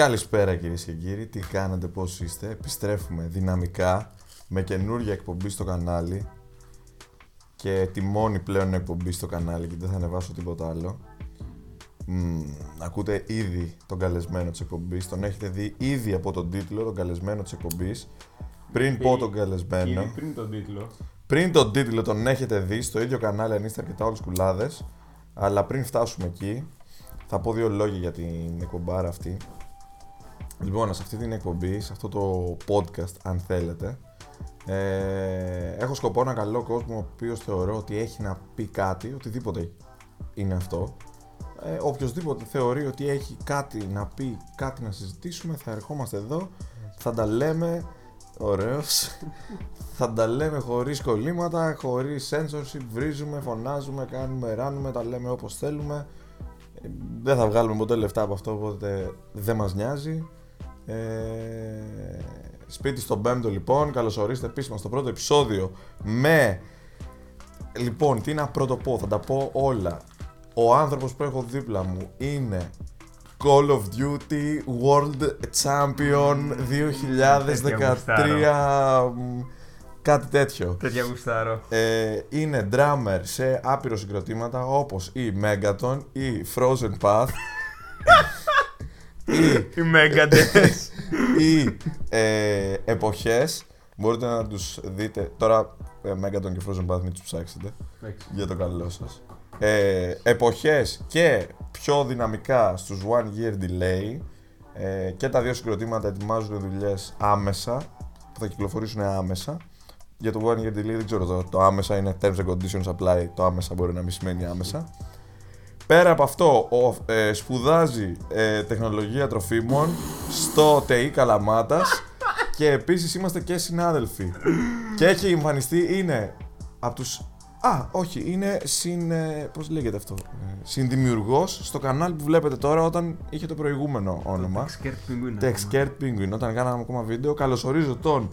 Καλησπέρα κυρίες και κύριοι, τι κάνετε, πώς είστε; Επιστρέφουμε δυναμικά με καινούργια εκπομπή στο κανάλι και τη μόνη πλέον εκπομπή στο κανάλι και δεν θα ανεβάσω τίποτα άλλο. Μ, ακούτε ήδη τον καλεσμένο της εκπομπής, τον έχετε δει ήδη από τον τίτλο, τον καλεσμένο της εκπομπής. Πριν πω τον καλεσμένο, Κύριε, πριν τον τίτλο. πριν τον τίτλο τον έχετε δει στο ίδιο κανάλι αν είστε αρκετά όλους κουλάδες αλλά πριν φτάσουμε εκεί θα πω δύο λόγια για την εκπομπάρα αυτή λοιπόν σε αυτή την εκπομπή, σε αυτό το podcast αν θέλετε ε, έχω σκοπό να καλώ κόσμο ο οποίος θεωρώ ότι έχει να πει κάτι οτιδήποτε είναι αυτό ε, οποιοςδήποτε θεωρεί ότι έχει κάτι να πει, κάτι να συζητήσουμε θα ερχόμαστε εδώ θα τα λέμε Ωραίος. θα τα λέμε χωρίς κολλήματα, χωρίς censorship, βρίζουμε, φωνάζουμε, κάνουμε, ράνουμε, τα λέμε όπως θέλουμε. Ε, Δεν θα βγάλουμε ποτέ λεφτά από αυτό, οπότε δεν μας νοιάζει. Ε, σπίτι στον πέμπτο λοιπόν, καλώς ορίστε επίσημα στο πρώτο επεισόδιο με... Λοιπόν, τι να πρώτο πω, θα τα πω όλα. Ο άνθρωπος που έχω δίπλα μου είναι Call of Duty World Champion 2013 μ, κάτι τέτοιο. Τέτοια γουστάρω. Ε, είναι drummer σε άπειρο συγκροτήματα όπως η Megaton, η Frozen Path, η, Οι Μέγκαντες. οι ε, εποχές. Μπορείτε να τους δείτε. Τώρα ε, Megaton και Frozen Path μην τους ψάξετε για το καλό σας. Ε, εποχές και πιο δυναμικά στους One Year Delay ε, και τα δύο συγκροτήματα ετοιμάζουν δουλειές άμεσα που θα κυκλοφορήσουν άμεσα. Για το One Year Delay δεν ξέρω το, το άμεσα είναι Terms and Conditions Apply, το άμεσα μπορεί να μην σημαίνει άμεσα. Πέρα από αυτό, ο, ε, σπουδάζει ε, τεχνολογία τροφίμων στο ΤΕΙ Καλαμάτας και επίσης είμαστε και συνάδελφοι. και έχει εμφανιστεί, είναι από τους... Α, όχι, είναι συν... ε, πώς λέγεται αυτό, ε, συνδημιουργός στο κανάλι που βλέπετε τώρα όταν είχε το προηγούμενο όνομα. Σκέρτ πιγκουίνα. Tech Scared Penguin. Όταν κάναμε ακόμα βίντεο, καλωσορίζω τον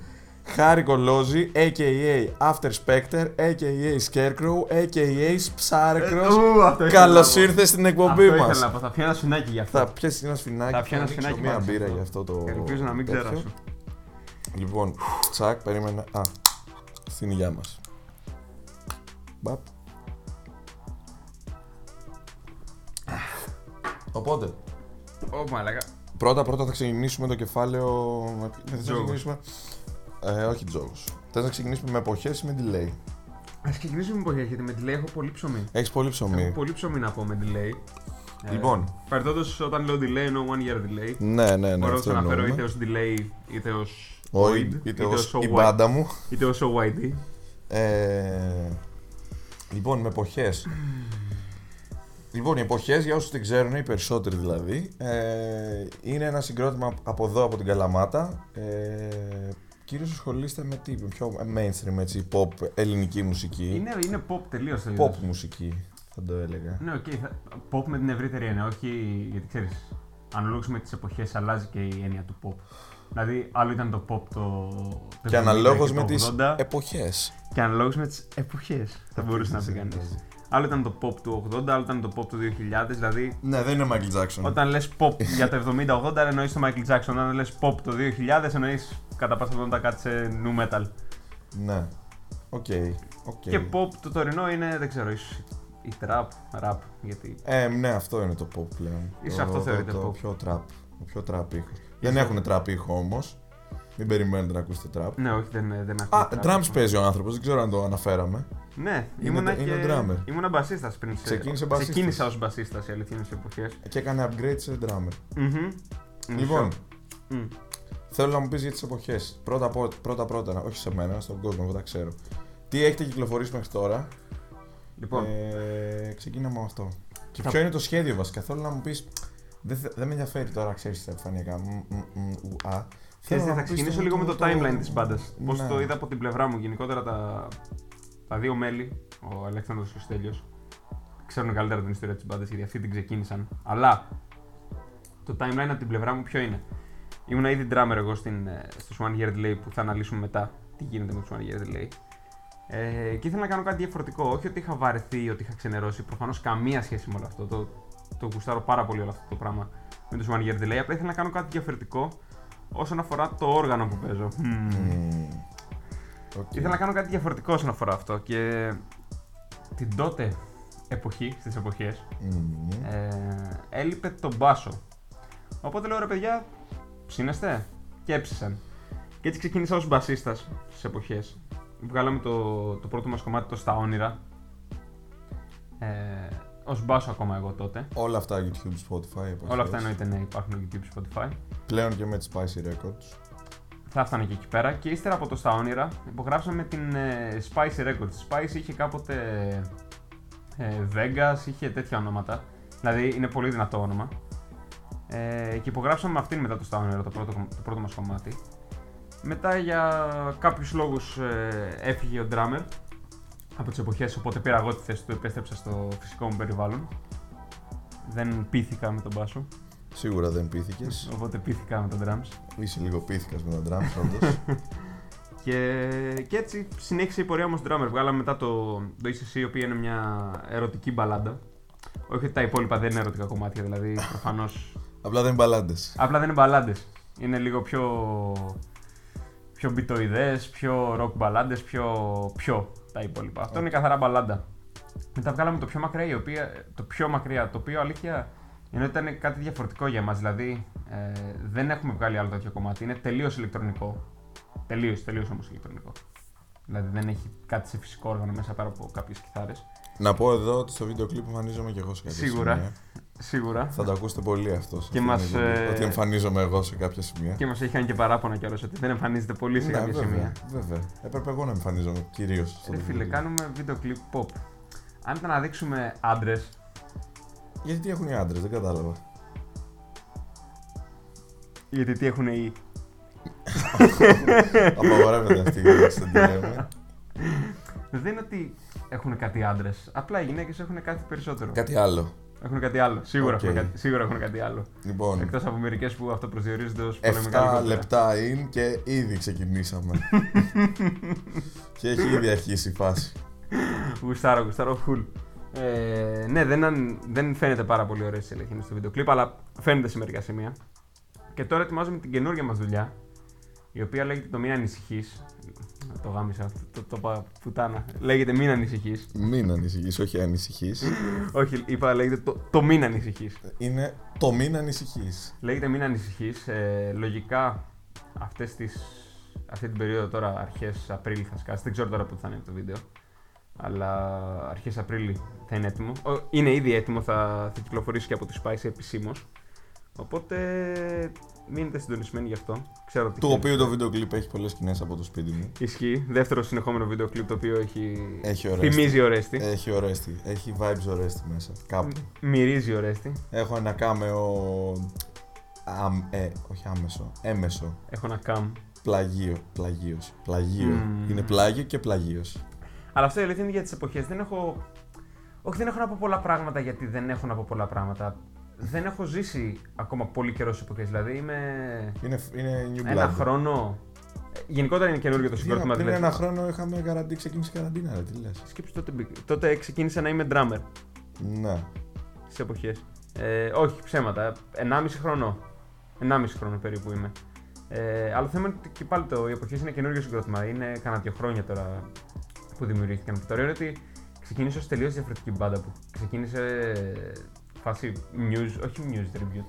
Χάρη Κολόζη, a.k.a. After Spectre, a.k.a. Scarecrow, a.k.a. Ψάρεκρος. Ου, αυτό ήθελα Καλώς να πω. ήρθες στην εκπομπή Αυτό μας. ήθελα να πω. Θα πιω ένα σφινάκι γι' αυτό. Θα πιέσει ένα σφινάκι. Θα πιω ένα ανοίξω σφινάκι μία πάνω σε μπύρα αυτό. για αυτό το. Ελπίζω να μην τέτοιο. ξεράσω. Λοιπόν, τσακ, περίμενα. Α, στην υγειά μας. Μπαπ. Οπότε, Ω, μαλάκα. πρώτα πρώτα θα ξεκινήσουμε το κεφάλαιο. με- θες να Τζόγος. ξεκινήσουμε. Ε, όχι τζόγος. Θες να ξεκινήσουμε με εποχές ή με delay; Α ξεκινήσουμε με εποχή, γιατί με delay έχω πολύ ψωμί. Έχεις πολύ ψωμί. Έχω πολύ ψωμί να πω με delay. Λοιπόν. Παραδόντω, όταν λέω delay εννοώ one year delay. Ναι, ναι, ναι. Μπορώ να αυτό το αναφέρω εννοούμε. είτε ως delay, είτε ως Ο OID, είτε είτε ως ως η OYD, μπάντα μου. είτε ως OYD. Ε, λοιπόν, με εποχές. Λοιπόν, οι εποχές, για όσους δεν ξέρουν, οι περισσότεροι δηλαδή, ε, είναι ένα συγκρότημα από εδώ, από την Καλαμάτα. Ε, κυρίως ασχολείστε με τι, με πιο mainstream, έτσι, pop, ελληνική μουσική. Είναι, είναι pop τελείως. Pop μουσική, θα το έλεγα. Ναι, οκ. θα- Pop με την ευρύτερη έννοια, όχι γιατί ξέρεις. Αναλόγως με τις εποχές αλλάζει και η έννοια του pop. Δηλαδή, άλλο ήταν το pop το. το Και 70 αναλόγως το με τις 80, εποχές. Και αναλόγως με τις εποχές. Θα μπορούσε να πει κανείς. Άλλο ήταν το pop του 80, άλλο ήταν το pop του 2000. Δηλαδή, Ναι, δεν είναι Michael Jackson. όταν λες pop για το 70-80, εννοείς το Michael Jackson. Όταν λες pop το 2000, εννοείς κατά πάσα πιθανότητα κάτι σε nu metal. Ναι. Οκ. οκ. Και pop το τωρινό είναι, δεν ξέρω, ίσως η trap, rap. Γιατί Ε, ναι, αυτό είναι το pop πλέον. Ίσως Το- αυτό το- θεωρείται το, pop. πιο trap. Το πιο trap ήχο. Δεν έχουν trap ήχο όμως. Μην περιμένετε να ακούσετε trap. Ναι, όχι, δεν, δεν έχω. Α, trap. drums παίζει ο άνθρωπος, δεν ξέρω αν το αναφέραμε. Ναι, Είναι ήμουνα το- και... είναι drummer. Ήμουνα μπασίστας πριν. σε- Ξεκίνησε μπασίστας. Ξεκίνησα ως μπασίστας σε αληθινές εποχές. Και έκανε upgrade σε drummer. Mm-hmm. Λοιπόν, θέλω να μου πεις για τις εποχές. Πρώτα, πρώτα πρώτα, όχι σε μένα, στον κόσμο, εγώ τα ξέρω. Τι έχετε κυκλοφορήσει μέχρι τώρα; Λοιπόν, Ε, ξεκίναμε με αυτό. Και Θα- ποιο είναι το σχέδιο βασικά; Θέλω να μου πεις. Δεν, θε- δεν με ενδιαφέρει τώρα, ξέρεις τα επιφανειακά. Μ, μ, μ, ου, α. Θέλω ξέρεις τι, να θα μου πεις ξεκινήσω λίγο με το timeline της μπάντα. Πώς Ναι. το είδα από την πλευρά μου. Γενικότερα τα, τα δύο μέλη, ο Αλέξανδρος και ο Στέλιος, ξέρουν καλύτερα την ιστορία της μπάντα γιατί αυτοί την ξεκίνησαν. Αλλά το timeline από την πλευρά μου ποιο είναι. Ήμουν ήδη drummer εγώ στην, ε, στο One Year Delay που θα αναλύσουμε μετά τι γίνεται με το One Year Delay. Ε, και ήθελα να κάνω κάτι διαφορετικό. Όχι ότι είχα βαρεθεί ή ότι είχα ξενερώσει. Προφανώς καμία σχέση με όλο αυτό. Το, το γουστάρω πάρα πολύ όλο αυτό το πράγμα. με του One Year Delay. Απλά ήθελα να κάνω κάτι διαφορετικό όσον αφορά το όργανο που παίζω. Μμμ. Οκ. Ήθελα να κάνω κάτι διαφορετικό όσον αφορά αυτό και την τότε εποχή, στις εποχές, Μμμ. ε, έλειπε το μπάσο. Οπότε λέω ρε παιδιά, ψήνεστε; Και έψησαν. Και έτσι ξεκίνησα ως μπασίστας στις εποχές. Βγάλαμε το, το πρώτο μας κομμάτι, το «Στα όνειρα», ε, ως μπάσο ακόμα εγώ τότε. Όλα αυτά YouTube, Spotify. εποχές. Όλα αυτά εννοείται ναι, υπάρχουν YouTube, Spotify. Πλέον και με τη Spicy Records. Θα έφτανε και εκεί πέρα. Και ύστερα από το Στα Όνειρα υπογράψαμε με την ε, Spicy Records. Spicy είχε κάποτε ε, Vegas, είχε τέτοια ονόματα. Δηλαδή είναι πολύ δυνατό όνομα. Ε, και υπογράψαμε με αυτήν μετά το Στα Όνειρα, το πρώτο, το πρώτο μας κομμάτι. Μετά για κάποιους λόγους ε, έφυγε ο drummer από τις εποχές, οπότε πήρα εγώ τη θέση του, επέστρεψα στο φυσικό μου περιβάλλον. Δεν πείθηκα με τον μπάσο, Σίγουρα δεν πείθηκες. οπότε πείθηκα με τον drums. Είσαι λίγο πείθηκας με τον drums, όντως. Και, και έτσι συνέχισε η πορεία μου στο drummer. Βγάλαμε μετά το, το ECC, η οποία είναι μια ερωτική μπαλάντα. Όχι ότι τα υπόλοιπα δεν είναι ερωτικά κομμάτια, δηλαδή προφανώ. Απλά δεν μπαλάντες. Απλά δεν είναι μπαλάντες. Είναι λίγο πιο. πιο μπιτοειδές, πιο rock μπαλάντες, πιο. πιο τα υπόλοιπα. Αυτό είναι καθαρά μπαλάντα. Μετά βγάλαμε το πιο μακριά, η οποία, το πιο μακριά, το οποίο αλήθεια είναι ότι ήταν κάτι διαφορετικό για μας. Δηλαδή ε, δεν έχουμε βγάλει άλλο τέτοιο κομμάτι. Είναι τελείως ηλεκτρονικό. Τελείως, τελείως όμως ηλεκτρονικό. Δηλαδή δεν έχει κάτι σε φυσικό όργανο μέσα πέρα από κάποιες κιθάρες. Να πω εδώ ότι στο βίντεο κλιπ εμφανίζομαι και εγώ σε κάποια Σίγουρα. σημεία. Σίγουρα. Θα το ακούσετε πολύ αυτό. σε Και αυτήν μας, την εκπομπή, ε, Ότι εμφανίζομαι εγώ σε κάποια σημεία. Και μας είχαν και παράπονα κιόλας ότι δεν εμφανίζεται πολύ σε Ναι, κάποια βέβαια, σημεία. Βέβαια. Έπρεπε εγώ να εμφανίζομαι κυρίως. Ρε φίλε, κάνουμε βίντεο κλιπ pop. Αν ήταν να δείξουμε άντρες, Γιατί τι έχουν οι άντρες, δεν κατάλαβα. γιατί τι έχουν οι. Απαγορεύεται αυτή η λέξη, δεν τη λέμε. Δεν είναι ότι έχουν κάτι άντρες. Απλά οι γυναίκες έχουν κάτι περισσότερο. Κάτι άλλο. Έχουν κάτι άλλο. Σίγουρα, Οκ. έχουν, κάτι, σίγουρα έχουν κάτι άλλο. Λοιπόν, Εκτός από μερικές που αυτοπροσδιορίζονται ως 7 λεπτά in και ήδη ξεκινήσαμε. και έχει ήδη αρχίσει η φάση. Γουστάρω, γουστάρω, full. Ε, ναι, δεν, αν- δεν φαίνεται πάρα πολύ ωραία η Σελεχίνη στο βίντεο κλιπ, αλλά φαίνεται σε μερικά σημεία. Και τώρα ετοιμάζουμε την καινούργια μας δουλειά, η οποία λέγεται το Μην ανησυχείς. Το γάμισα αυτό, το, το, είπα πουτάνα. Λέγεται Μην ανησυχείς. Μην ανησυχείς, όχι ανησυχείς. Όχι, είπα λέγεται το, το Μην ανησυχείς. Είναι το μην ανησυχείς. Λέγεται Μην ανησυχείς. Ε, λογικά αυτές τις, αυτή την περίοδο τώρα, αρχές Απρίλη θα σκάσει. Δεν ξέρω τώρα πού θα είναι το βίντεο. Αλλά αρχές Απρίλη θα είναι έτοιμο. Ο, είναι ήδη έτοιμο, θα, θα κυκλοφορήσει και από τη Spice επισήμως. Οπότε μείνετε συντονισμένοι γι' αυτό. Ξέρω ότι Το οποίο το βίντεο κλιπ έχει πολλές σκηνές από το σπίτι μου. Ισχύει. Δεύτερο συνεχόμενο βίντεο κλιπ το οποίο έχει. Έχει ορέστη. Θυμίζει ορέστη. Έχει ορέστη. Έχει vibes ορέστη μέσα. Κάπου. Μ- Μυρίζει ορέστη. Έχω ένα κάμεο. Αμ, ε, όχι άμεσο. Έμεσο. Έχω ένα καμ. Πλαγίο. Πλαγίος. Πλαγίο. Μμμ. Είναι πλάγιο και πλαγίος. Αλλά αυτό η αλήθεια είναι για τις εποχές. Δεν έχω. Όχι, δεν έχω να πω πολλά πράγματα γιατί δεν έχω να πω πολλά πράγματα. Δεν έχω ζήσει ακόμα πολύ καιρό στις εποχές. Δηλαδή είμαι. Είναι, είναι new blood. Ένα χρόνο. Ε, Γενικότερα είναι καινούργιο το Τι, συγκρότημα. πριν δηλαδή. ένα χρόνο είχαμε καραντί, ξεκίνησε η καραντίνα, ρε, τι λες. Σκέψου τότε, μπήκα- τότε ξεκίνησα να είμαι drummer Ναι. στις εποχές. Ε, όχι, ψέματα. 1,5 χρόνο. 1,5 χρόνο περίπου είμαι. Ε, αλλά το θέμα είναι ότι και πάλι το, οι εποχές είναι καινούργιο συγκρότημα. Είναι κανένα δύο χρόνια τώρα που δημιουργήθηκαν. Και το ωραίο είναι ότι ξεκίνησε ως τελείως διαφορετική μπάντα που ξεκίνησε ε, φάση news, όχι news tribute.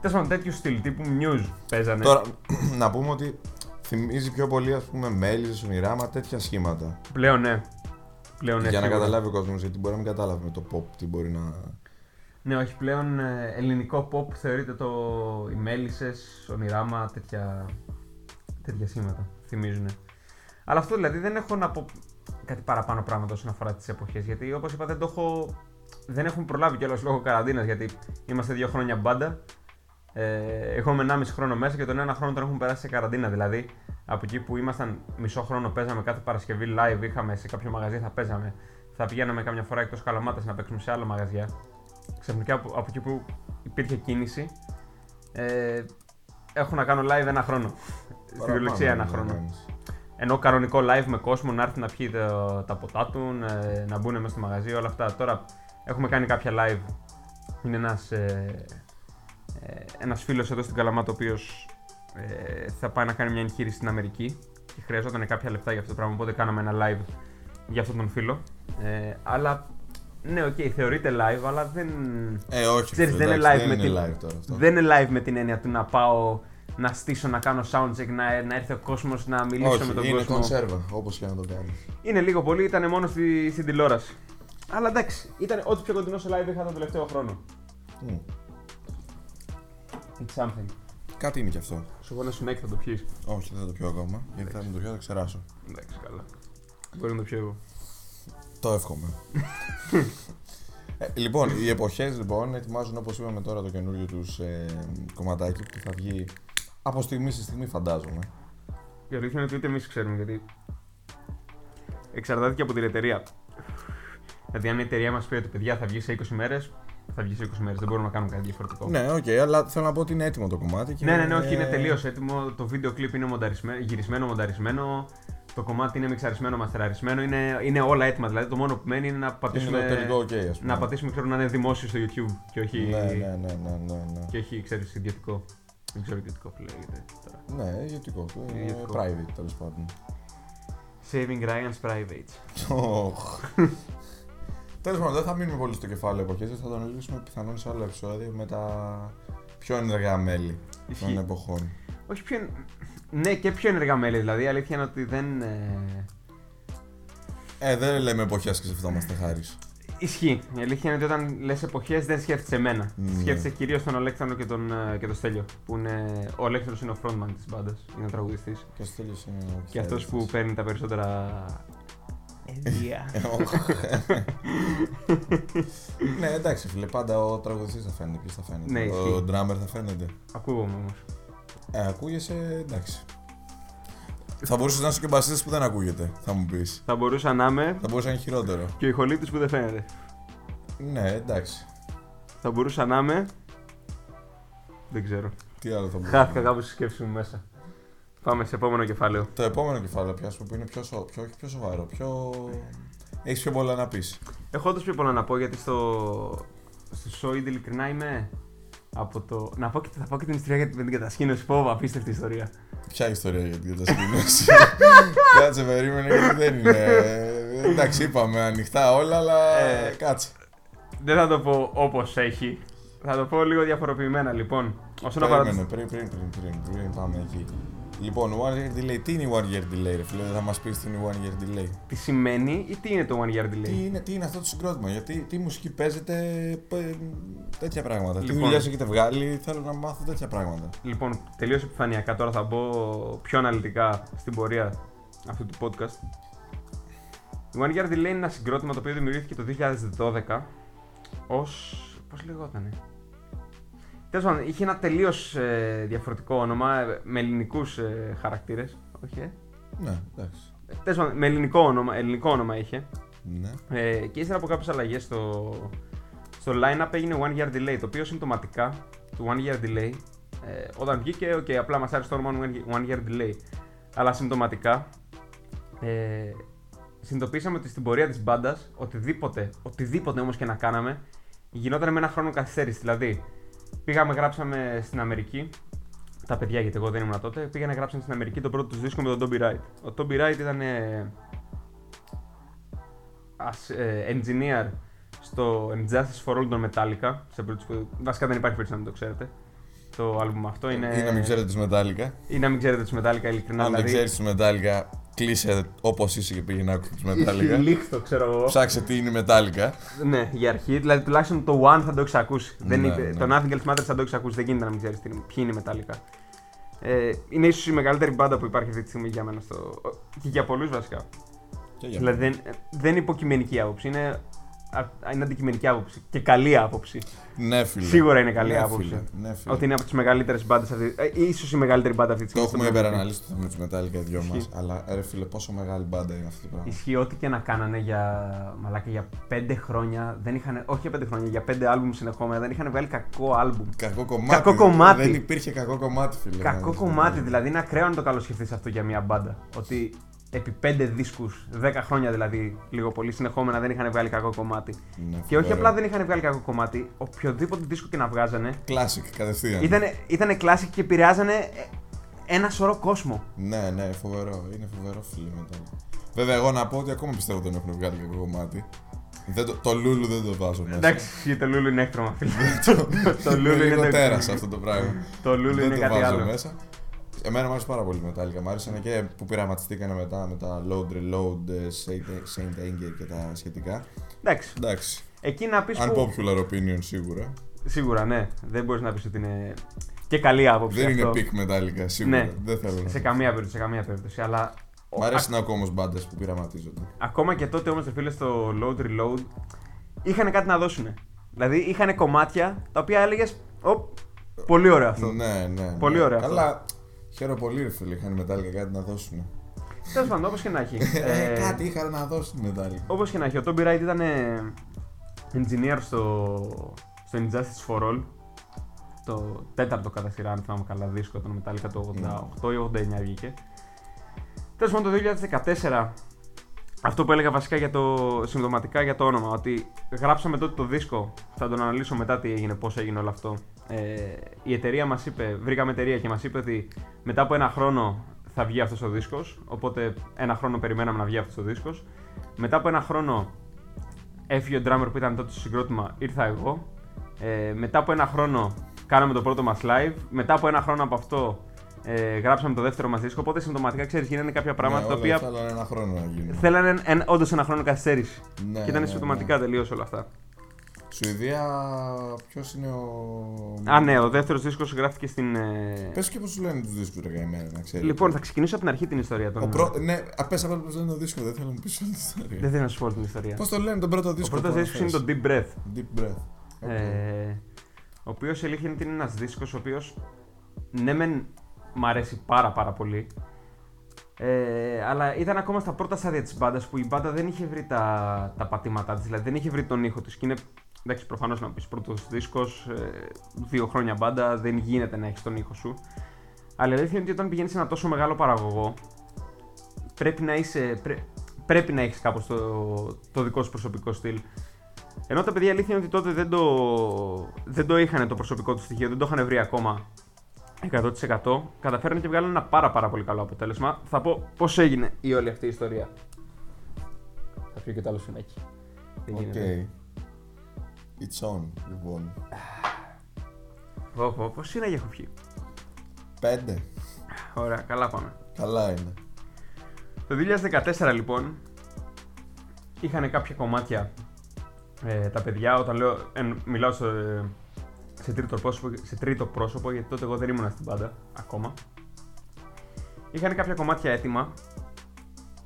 Τέλος πάντων, τέτοιου στυλ τύπου news παίζανε. Τώρα, να πούμε ότι θυμίζει πιο πολύ, ας πούμε, μέλη, ονειράμα, τέτοια σχήματα. Πλέον ναι. Πλέον ναι. για να σίγουρα. καταλάβει ο κόσμος, γιατί μπορεί να μην κατάλαβε με το pop τι μπορεί να... Ναι, όχι πλέον ε, ελληνικό pop θεωρείται το οι μέλισσες, ονειράμα, τέτοια, τέτοια σήματα θυμίζουν. Αλλά αυτό δηλαδή δεν έχω να πω κάτι παραπάνω πράγματα όσον αφορά τις εποχές γιατί όπως είπα δεν το έχω, δεν έχουμε προλάβει κιόλας λόγω καραντίνας γιατί είμαστε δύο χρόνια μπάντα ε, έχουμε 1,5 χρόνο μέσα και τον ένα χρόνο τον έχουμε περάσει σε καραντίνα. Δηλαδή, από εκεί που ήμασταν μισό χρόνο, παίζαμε κάθε Παρασκευή live, είχαμε σε κάποιο μαγαζί, θα παίζαμε. Θα πηγαίναμε κάμια φορά εκτός καλαμάτας να παίξουμε σε άλλα μαγαζιά. Ξαφνικά από, από εκεί που υπήρχε κίνηση, ε, έχω να κάνω live ένα χρόνο. Στην κυριολεξία ένα Παραπάνω, χρόνο. ναι, Ενώ κανονικό live με κόσμο να έρθει να πιει τα, τα ποτά του, ε, να μπουν μέσα στο μαγαζί, όλα αυτά. Τώρα έχουμε κάνει κάποια live. Είναι ένας ε, ένας φίλος εδώ στην Καλαμάτα ο οποίος ε, θα πάει να κάνει μια εγχείρηση στην Αμερική και χρειαζόταν κάποια λεφτά για αυτό το πράγμα, οπότε κάναμε ένα live για αυτόν τον φίλο. Ε, αλλά ναι, OK, okay, θεωρείται live, αλλά δεν. Ε, όχι, Ξέρεις, φίλε, δεν είναι εντάξει, live δεν με είναι την- live τώρα αυτό. Δεν είναι live με την έννοια του να πάω να στήσω, να κάνω soundcheck, να, να έρθει ο κόσμος να μιλήσω όχι, με τον είναι κόσμο. κονσέρβα, όπως και να το κάνεις. Είναι λίγο πολύ, ήταν μόνο στη, στην τηλεόραση. Αλλά εντάξει, ήταν ό,τι πιο κοντινό σε live είχα τον τελευταίο χρόνο. Μμ. It's something. Κάτι είναι κι αυτό. Σου πω ένα σνέκ θα το πιείς. Όχι, δεν θα το πιω ακόμα, γιατί θα με το πιω, θα ξεράσω. Εντάξει, καλά. Μπορεί να το πιω εγώ. Το εύχομαι. Ε, λοιπόν, οι εποχές λοιπόν ετοιμάζουν όπως είπαμε τώρα το καινούριο τους ε, κομματάκι που θα βγει από στιγμή σε στιγμή, φαντάζομαι. Η αλήθεια είναι ότι ούτε εμείς ξέρουμε γιατί. Εξαρτάται και από την εταιρεία. Δηλαδή, αν η εταιρεία μας πει ότι παιδιά θα βγει σε 20 μέρες, θα βγει σε 20 μέρες. Δεν μπορούμε να κάνουμε κάτι διαφορετικό. Ναι, οκ, αλλά θέλω να πω ότι είναι έτοιμο το κομμάτι. Και ναι, ναι, ναι, όχι, είναι τελείως έτοιμο. Το βίντεο κλιπ είναι μονταρισμένο, γυρισμένο, μονταρισμένο. Το κομμάτι είναι μιξαρισμένο, μαστεραρισμένο. Είναι, είναι όλα έτοιμα. Δηλαδή, το μόνο που μένει είναι να Είναι πατήσουμε. το τελικό οκ, ας πούμε. να πατήσουμε, ξέρω, να είναι δημόσιο στο YouTube και όχι, Ναι, ναι, ναι, ναι, ναι, ναι. και όχι ξέρεις, ιδιωτικό. Δεν ξέρω ιδιωτικό που λέγεται τώρα. Ναι, ιδιωτικό. ε, Ιδιωτικό. Private τέλος πάντων. Saving Ryan's Private. Τέλος πάντων, δεν θα μείνουμε πολύ στο κεφάλαιο εποχές, θα το αναλύσουμε πιθανόν σε άλλο επεισόδιο με τα πιο ενεργά μέλη των Ισχύει. εποχών. Όχι πιο. εν- Ναι, και πιο ενεργά μέλη. Δηλαδή, η αλήθεια είναι ότι δεν. Ε... Ε, δεν λέμε εποχές και σκεφτόμαστε χάρης. Ισχύει. Η αλήθεια είναι ότι όταν λες εποχές δεν σκέφτεσαι εμένα. Ναι. Σκέφτεσαι κυρίως τον Αλέξανδρο και τον, ε, και τον Στέλιο. Που είναι... Ο Αλέξανδρος είναι ο frontman της μπάντας. Είναι ο τραγουδιστής. Και στο τέλο είναι. ο Και αυτός Χέρι. που παίρνει τα περισσότερα. Ενδία. Ε, ναι, εντάξει, φίλε, πάντα ο τραγουδιστής θα φαίνεται. Ποιος θα φαίνεται. Ναι, ο ισχύει. drummer θα φαίνεται. Ακούγομαι όμως. Ε, ακούγεσαι, εντάξει. θα μπορούσες να είσαι και μπασίστας που δεν ακούγεται, θα μου πεις. Θα μπορούσα να είμαι Θα μπορούσε να είναι χειρότερο. και ο ηχολήπτης που δεν φαίνεται. Ναι, εντάξει. Θα μπορούσα να είμαι. Δεν ξέρω. Τι άλλο θα μπορούσε. Χάθηκα κάπου στη σκέψη μου μέσα. Πάμε σε επόμενο κεφάλαιο. Το επόμενο κεφάλαιο πιάσουμε που είναι πιο, σο... πιο, όχι πιο σοβαρό, πιο. Έχεις πιο πολλά να πεις. Έχω όντως πιο πολλά να πω γιατί στο, στο show ειλικρινά είμαι από το. Να πω και, θα πω και την ιστορία για την, με την κατασκήνωση. Πω, απίστευτη ιστορία. Ποια ιστορία για την κατασκήνωση; κάτσε, περίμενε γιατί δεν είναι. Ε, Εντάξει, είπαμε ανοιχτά όλα, αλλά Ε, κάτσε. Δεν θα το πω όπως έχει. Θα το πω λίγο διαφοροποιημένα λοιπόν. Όσον αφορά. Περίμενε, πριν, πριν, πριν, πριν, πριν πάμε εκεί. Λοιπόν, one year delay, τι είναι η one year delay, ρε φίλε, δεν θα μας πεις τι είναι η one year delay. Τι σημαίνει ή τι είναι το one year delay; Τι είναι, τι είναι αυτό το συγκρότημα, γιατί τι μουσική παίζετε, πε- τέτοια πράγματα. Τι Λοιπόν. δουλειά έχετε βγάλει, θέλω να μάθω τέτοια πράγματα. Λοιπόν, τελείως επιφανειακά τώρα θα μπω πιο αναλυτικά στην πορεία αυτού του podcast. Η One Year Delay είναι ένα συγκρότημα το οποίο δημιουργήθηκε το 2012 ως... πώς λεγότανε; Τέλος πάντων, είχε ένα τελείως ε, διαφορετικό όνομα ε, με ελληνικούς ε, χαρακτήρες. Όχι, ε. Ναι, εντάξει. Τέλος πάντων, με ελληνικό όνομα, ελληνικό όνομα είχε. Ναι. Ε, και ύστερα από κάποιες αλλαγές στο, στο line-up έγινε One Year Delay. Το οποίο συμπτωματικά του One Year Delay, ε, όταν βγήκε, okay, απλά μας άρεσε το όνομα One- One Year Delay. Αλλά συμπτωματικά ε, συνειδητοποίησαμε ότι στην πορεία της μπάντας, οτιδήποτε, οτιδήποτε όμως και να κάναμε, γινόταν με ένα χρόνο καθυστέρηση. Δηλαδή, πήγαμε, γράψαμε στην Αμερική. Τα παιδιά, γιατί εγώ δεν ήμουν τότε, πήγανε γράψαν στην Αμερική το πρώτο τους δίσκο με τον Toby Wright. Ο Toby Wright ήταν ε, as, ε, engineer στο Injustice for All των Metallica. Σε περίπτωση που, βασικά δεν υπάρχει περίπτωση να μην το ξέρετε. Το άλμπουμ αυτό είναι. Ή να μην ξέρετε του Metallica. Ή να μην ξέρετε του Metallica, ειλικρινά. Αν δεν δηλαδή, ξέρεις του Metallica, κλείσε όπως είσαι και πήγαινε να ακούσει του Metallica. Λίχτο, ξέρω εγώ. Ψάξε τι είναι Metallica. Ναι, για αρχή. Δηλαδή τουλάχιστον το One θα το έχει ακούσει. δεν Ναι, είπε, ναι. Το Nothing Else Matters θα το έχει ακούσει. Δεν γίνεται να μην ξέρεις ποιοι είναι οι Metallica. Ε, είναι ίσως η μεγαλύτερη μπάντα που υπάρχει αυτή τη στιγμή για μένα. Στο... και για πολλούς βασικά. Και για Δηλαδή δεν, δεν είναι υποκειμενική άποψη. Είναι, α- είναι αντικειμενική άποψη. Και καλή άποψη. Ναι, φίλε. Σίγουρα είναι καλή ναι, άποψη. Φίλε. Ναι, φίλε. Ότι είναι από τις μεγαλύτερες μπάντες αυτή. Ε, ίσως η μεγαλύτερη μπάντα αυτή τη Το στιγμή. έχουμε στον πλανήτη. υπεραναλύσει το θέμα του Metallica οι δυο μας. Ισχύει. Αλλά ρε φίλε, πόσο μεγάλη μπάντα είναι αυτό το πράγμα. Ισχύει ό,τι και να κάνανε για, μαλάκα, για πέντε χρόνια. Δεν είχαν, όχι για πέντε χρόνια, για πέντε άλμπουμ συνεχόμενα. Δεν είχαν βγάλει κακό άλμπουμ. Κακό κομμάτι. Κακό κομμάτι. Δεν υπήρχε κακό κομμάτι, φίλε. Κακό να δεις. κομμάτι, δηλαδή είναι ακραίο να το καλοσχεφτεί αυτό για μια μπάντα. Ότι επί 5 δίσκους, 10 χρόνια δηλαδή, λίγο πολύ συνεχόμενα δεν είχαν βγάλει κακό κομμάτι. Ναι, Και όχι φοβερό. απλά δεν είχαν βγάλει κακό κομμάτι, οποιοδήποτε δίσκο και να βγάζανε, Classic, κατευθείαν. ήτανε, ήτανε classic και επηρεάζανε ε, ένα σωρό κόσμο. Ναι, ναι, φοβερό. Είναι φοβερό φίλε μετά. Βέβαια, εγώ να πω ότι ακόμα πιστεύω ότι δεν έχουν βγάλει κακό κομμάτι. Δεν το, το Λούλου δεν το βάζω μέσα. Εντάξει, το Λούλου είναι έκτρωμα, φίλε. το είναι Λούλου λίγο είναι το τέρας αυτό το πράγμα. Το Λούλου δεν είναι το κάτι βάζω άλλο. μέσα. Εμένα μου άρεσε πάρα πολύ η Metallica. Μ' άρεσαν και που πειραματιστήκανε μετά με τα Load Reload, ε, Saint- Saint Anger και τα σχετικά. Εντάξει. Εντάξει. Εκεί να πεις που. Unpopular opinion σίγουρα. Σίγουρα, ναι. Δεν μπορείς να πεις ότι είναι και καλή άποψη. Δεν είναι αυτό. peak Metallica, σίγουρα. Ναι. Δεν θέλω να Σε πω. καμία περίπτωση, σε καμία περίπτωση. Αλλά Μ' αρέσει να ακούω όμω μπάντες που πειραματίζονται. ακόμα και τότε όμως, φίλε, στο load reload είχαν κάτι να δώσουν. Δηλαδή είχαν κομμάτια τα οποία έλεγες. Πολύ ωραίο αυτό. Ναι, ναι. ναι. Πολύ ωραίο αυτό. Καλά. Χαίρομαι πολύ, ρε φίλε. Είχαν οι Metallica κάτι να δώσουν. Τέλος πάντων, όπως και να έχει. Ε, ε, κάτι είχαν να δώσουν οι Metallica. Όπως και να έχει, ο Toby Wright ήταν ε, engineer στο, στο Injustice for All. Το τέταρτο κατά σειρά, αν θυμάμαι καλά, δίσκο των Metallica το 88 ή 89 βγήκε. Τέλος πάντων, το 2014, αυτό που έλεγα βασικά για το, συμπτωματικά για το όνομα, ότι γράψαμε τότε το δίσκο, θα τον αναλύσω μετά τι έγινε, πώς έγινε όλο αυτό. Ε, η εταιρεία μας είπε, βρήκαμε εταιρεία και μας είπε ότι μετά από ένα χρόνο θα βγει αυτός ο δίσκος, οπότε ένα χρόνο περιμέναμε να βγει αυτός ο δίσκος. Μετά από ένα χρόνο έφυγε ο drummer που ήταν τότε στο συγκρότημα, ήρθα εγώ. Ε, μετά από ένα χρόνο κάναμε το πρώτο μας live. Μετά από ένα χρόνο από αυτό ε, γράψαμε το δεύτερο μας δίσκο. Οπότε συμπτωματικά ξέρεις γίνανε κάποια πράγματα Ναι, τα όλα οποία Θέλανε ένα χρόνο να γίνουν. θέλανε εν, όντως ένα χρόνο καθυστέρηση. Ναι, και ήταν ναι, συμπτωματικά ναι. τελείως όλα αυτά. Σουηδία, ποιος είναι ο. Α, ναι, ο δεύτερος δίσκος γράφτηκε στην. Ε... Πες και πώς σου λένε τους δίσκους, ρε καημένα, να ξέρεις. Λοιπόν, θα ξεκινήσω από την αρχή την ιστορία των. Ο πρω... Ναι, απέ απλά πώ λένε το δίσκο, δεν θέλω να μου πεις όλη την ιστορία. Δεν θέλω να σου πω όλη την ιστορία. Πώς το λένε τον πρώτο Ο δίσκο. πρώτος που δίσκος είναι αναφέρεις; το Deep Breath. Deep Breath. OK. Ε, ο οποίος η αλήθεια είναι ότι είναι ένας δίσκος ο οποίος ναι, μεν μ' αρέσει πάρα πάρα πολύ. Ε, αλλά ήταν ακόμα στα πρώτα στάδια της μπάντας που η μπάντα δεν είχε βρει τα, τα πατήματά της, δηλαδή δεν είχε βρει τον ήχο της. Και είναι εντάξει, προφανώς να πεις πρώτος δίσκος, ε, δύο χρόνια μπάντα, δεν γίνεται να έχεις τον ήχο σου. Αλλά η αλήθεια είναι ότι όταν πηγαίνεις σε ένα τόσο μεγάλο παραγωγό, πρέπει να, είσαι, πρέ- πρέπει να έχεις κάπως το, το δικό σου προσωπικό στυλ. Ενώ τα παιδιά η αλήθεια είναι ότι τότε δεν το, δεν το είχαν το προσωπικό του στοιχείο, δεν το είχαν βρει ακόμα 100%. Καταφέρανε και βγάλανε ένα πάρα πάρα πολύ καλό αποτέλεσμα. Θα πω πώς έγινε η όλη αυτή η ιστορία. Θα πιω και το άλλο συνέχεια. Δεν Οκ. γίνεται. It's on, λοιπόν. Πω, πω, Πώς είναι έχω πιει. Πέντε. Ωραία, καλά πάμε. Καλά είναι. Το 2014 λοιπόν είχαν κάποια κομμάτια ε, τα παιδιά, όταν λέω, εν, μιλάω σε, σε, τρίτο πρόσωπο, σε τρίτο πρόσωπο, γιατί τότε εγώ δεν ήμουν στην πάντα ακόμα. Είχαν κάποια κομμάτια έτοιμα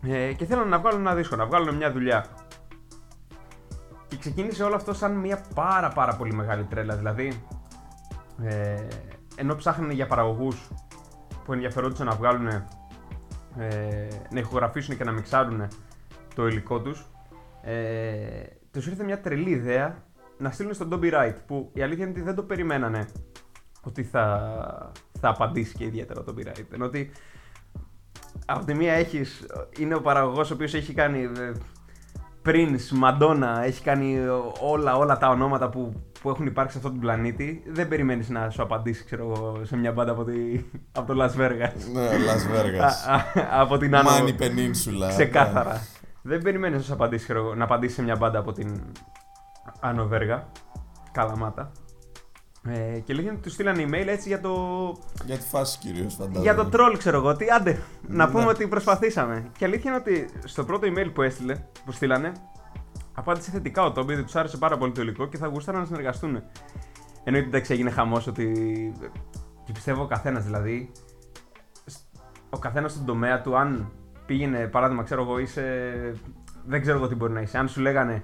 ε, και θέλανε να βγάλουν ένα δίσκο, να βγάλουν μια δουλειά. Και ξεκίνησε όλο αυτό σαν μια πάρα πάρα πολύ μεγάλη τρέλα, δηλαδή ε, ενώ ψάχνανε για παραγωγούς που ενδιαφερόντουσαν να βγάλουν ε, να ηχογραφήσουν και να μιξάρουν το υλικό τους ε, τους ήρθε μια τρελή ιδέα να στείλουν στον Toby Wright που η αλήθεια είναι ότι δεν το περιμένανε ότι θα, θα απαντήσει και ιδιαίτερα ο Toby Wright ενώ ότι από τη μία έχεις, είναι ο παραγωγός ο οποίος έχει κάνει ε, Prince, Madonna, έχει κάνει όλα, όλα τα ονόματα που, που έχουν υπάρξει σε αυτόν τον πλανήτη. Δεν περιμένεις να σου απαντήσει, ξέρω εγώ, σε μια μπάντα από, τη, από το Las Vegas. Ναι, Las Vegas. Α, α, από την Άνω. Money Peninsula. Ξεκάθαρα. Δεν περιμένεις να σου απαντήσει, ξέρω εγώ, να απαντήσει σε μια μπάντα από την Άνω Βέργα. Καλαμάτα. Ε, και λέγανε ότι του στείλανε email έτσι για το. Για τη φάση κυρίως, φαντάζομαι. Για το troll, ξέρω εγώ. Τι, άντε, να Ναι. πούμε ότι προσπαθήσαμε. Και αλήθεια είναι ότι στο πρώτο email που έστειλε, που στείλανε, απάντησε θετικά ο Τόμπι, τους άρεσε πάρα πολύ το υλικό και θα γούσταραν να συνεργαστούν. Εννοείται εντάξει έγινε χαμός ότι. Και πιστεύω ο καθένας δηλαδή. Ο καθένας στον τομέα του, αν πήγαινε, παράδειγμα, ξέρω εγώ, είσαι. Δεν ξέρω εγώ τι μπορεί να είσαι. Αν σου λέγανε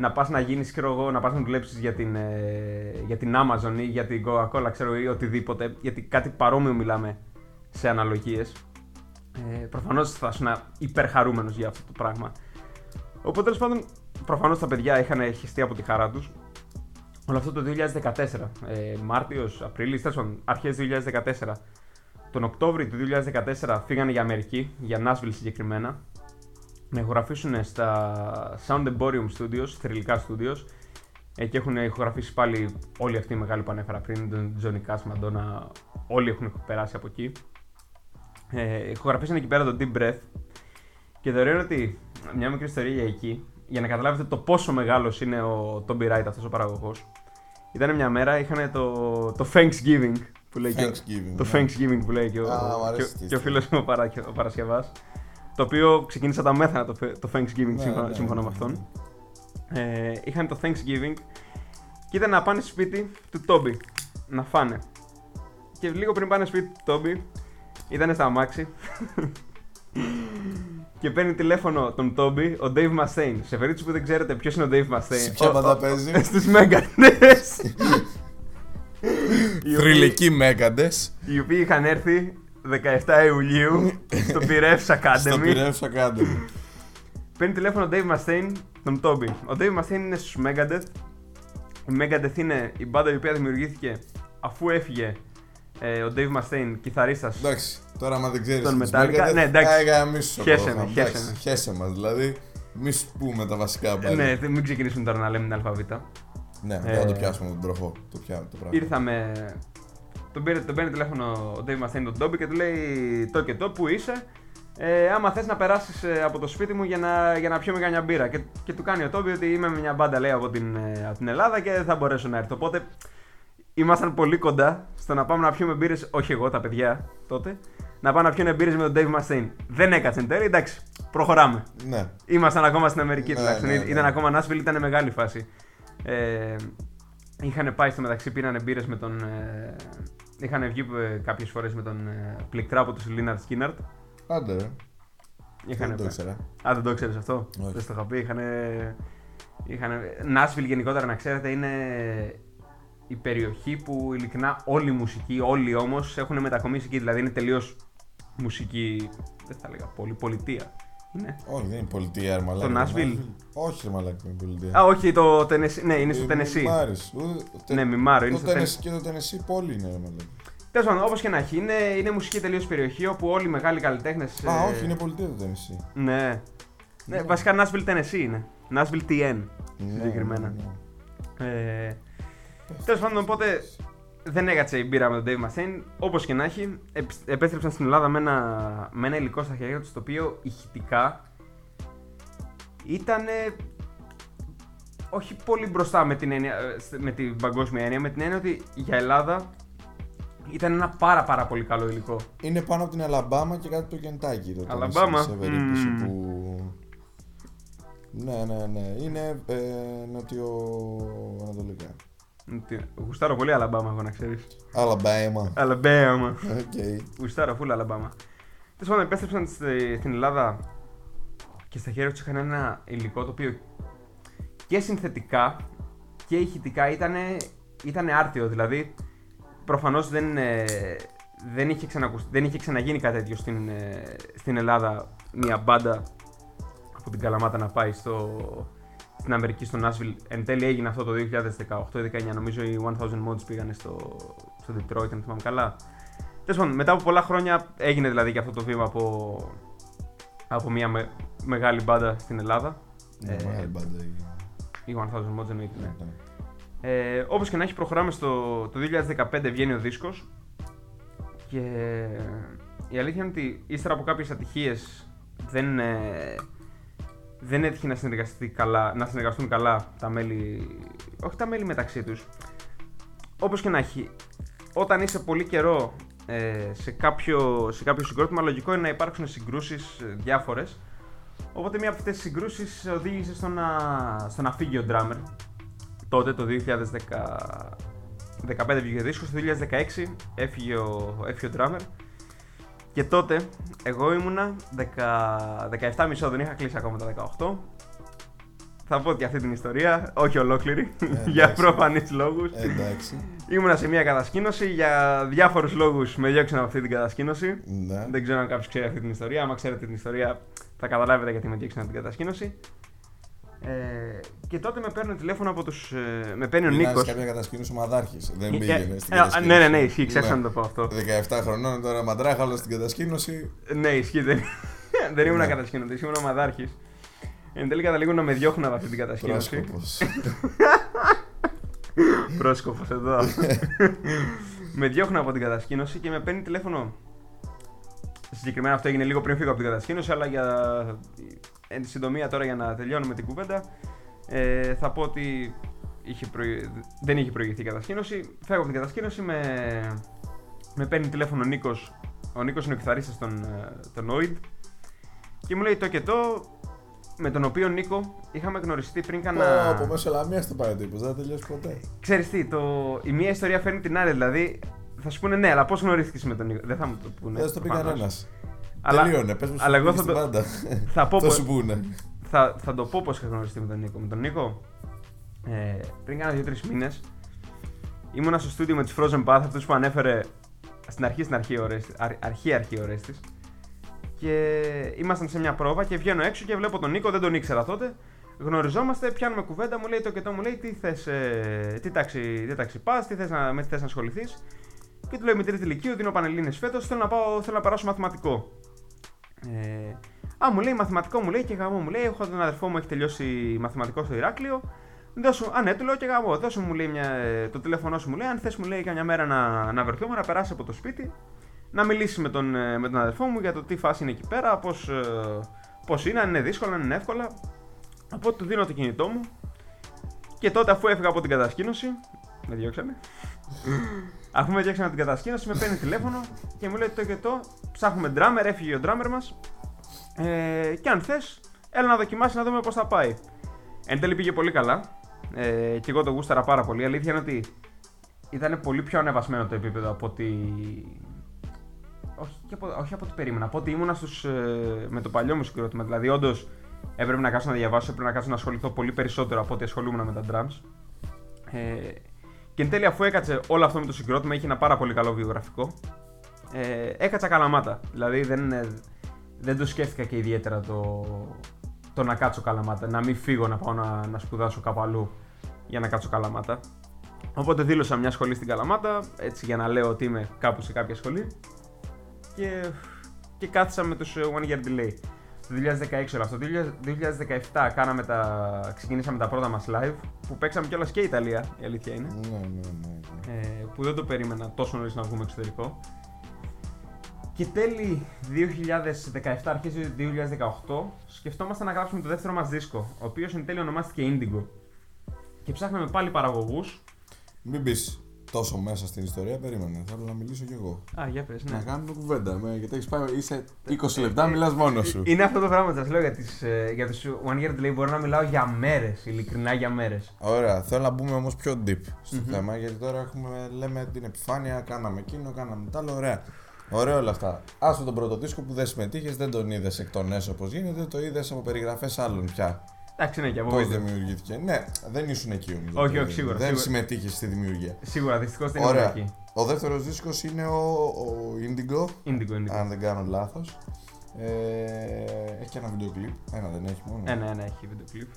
να πας να γίνεις, ξέρω εγώ, να πας να δουλέψεις για, την, ε, για την Amazon ή για την Coca-Cola, ξέρω ή οτιδήποτε, γιατί κάτι παρόμοιο μιλάμε σε αναλογίες. Ε, Προφανώς θα ήσουν υπερχαρούμενος για αυτό το πράγμα. Οπότε τέλος πάντων, προφανώς τα παιδιά είχαν χεστεί από τη χαρά τους. Όλο αυτό το 2014, ε, Μάρτιος, Απρίλιο, τέλος πάντων, αρχές 2014. τον Οκτώβριο του 2014 φύγανε για Αμερική, για Nashville συγκεκριμένα, να ηχογραφήσουν στα Sound Emporium Studios, θρηλυκά studios. Εκεί έχουν ηχογραφήσει πάλι όλοι αυτοί οι μεγάλοι που ανέφερα πριν, τον Johnny Cash, Madonna, όλοι έχουν περάσει από εκεί. Ε, ηχογραφήσαν εκεί πέρα το Deep Breath. Και το ωραίο είναι ότι, μια μικρή ιστορία για εκεί, για να καταλάβετε το πόσο μεγάλος είναι ο Tommy Wright, αυτός ο παραγωγός. Ήταν μια μέρα, είχαν το, το Thanksgiving που λέει και, Thanksgiving. το ναι. Thanksgiving που λέει και ο, Α, μου και, αρέσει ο- η και ο φίλος μου ο, Παρα, ο Παρασκευάς το οποίο ξεκίνησε τα μέθανα το, το Thanksgiving Ναι, σύμφωνα, ναι, σύμφωνα ναι, με ναι. αυτόν. Ε, είχαν το Thanksgiving και ήταν να πάνε σπίτι του Τόμπι να φάνε. Και λίγο πριν πάνε σπίτι του Τόμπι ήταν στα αμάξι και παίρνει τηλέφωνο τον Τόμπι ο Dave Mustaine. Σε περίπτωση που δεν ξέρετε ποιος είναι ο Dave Mustaine. Σε ποια ο- μπάντα ο- παίζει; Στους Megadeth. Οι οποίοι- Θρηλυκοί μέκαντε. οι οποίοι είχαν έρθει 17 Ιουλίου στο Piraeus Στο Academy. Piraeus Academy. Παίρνει τηλέφωνο ο Dave Mustaine, τον Toby. Ο Dave Mustaine είναι στους Megadeth. Η Megadeth είναι η μπάντα η οποία δημιουργήθηκε αφού έφυγε ε, ο Dave Mustaine, κιθαρίστας. Εντάξει, τώρα άμα δεν ξέρεις. Τον Metallica, ναι, εντάξει. Χέσε με, χέσε με. Χέσε μας, δηλαδή. Μη σου πούμε τα βασικά πάλι. Ναι, δεν- μην ξεκινήσουμε τώρα να λέμε την αλφαβήτα. Ναι, Ε, δεν θα το πιάσουμε τον τροχό. Το πιάμε το πράγμα. Ήρθαμε. Τον, πήρε, τον παίρνει τηλέφωνο ο Dave Mustaine τον Toby και του λέει το και το, πού είσαι; Ε, άμα θες να περάσεις από το σπίτι μου για να, για να πιούμε κανένα μπύρα. Και, και του κάνει ο Toby ότι είμαι με μια μπάντα λέει από την, ε, από την Ελλάδα και δεν θα μπορέσω να έρθω. Οπότε ήμασταν πολύ κοντά στο να πάμε να πιούμε μπύρες, όχι εγώ, τα παιδιά τότε, να πάμε να πιούμε μπύρες με τον Dave Mustaine. Δεν έκατσε εν τέλει, εντάξει, προχωράμε. Ναι. Ήμασταν ακόμα στην Αμερική Ναι, τουλάχιστον. ναι, ναι. Ήταν ακόμα Nashville, ήταν μεγάλη φάση. Ε, είχαν πάει στο μεταξύ, πήραν μπύρες με τον. Ε, είχαν βγει κάποιες φορές με τον ε, πληκτράπο τους Λίναρτ Σκίναρτ. Άντε, ρε. Είχαν Δεν το πάει. ήξερα. Α, δεν το ξέρει αυτό; Όχι. Δεν στο είχα πει. Είχαν. Είχαν... Nashville γενικότερα να ξέρετε είναι η περιοχή που ειλικρινά όλη η μουσική, όλοι όμως έχουν μετακομίσει εκεί. Δηλαδή είναι τελείως μουσική. Δεν θα έλεγα πόλη, πολιτεία. Είναι. Όχι, δεν είναι πολιτεία, ρε μαλάκα. Το Nashville. Όχι, ρε μαλάκα, είναι πολιτεία. Α, όχι, το Tennessee. Ναι, είναι στο Ε, Tennessee. Μιμάρης. Ούτε- τε- Ναι, Μιμάρο, είναι το στο Tennessee Και το Tennessee πόλη είναι, ρε μαλάκα. Τέλος πάντων, όπως και να έχει, είναι, είναι μουσική τελείως περιοχή όπου όλοι οι μεγάλοι καλλιτέχνες. Α, όχι, είναι πολιτεία το Tennessee. Ναι. ναι. Βασικά Nashville Tennessee είναι. Nashville TN. Ναι, Συγκεκριμένα. ναι, ναι. Ε, Τέλος πάντων, οπότε δεν έκατσε η μπύρα με τον Dave Mustaine. Όπως και να έχει, επ- επέστρεψαν στην Ελλάδα με ένα, με ένα υλικό στα χέρια τους το οποίο ηχητικά ήταν όχι πολύ μπροστά με την, έννοια, ε, στε- με την παγκόσμια έννοια, με την έννοια ότι για Ελλάδα ήταν ένα πάρα πάρα πολύ καλό υλικό. Είναι πάνω από την Αλαμπάμα και κάτι το Κεντάκι. Το Αλαμπάμα. Tennessee, Σε περίπτωση Μμμ. που. Ναι, ναι, ναι. Είναι ε, νοτιοανατολικά. Τι- Γουστάρω πολύ Αλαμπάμα, εγώ να ξέρεις. Αλαμπάμα. Αλαμπάμα. Οκ. Γουστάρω φουλ Αλαμπάμα. Τέλος πάντων, επέστρεψαν στη- στην Ελλάδα και στα χέρια τους είχαν ένα υλικό το οποίο και συνθετικά και ηχητικά ήταν, ήτανε άρτιο. Δηλαδή, προφανώς δεν, ε, δεν, είχε ξανακουσ- δεν είχε ξαναγίνει κάτι τέτοιο στην, ε, στην Ελλάδα. Μια μπάντα από την Καλαμάτα να πάει στο, στην Αμερική, στο Nashville. Εν τέλει έγινε αυτό το 2018-19. Νομίζω οι 1000 Mods πήγανε στο, στο Detroit, αν θυμάμαι καλά. Τέλος πάντων, μετά από πολλά χρόνια έγινε δηλαδή και αυτό το βήμα από, από μια με- μεγάλη μπάντα στην Ελλάδα. Ναι, Ε, μεγάλη μπάντα. Η 1000 Mods εννοείται. ναι. Ναι, ναι. Ε, Όπως και να έχει, προχωράμε στο το 2015 βγαίνει ο δίσκος και η αλήθεια είναι ότι ύστερα από κάποιες ατυχίες δεν, ε, δεν έτυχε να, συνεργαστεί καλά, να συνεργαστούν καλά τα μέλη, όχι τα μέλη μεταξύ τους. Όπως και να έχει, όταν είσαι πολύ καιρό ε, σε, κάποιο, σε κάποιο συγκρότημα, λογικό είναι να υπάρξουν συγκρούσεις ε, διάφορες. Οπότε μία από αυτές τις συγκρούσεις οδήγησε στο να, στο να φύγει ο drummer τότε το 2015 βγήκε δίσκος, το 2016 έφυγε ο, έφυγε ο drummer και τότε εγώ ήμουνα 10, 17 μισό, δεν είχα κλείσει ακόμα τα 18 θα πω και αυτή την ιστορία, όχι ολόκληρη, για εντάξει. προφανείς λόγους Ε, Εντάξει. Ήμουνα σε μια κατασκήνωση, για διάφορους λόγους με διώξαν από αυτή την κατασκήνωση Ναι. δεν ξέρω αν κάποιος ξέρει αυτή την ιστορία. Άμα ξέρετε την ιστορία, θα καταλάβετε γιατί με διώξαν από την κατασκήνωση. Ε, και τότε με παίρνει τηλέφωνο από τους. Ε, με παίρνει ο Νίκο. Νίκος. κάποια κατασκήνωση ομαδάρχης. Δεν Ε, πήγαινε στην ε, κατασκήνωση. Ναι, ναι, ναι, ισχύει, ξέχασα Ναι. να το πω αυτό. 17 χρονών τώρα μαντράχαλος στην κατασκήνωση. Ναι, ισχύει. Δεν, δεν ήμουν Ναι. κατασκήνωτη, ήμουν ομαδάρχης. Εν τέλει καταλήγουν να με διώχνουν από αυτή την κατασκήνωση. Πρόσκοπος. Πρόσκοπος εδώ. με διώχνουν από την κατασκήνωση και με παίρνει τηλέφωνο. Συγκεκριμένα αυτό έγινε λίγο πριν φύγω από την κατασκήνωση, αλλά για εν συντομία τώρα για να τελειώνουμε την κουβέντα, ε, θα πω ότι είχε προη- δεν είχε προηγηθεί η κατασκήνωση. Φεύγω από την κατασκήνωση, με, με παίρνει τηλέφωνο ο Νίκος. Ο Νίκος είναι ο κιθαρίστας των, ε, των Oid και μου λέει το και το, με τον οποίο Νίκο είχαμε γνωριστεί πριν κάνα... Από μέσω λαμία το πάει τύπο, δεν θα τελειώσει ποτέ. Ξέρεις τι, το... η μία ιστορία φέρνει την άλλη. Δηλαδή, θα σου πούνε ναι, αλλά πώς γνωρίστηκες με τον Νίκο; Δεν θα μου το πούνε. Δεν θα το πει προφανώς. κανένας. Αλλά- Τελείωνε, πες μου αλλά εγώ θα την το- πάντα. Θα, πω, Το πως- σου πούνε. θα, θα το πω πώ είχα γνωριστεί με τον Νίκο. Με τον Νίκο, ε, πριν κάνα δύο-τρεις μήνες, ήμουνα στο στούντιο με του Frozen Path, αυτούς που ανέφερε στην αρχή, στην αρχή, ώρες, αρ- αρχή, αρχή ώρες της. Και ήμασταν σε μια πρόβα και βγαίνω έξω και βλέπω τον Νίκο, δεν τον ήξερα τότε. Γνωριζόμαστε, πιάνουμε κουβέντα, μου λέει το και το, μου λέει τι θες, ε, τι τάξη, τι τάξη πας, τι θες να, με τι θες να ασχοληθείς; Και του λέω με τρίτη ηλικίου, δίνω πανελλήνες φέτος, θέλω να, πάω, θέλω να περάσω μαθηματικό. Ε, α, μου λέει μαθηματικό, μου λέει και γαμό, μου λέει, έχω τον αδερφό μου, έχει τελειώσει μαθηματικό στο Ηράκλειο. Δώσου, α, ναι, του λέω και γαμό, δώσου μου λέει μια, ε, το τηλέφωνό σου, μου λέει, αν θες μου λέει καμιά μέρα να, να βρεθούμε, να περάσει από το σπίτι, να μιλήσει με τον, ε, με τον αδερφό μου για το τι φάση είναι εκεί πέρα, πώς, ε, πώς είναι, αν είναι δύσκολα, αν είναι εύκολα. Οπότε του δίνω το κινητό μου και τότε αφού έφυγα από την κατασκήνωση, με διώξανε. Αφού με διώξανε από την κατασκήνωση, με παίρνει τηλέφωνο και μου λέει το και το, ψάχνουμε drummer, έφυγε ο drummer μας ε, και αν θες, έλα να δοκιμάσεις να δούμε πώς θα πάει. Εν τέλει πήγε πολύ καλά ε, και εγώ το γούσταρα πάρα πολύ. Η αλήθεια είναι ότι ήταν πολύ πιο ανεβασμένο το επίπεδο από ότι. Όχι, και από, όχι από ό,τι περίμενα. Από ότι ήμουνα στους, ε, με το παλιό μου συγκρότημα. Δηλαδή, όντως έπρεπε να κάτσω να διαβάσω, έπρεπε να κάτσω να ασχοληθώ πολύ περισσότερο από ό,τι ασχολούμουν με τα drums. Ε, και εν τέλει, αφού έκατσε όλο αυτό με το συγκρότημα, είχε ένα πάρα πολύ καλό βιογραφικό. Ε, έκατσα καλαμάτα. Δηλαδή, δεν, ε, δεν το σκέφτηκα και ιδιαίτερα το, το να κάτσω καλαμάτα. Να μην φύγω να πάω να, να σπουδάσω κάπου αλλού για να κάτσω καλαμάτα. Οπότε δήλωσα μια σχολή στην Καλαμάτα, έτσι για να λέω ότι είμαι κάπου σε κάποια σχολή. Και, και κάθισα με τους ε, One Year Delay. Το 2016 όλο αυτό. Το 2017 κάναμε τα, ξεκινήσαμε τα πρώτα μας live, που παίξαμε κιόλας και Ιταλία, η αλήθεια είναι. Ναι, ναι, ναι. ναι. Ε, που δεν το περίμενα τόσο νωρίς να βγούμε εξωτερικό. Και τέλη 2017, αρχές 2018, σκεφτόμαστε να γράψουμε το δεύτερο μας δίσκο, ο οποίος εν τέλει ονομάστηκε Indigo. Και ψάχναμε πάλι παραγωγούς. Μην μπει τόσο μέσα στην ιστορία, περίμενε. Θέλω να μιλήσω κι εγώ. Α, για πες, ναι. Να κάνουμε κουβέντα. Με, γιατί έχεις πάει, είσαι 20 λεπτά, μιλάς μόνος σου. Είναι αυτό το πράγμα που σα λέω για, τις, ε, για τους One Year Delay. Μπορώ να μιλάω για μέρες, ειλικρινά για μέρες. Ωραία, θέλω να μπούμε όμως πιο deep στο θέμα γιατί τώρα έχουμε, λέμε την επιφάνεια, κάναμε εκείνο, κάναμε τ' άλλο. Ωραία. Ωραία όλα αυτά. Άστο τον πρώτο δίσκο που δεν συμμετείχες, δεν τον είδες εκ των έσω όπως γίνεται, το είδες από περιγραφές άλλων πια. Εντάξει, ναι, και από Πώς βίντεο. δημιουργήθηκε. Ναι, δεν ήσουν εκεί όμως. Όχι, όχι, σίγουρα, Δεν σίγουρα. συμμετείχες στη δημιουργία. Σίγουρα, δυστυχώς δεν ήμουν Ωραία. εκεί. Ο δεύτερος δίσκος είναι ο, ο Indigo, Indigo, Indigo. αν δεν κάνω λάθος. Ε, έχει και ένα βίντεο κλιπ. Ένα δεν έχει μόνο. Ένα, ένα έχει βίντεο κλιπ.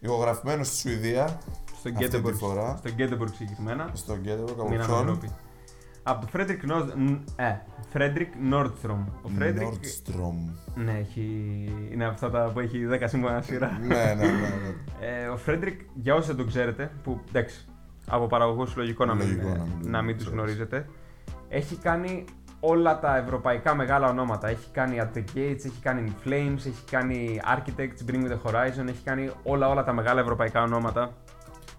Ηχογραφημένος στη Σουηδία, Στο Αυτή τη Γκέτεμποργκ φορά. στο Γκέτεμποργκ συγκεκριμένα. στο Γκέτεμποργκ, από Μείναμε ποιον; Ευρώπη. Από το Φρέντρικ ε, Φρέντρικ Νόρτστρομ. Ο Φρέντρικ. Nordstrom. Ναι, έχει... είναι αυτά τα που έχει 10 σύμφωνα σειρά. ναι, ναι, ναι. ναι. Ε, ο Φρέντρικ, για όσοι δεν τον ξέρετε, που εντάξει, από παραγωγούς λογικό να μην, Λογικό ε, να μην τον να μην τους ξέρεις. γνωρίζετε, έχει κάνει όλα τα ευρωπαϊκά μεγάλα ονόματα. Έχει κάνει At the Gates, έχει κάνει In Flames, έχει κάνει Architects, Bring Me the Horizon, έχει κάνει όλα, όλα τα μεγάλα ευρωπαϊκά ονόματα.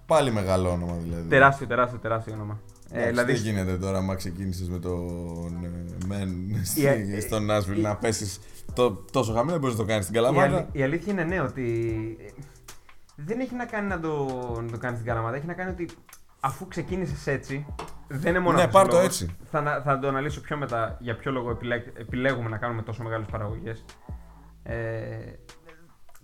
Πάλι μεγάλο όνομα δηλαδή. Τεράστιο, τεράστιο, τεράστιο όνομα. Ε, Εντάξει, δηλαδή, Δεν γίνεται τώρα, άμα ξεκίνησες με τον ε, Men Η- στη- ε, στον Nashville να πέσεις τόσο χαμηλά, δεν μπορείς να το κάνεις στην η, αλη- Καλαμάτα. η αλήθεια είναι ναι, ότι ε, δεν έχει να κάνει να το, να το κάνεις στην Καλαμάτα. Έχει να κάνει ότι αφού ξεκίνησες έτσι, δεν είναι μόνο Ναι, αυτός ο πάρ' το λόγος. έτσι. Θα, ανα- θα το αναλύσω πιο μετά για ποιο λόγο επιλέγ- επιλέγουμε να κάνουμε τόσο μεγάλες παραγωγές. Ε,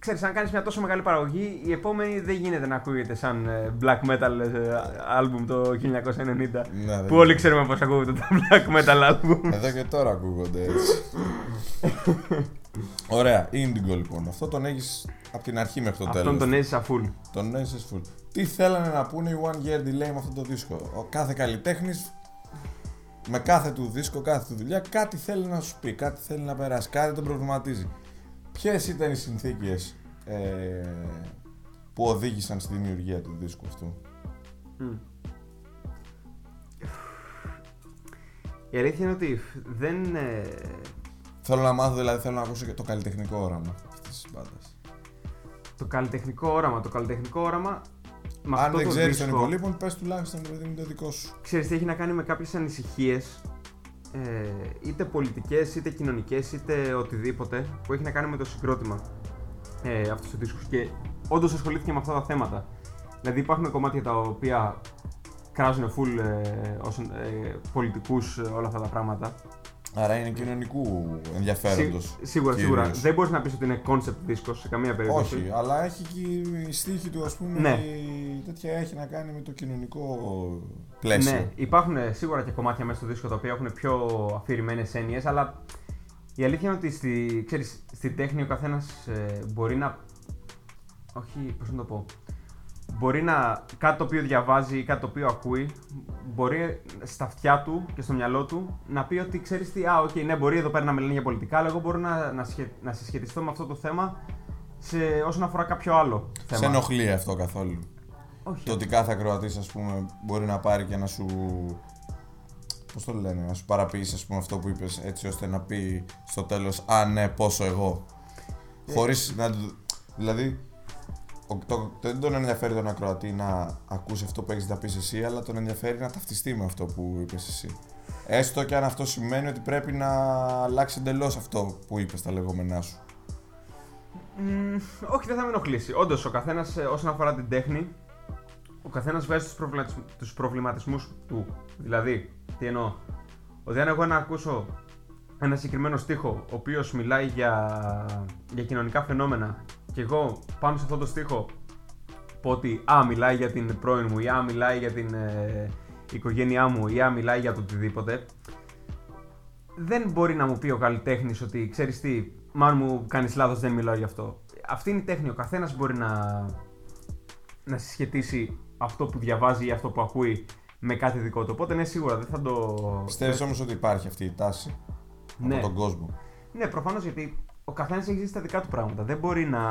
ξέρεις, αν κάνεις μια τόσο μεγάλη παραγωγή, η επόμενη δεν γίνεται να ακούγεται σαν ε, black metal ε, album το 1990. Ναι, δεν που όλοι ξέρουμε πώς ακούγεται το black metal album. Εδώ και τώρα ακούγονται έτσι. Ωραία, Indigo λοιπόν. Αυτό τον έχεις από την αρχή μέχρι το τέλος. Αυτόν τον έζησα full. Τον έζησες full. Τι θέλανε να πούνε οι One Year Delay με αυτό το δίσκο; Ο κάθε καλλιτέχνης με κάθε του δίσκο, κάθε του δουλειά, κάτι θέλει να σου πει, κάτι θέλει να περάσει, κάτι τον προβληματίζει. Ποιες ήταν οι συνθήκες ε, που οδήγησαν στη δημιουργία του δίσκου αυτού; Mm. Η αλήθεια είναι ότι δεν. Ε... Θέλω να μάθω, δηλαδή θέλω να ακούσω και το καλλιτεχνικό όραμα αυτής της μπάντας. Το καλλιτεχνικό όραμα. Το καλλιτεχνικό όραμα. Με Αν δεν ξέρεις τον υπολείπων, πες τουλάχιστον παιδί το δικό σου. Ξέρεις τι έχει να κάνει με κάποιες ανησυχίες, ε, είτε πολιτικές, είτε κοινωνικές, είτε οτιδήποτε, που έχει να κάνει με το συγκρότημα ε, αυτού του δίσκου. Και όντως ασχολήθηκε με αυτά τα θέματα. Δηλαδή υπάρχουν κομμάτια τα οποία κράζουν full ε, ως ε, πολιτικούς ε, όλα αυτά τα πράγματα. Άρα είναι κοινωνικού ενδιαφέροντος. Σί, σίγουρα, κυρίως. σίγουρα. Δεν μπορείς να πεις ότι είναι concept δίσκος σε καμία περίπτωση. Όχι, αλλά έχει και η στίχη του, ας πούμε, ναι. η... τέτοια έχει να κάνει με το κοινωνικό πλαίσιο. Ναι, υπάρχουν σίγουρα και κομμάτια μέσα στο δίσκο τα οποία έχουν πιο αφηρημένες έννοιες, αλλά η αλήθεια είναι ότι στη, ξέρεις, στη τέχνη ο καθένας ε, μπορεί να. Όχι, πώς να το πω μπορεί να κάτι το οποίο διαβάζει ή κάτι το οποίο ακούει, μπορεί στα αυτιά του και στο μυαλό του να πει ότι ξέρεις τι, α, okay, ναι, μπορεί εδώ πέρα να μιλάνε για πολιτικά, αλλά εγώ μπορώ να, να, σχε, να συσχετιστώ με αυτό το θέμα σε, όσον αφορά κάποιο άλλο θέμα. Σε ενοχλεί αυτό καθόλου. Όχι. Το ότι κάθε ακροατής, ας πούμε, μπορεί να πάρει και να σου. Πώς το λένε, να σου παραποιήσει ας πούμε, αυτό που είπες, έτσι ώστε να πει στο τέλος Α, ναι, πόσο εγώ. Ε. Χωρίς να. Δηλαδή, το, δεν τον ενδιαφέρει τον ακροατή να ακούσει αυτό που έχεις να πεις εσύ, αλλά τον ενδιαφέρει να ταυτιστεί με αυτό που είπες εσύ. Έστω και αν αυτό σημαίνει ότι πρέπει να αλλάξει εντελώς αυτό που είπες στα λεγόμενά σου. Mm, όχι, δεν θα με ενοχλήσει. Όντως, ο καθένας ε, όσον αφορά την τέχνη, ο καθένας βγάζει τους προβληματισμούς του. Δηλαδή, τι εννοώ; Ότι αν εγώ να ακούσω ένα συγκεκριμένο στίχο ο οποίος μιλάει για, για κοινωνικά φαινόμενα και εγώ πάνω σε αυτό το στίχο πω ότι α, μιλάει για την πρώην μου ή α, μιλάει για την ε, οικογένειά μου ή α, μιλάει για το οτιδήποτε, δεν μπορεί να μου πει ο καλλιτέχνης ότι ξέρεις τι, μάλλον μου κάνεις λάθος, δεν μιλάω γι' αυτό. Αυτή είναι η τέχνη. Ο καθένας μπορεί να, να συσχετίσει αυτό που διαβάζει ή αυτό που ακούει με κάτι δικό του. Οπότε ναι, σίγουρα δεν θα το. Πιστεύεις όμως ότι υπάρχει αυτή η τάση ναι. από τον κόσμο; Ναι, προφανώς γιατί ο καθένας έχει ζήσει τα δικά του πράγματα. Δεν μπορεί να.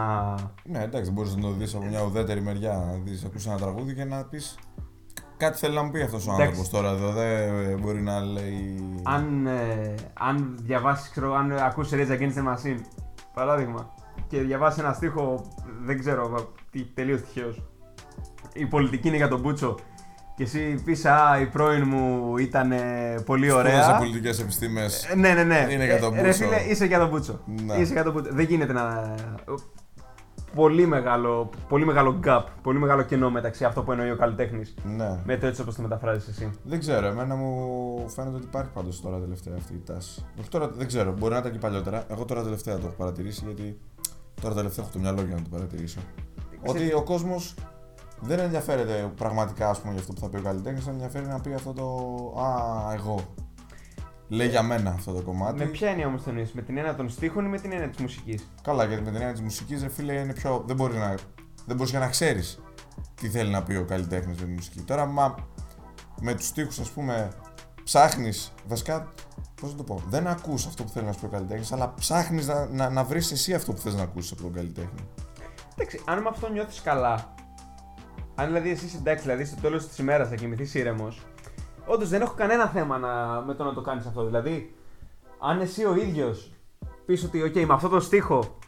Ναι, εντάξει, μπορείς να το δεις από μια ουδέτερη μεριά. Να δεις, ακούσει ένα τραγούδι και να πεις. Κάτι θέλει να μου πει αυτός ο άνθρωπος τώρα εδώ. Δεν μπορεί να λέει. Αν, ε, αν διαβάσεις, ξέρω, αν ακούσει Rage Against the Machine, παράδειγμα, και διαβάσεις ένα στίχο, δεν ξέρω, τελείως τυχαίος. Η πολιτική είναι για τον Μπούτσο και εσύ πεις, Α, η πρώην μου ήταν πολύ ωραία. σε πολιτικές επιστήμες. Ε, ναι, ναι, ναι. Είναι για τον Μπούτσο. Ρε φίλε, είσαι για τον Μπούτσο. Ναι. Είσαι για τον Μπούτσο. Δεν γίνεται να. Πολύ μεγάλο, πολύ μεγάλο gap, πολύ μεγάλο κενό μεταξύ αυτό που εννοεί ο καλλιτέχνης ναι. με το έτσι όπως το μεταφράζεις εσύ. Δεν ξέρω, εμένα μου φαίνεται ότι υπάρχει πάντως τώρα τελευταία αυτή η τάση. Όχι τώρα, δεν ξέρω, μπορεί να ήταν και παλιότερα. Εγώ τώρα τελευταία το έχω παρατηρήσει γιατί τώρα τελευταία έχω το μυαλό για να το παρατηρήσω. Ότι ο κόσμος δεν ενδιαφέρεται πραγματικά ας πούμε, για αυτό που θα πει ο καλλιτέχνης, ενδιαφέρει να πει αυτό το Α, εγώ. Λέει για μένα αυτό το κομμάτι. Με ποια έννοια όμως το εννοείς, με την έννοια των στίχων ή με την έννοια της μουσικής; Καλά, γιατί με την έννοια της μουσικής, ρε φίλε, είναι πιο. Δεν μπορεί να. Δεν μπορείς να ξέρεις τι θέλει να πει ο καλλιτέχνης με τη μουσική. Τώρα, μα με τους στίχους, ας πούμε, ψάχνεις. Βασικά, πώς να το πω. Δεν ακούς αυτό που θέλει να πει ο καλλιτέχνης, αλλά ψάχνεις να, να, να βρεις εσύ αυτό που θες να ακούσεις από τον καλλιτέχνη. Εντάξει, αν με αυτό νιώθεις καλά, αν δηλαδή εσύ εντάξει, δηλαδή στο τέλος της ημέρας θα κοιμηθείς ήρεμος, όντως δεν έχω κανένα θέμα να, με το να το κάνεις αυτό. Δηλαδή, αν εσύ ο ίδιος πεις ότι, OK, με αυτό το στίχο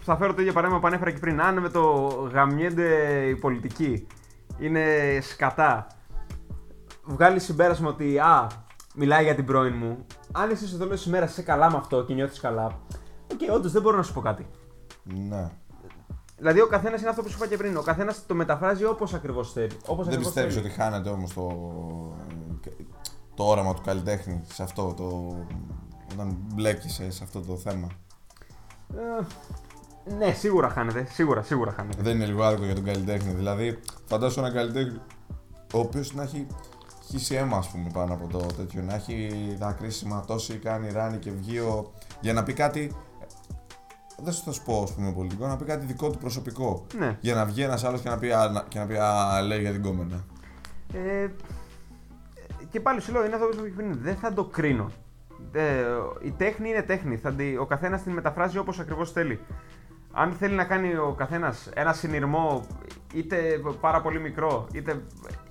θα φέρω το ίδιο παράδειγμα που ανέφερα και πριν. Αν με το γαμιέται η πολιτική είναι σκατά, βγάλει συμπέρασμα ότι α, μιλάει για την πρώην μου. Αν εσύ στο τέλος της ημέρας είσαι καλά με αυτό και νιώθεις καλά, OK, okay, όντως δεν μπορώ να σου πω κάτι. Ναι. Δηλαδή ο καθένας είναι αυτό που σου είπα και πριν. Ο καθένας το μεταφράζει όπως ακριβώς θέλει. Όπως Δεν πιστεύεις ότι χάνεται όμως το, το όραμα του καλλιτέχνη σε αυτό το. όταν μπλέκησε σε αυτό το θέμα; Ε, ναι, σίγουρα χάνεται. Σίγουρα, σίγουρα χάνεται. Δεν είναι λίγο άδικο για τον καλλιτέχνη. Δηλαδή, φαντάσου ένα καλλιτέχνη ο οποίος να έχει χύσει αίμα, ας πούμε, πάνω από το τέτοιο. Να έχει δάκρυ σηματώσει, κάνει ράνι και βγει ο... για να πει κάτι. Δεν θα σου πω, ας πούμε, πολιτικό, να πει κάτι δικό του προσωπικό. Ναι. Για να βγει ένας άλλος και να πει, α, να- και να πει Α, λέει για την κόμενα. Ε, και πάλι σου λέω, είναι αυτό που είπα και πριν. Δεν θα το κρίνω. Ε, η τέχνη είναι τέχνη. Θα τη, ο καθένας την μεταφράζει όπως ακριβώς θέλει. Αν θέλει να κάνει ο καθένας ένα συνειρμό είτε πάρα πολύ μικρό, είτε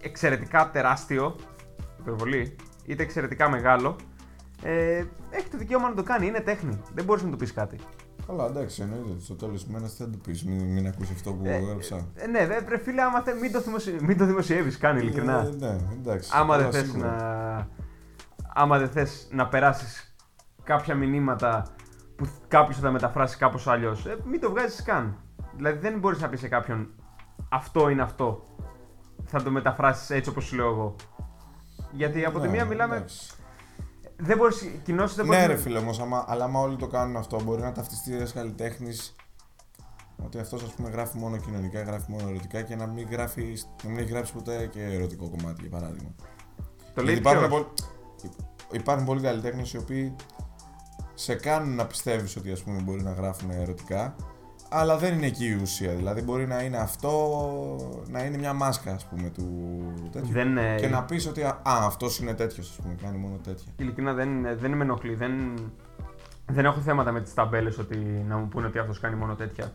εξαιρετικά τεράστιο, υπερβολή, είτε εξαιρετικά μεγάλο, ε, έχει το δικαίωμα να το κάνει. Είναι τέχνη. Δεν μπορείς να του πεις κάτι. Καλά, εντάξει, εννοείται. Στο τέλος της μέρας τι θα του πεις, μην, μην ακούσεις αυτό που Ε, έγραψα. Ε, ναι, δε, ρε φίλε, άμα θε, μην το, δημοσι... μην το δημοσιεύεις, κάνει ειλικρινά. Ε, ναι, εντάξει. άμα δεν Καλά, θες σίγουρα. να... Άμα δεν θες να περάσεις κάποια μηνύματα που κάποιος θα τα μεταφράσει κάπως αλλιώς, ε, μην το βγάζεις καν. Δηλαδή δεν μπορείς να πεις σε κάποιον αυτό είναι αυτό. Θα το μεταφράσεις έτσι όπως σου λέω εγώ. Γιατί από τη Ναι, μία μιλάμε... εντάξει. Δεν μπορείς, κοινώς δεν μπορείς... Ναι, να- ρε φίλε όμως, αλλά άμα όλοι το κάνουν αυτό, μπορεί να ταυτιστεί ένα καλλιτέχνης ότι αυτός ας πούμε γράφει μόνο κοινωνικά, γράφει μόνο ερωτικά και να μην, γράφει, να μην έχει γράψει ποτέ και ερωτικό κομμάτι για παράδειγμα. Το λέει Γιατί υπάρχουν, ποιος; πολλ- υπάρχουν πολλοί καλλιτέχνες οι οποίοι σε κάνουν να πιστεύεις ότι ας πούμε μπορεί να γράφουν ερωτικά, αλλά δεν είναι εκεί η ουσία. Δηλαδή μπορεί να είναι αυτό, να είναι μια μάσκα ας πούμε του τέτοιου. Δεν, ε, Και να πεις ότι α, αυτός είναι τέτοιος, ας πούμε, κάνει μόνο τέτοια. Ειλικρινά δεν, δεν με ενοχλεί. Δεν, δεν έχω θέματα με τις ταμπέλες ότι να μου πούνε ότι αυτός κάνει μόνο τέτοια.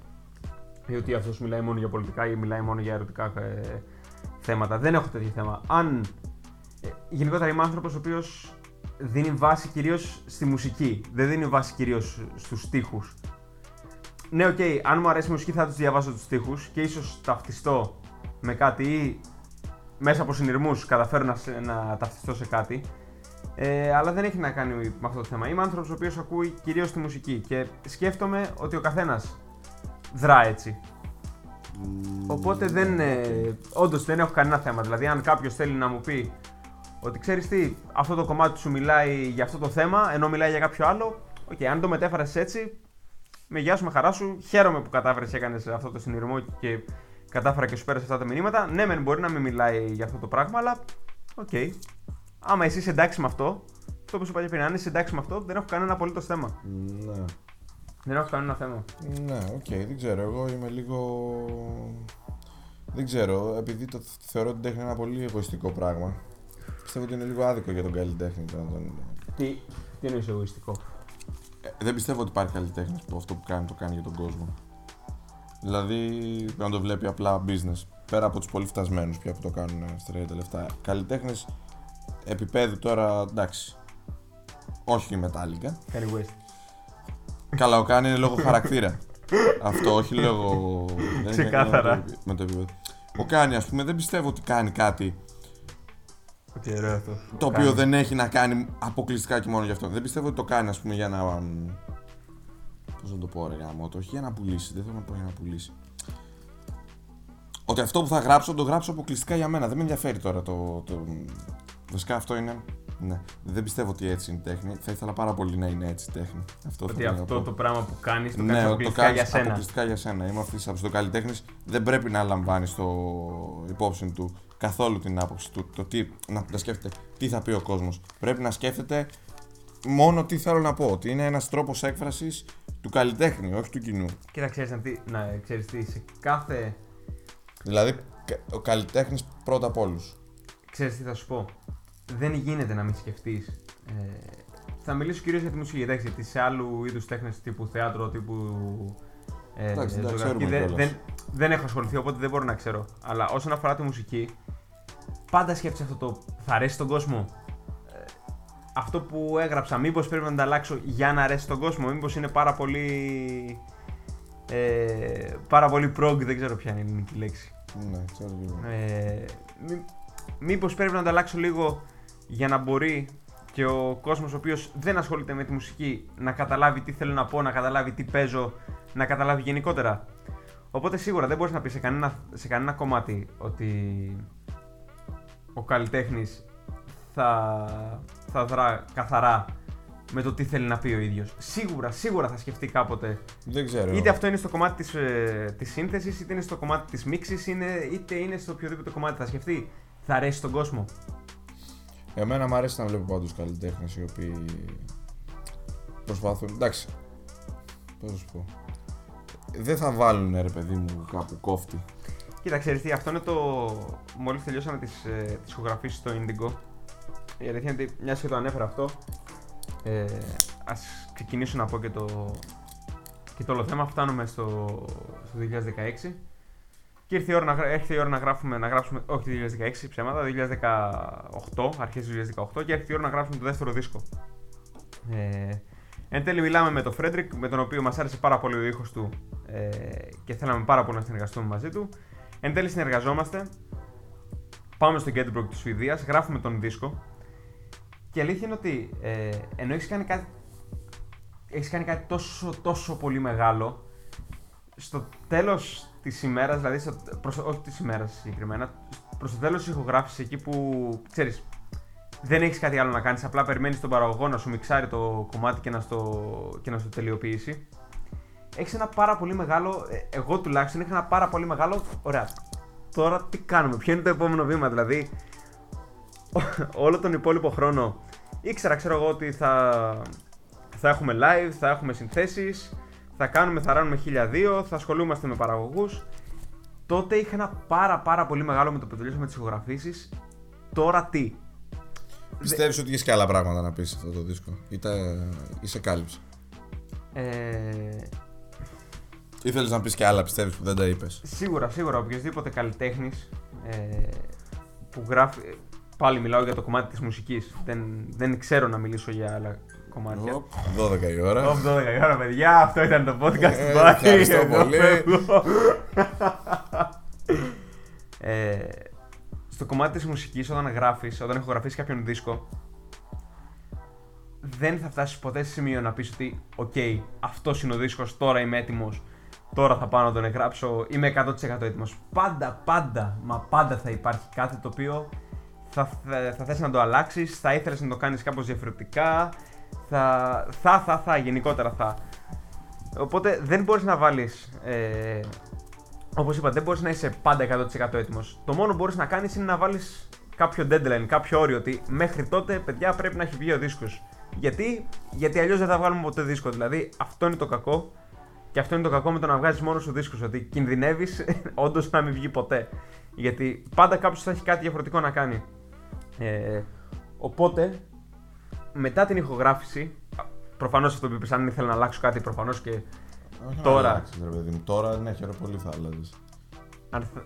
Ή ότι αυτός μιλάει μόνο για πολιτικά ή μιλάει μόνο για ερωτικά ε, θέματα. Δεν έχω τέτοιο θέμα. Αν. Ε, γενικότερα είμαι άνθρωπος ο οποίος δίνει βάση κυρίως στη μουσική. Δεν δίνει βάση κυρίως στους στίχους. Ναι, οκ, αν μου αρέσει η μουσική θα τους διαβάσω τους στίχους και ίσως ταυτιστώ με κάτι ή μέσα από συνειρμούς καταφέρω να, σε- να ταυτιστώ σε κάτι. Ε, αλλά δεν έχει να κάνει με αυτό το θέμα. Είμαι άνθρωπος ο οποίος ακούει κυρίως τη μουσική και σκέφτομαι ότι ο καθένας δρά έτσι. Οπότε δεν. Ε, Όντως δεν έχω κανένα θέμα. Δηλαδή, αν κάποιος θέλει να μου πει ότι ξέρεις τι, αυτό το κομμάτι σου μιλάει για αυτό το θέμα, ενώ μιλάει για κάποιο άλλο, οκ, αν το μετέφερες έτσι, με γεια σου, με χαρά σου. Χαίρομαι που κατάφερες και έκανες αυτό το συνειρμό και κατάφερα και σου πέρασε αυτά τα μηνύματα. Ναι, μεν μπορεί να μην μιλάει για αυτό το πράγμα, αλλά οκ. Άμα εσύ είσαι εντάξει με αυτό, αυτό που σου είπα και πριν, αν είσαι εντάξει με αυτό, δεν έχω κανένα απολύτως θέμα. Ναι. Δεν έχω κανένα θέμα. Ναι, οκ, δεν ξέρω. Εγώ είμαι λίγο. Δεν ξέρω, επειδή το θεωρώ την τέχνη ένα πολύ εγωιστικό πράγμα. Πιστεύω ότι είναι λίγο άδικο για τον καλλιτέχνη. το να τον- Τι, τι εννοείς εγωιστικό; Ε, δεν πιστεύω ότι υπάρχει καλλιτέχνη που αυτό που κάνει το κάνει για τον κόσμο. Δηλαδή να το βλέπει απλά business. Πέρα από τους πολύ φτασμένους πια που το κάνουν στα τα λεφτά. Καλλιτέχνες επίπεδου τώρα εντάξει. Όχι η Metallica. Kanye West. Καλά, ο Kanye είναι λόγω χαρακτήρα. Αυτό, όχι λόγω. δεν έχει να κάνει Ξεκάθαρα. με το- Με το επίπεδο. Ο Kanye, ας πούμε, δεν πιστεύω ότι κάνει κάτι Οκ, ωραίο αυτό. το οποίο δεν έχει να κάνει αποκλειστικά και μόνο γι' αυτό. Δεν πιστεύω ότι το κάνει, ας πούμε, για να. Πώς να το πω, ρε γάμο, το όχι για να πουλήσει. Δεν θέλω να πω για να πουλήσει. Ότι αυτό που θα γράψω, το γράψω αποκλειστικά για μένα. Δεν με ενδιαφέρει τώρα το. το... Βασικά αυτό είναι. Ναι. Δεν πιστεύω ότι έτσι είναι η τέχνη. Θα ήθελα πάρα πολύ να είναι έτσι η τέχνη. Αυτό Ότι θα ήθελα να αυτό πω. το πράγμα που κάνεις το Ναι, κάνεις ότι το αποκλειστικά κάνεις για σένα. αποκλειστικά για σένα. Είμαι αυτής της άποψης. Το καλλιτέχνης δεν πρέπει να λαμβάνεις στο υπόψη του καθόλου την άποψη του. Το τι, να, να σκέφτεται τι θα πει ο κόσμος. Πρέπει να σκέφτεται μόνο τι θέλω να πω. Ότι είναι ένας τρόπος έκφρασης του καλλιτέχνη, όχι του κοινού. Κοίτα, ξέρεις τι, να ξέρεις τι, σε κάθε. Δηλαδή, κα- ο καλλιτέχνης πρώτα απ' όλους. Ξέρεις τι θα σου πω; Δεν γίνεται να μην σκεφτείς. Ε, θα μιλήσω κυρίως για τη μουσική. Εντάξει, γιατί σε άλλου είδους τέχνες τύπου θέατρο, τύπου. Ε, Εντάξει, δεν ζωγραφική, ξέρουμε δεν, κιόλας. δεν, δεν έχω ασχοληθεί, οπότε δεν μπορώ να ξέρω. Αλλά όσον αφορά τη μουσική, πάντα σκέφτεσαι αυτό το. Θα αρέσει στον κόσμο. Ε, αυτό που έγραψα, μήπως πρέπει να τα αλλάξω για να αρέσει στον κόσμο, μήπως είναι πάρα πολύ. Ε, πάρα πολύ prog, δεν ξέρω ποια είναι η ελληνική λέξη. Ναι, ξέρω λίγο. Ε, μή, μήπως πρέπει να τα αλλάξω λίγο για να μπορεί και ο κόσμος ο οποίος δεν ασχολείται με τη μουσική να καταλάβει τι θέλω να πω, να καταλάβει τι παίζω, να καταλάβει γενικότερα. Οπότε σίγουρα δεν μπορείς να πεις σε κανένα, σε κανένα κομμάτι ότι ο καλλιτέχνης θα, θα δρά καθαρά με το τι θέλει να πει ο ίδιος. Σίγουρα, σίγουρα θα σκεφτεί κάποτε Δεν ξέρω. Είτε αυτό είναι στο κομμάτι της, ε, της σύνθεσης, είτε είναι στο κομμάτι της μίξης, είναι, είτε είναι στο οποιοδήποτε κομμάτι θα σκεφτεί. Θα αρέσει στον κόσμο. Εμένα μου αρέσει να βλέπω πάντως καλλιτέχνες οι οποίοι προσπαθούν. Εντάξει. Πώς να σου πω. Δεν θα βάλουν ρε παιδί μου κάπου κόφτη. Κοίτα, ξέρεις τι, αυτό είναι το. Μόλις τελειώσαμε τις τις ηχογραφήσεις στο Indigo. Η αλήθεια είναι ότι μιας και το ανέφερα αυτό, ε, ας ξεκινήσω να πω και το, και το όλο θέμα. Φτάνουμε στο, στο 2016. Και ήρθε η ώρα να, έρχεται η ώρα να γράφουμε, να γράψουμε, όχι το 2016 ψέματα, 2018, αρχές του 2018 και έρχεται η ώρα να γράψουμε το δεύτερο δίσκο. Ε, εν τέλει μιλάμε με τον Φρέντρικ, με τον οποίο μας άρεσε πάρα πολύ ο ήχος του ε, και θέλαμε πάρα πολύ να συνεργαστούμε μαζί του. Εν τέλει συνεργαζόμαστε, πάμε στο Γκέτεμποργκ της Σουηδίας, γράφουμε τον δίσκο και αλήθεια είναι ότι ε, ενώ έχεις κάνει κάτι έχεις κάνει κάτι τόσο, τόσο πολύ μεγάλο, στο τέλος της ημέρας, δηλαδή στο, προς, όχι της ημέρας συγκεκριμένα, προς το τέλος της ηχογράφησης εκεί που ξέρεις, δεν έχεις κάτι άλλο να κάνεις, απλά περιμένεις τον παραγωγό να σου μιξάρει το κομμάτι και να στο, και να στο τελειοποιήσει. Έχεις ένα πάρα πολύ μεγάλο, ε, εγώ τουλάχιστον είχα ένα πάρα πολύ μεγάλο. Ωραία. Τώρα τι κάνουμε, ποιο είναι το επόμενο βήμα, δηλαδή. όλο τον υπόλοιπο χρόνο ήξερα, ξέρω εγώ, ότι θα, θα έχουμε live, θα έχουμε συνθέσεις, θα κάνουμε, θα ράνουμε 1002, θα ασχολούμαστε με παραγωγούς. Τότε είχα ένα πάρα πάρα πολύ μεγάλο με το που τελείωσαμε τις ηχογραφήσεις. Τώρα τι; Πιστεύεις ότι έχει και άλλα πράγματα να πεις αυτό το δίσκο ή, τα... ή σε κάλυψε; Ε... Ήθελες να πεις και άλλα πιστεύεις που δεν τα είπες; Σίγουρα, σίγουρα. Οποιοςδήποτε καλλιτέχνης ε, που γράφει... Πάλι μιλάω για το κομμάτι της μουσικής. Δεν, δεν ξέρω να μιλήσω για άλλα κομμάτια. 12 η ώρα. 12 η ώρα, παιδιά. Αυτό ήταν το podcast ε, Ευχαριστώ πολύ. ε, στο κομμάτι της μουσικής, όταν γράφεις, όταν έχω γράψει κάποιον δίσκο, δεν θα φτάσεις ποτέ σε σημείο να πεις ότι «OK, okay, αυτός είναι ο δίσκος, τώρα είμαι έτοιμος, τώρα θα πάω να τον εγγράψω, είμαι 100% έτοιμος». Πάντα, πάντα, μα πάντα θα υπάρχει κάτι το οποίο θα, θα, θα θες να το αλλάξεις, θα ήθελες να το κάνεις κάπως διαφορετικά, θα, θα, θα, θα, γενικότερα θα. Οπότε δεν μπορείς να βάλεις, ε, όπως είπα, δεν μπορείς να είσαι πάντα 100% έτοιμος. Το μόνο που μπορείς να κάνεις είναι να βάλεις κάποιο deadline, κάποιο όριο, ότι μέχρι τότε, παιδιά, πρέπει να έχει βγει ο δίσκος. Γιατί, γιατί αλλιώς δεν θα βγάλουμε ποτέ δίσκο. Δηλαδή, αυτό είναι το κακό. Και αυτό είναι το κακό με το να βγάζεις μόνος σου δίσκο. Ότι κινδυνεύεις όντως να μην βγει ποτέ. Γιατί πάντα κάποιος θα έχει κάτι διαφορετικό να κάνει. Ε, οπότε, μετά την ηχογράφηση, προφανώς αυτό που είπες, αν ήθελα να αλλάξω κάτι, προφανώς και Όχι τώρα. αλλάξεις, ρε παιδί μου. Τώρα ναι, χαίρομαι πολύ θα άλλαζε. Αν θα...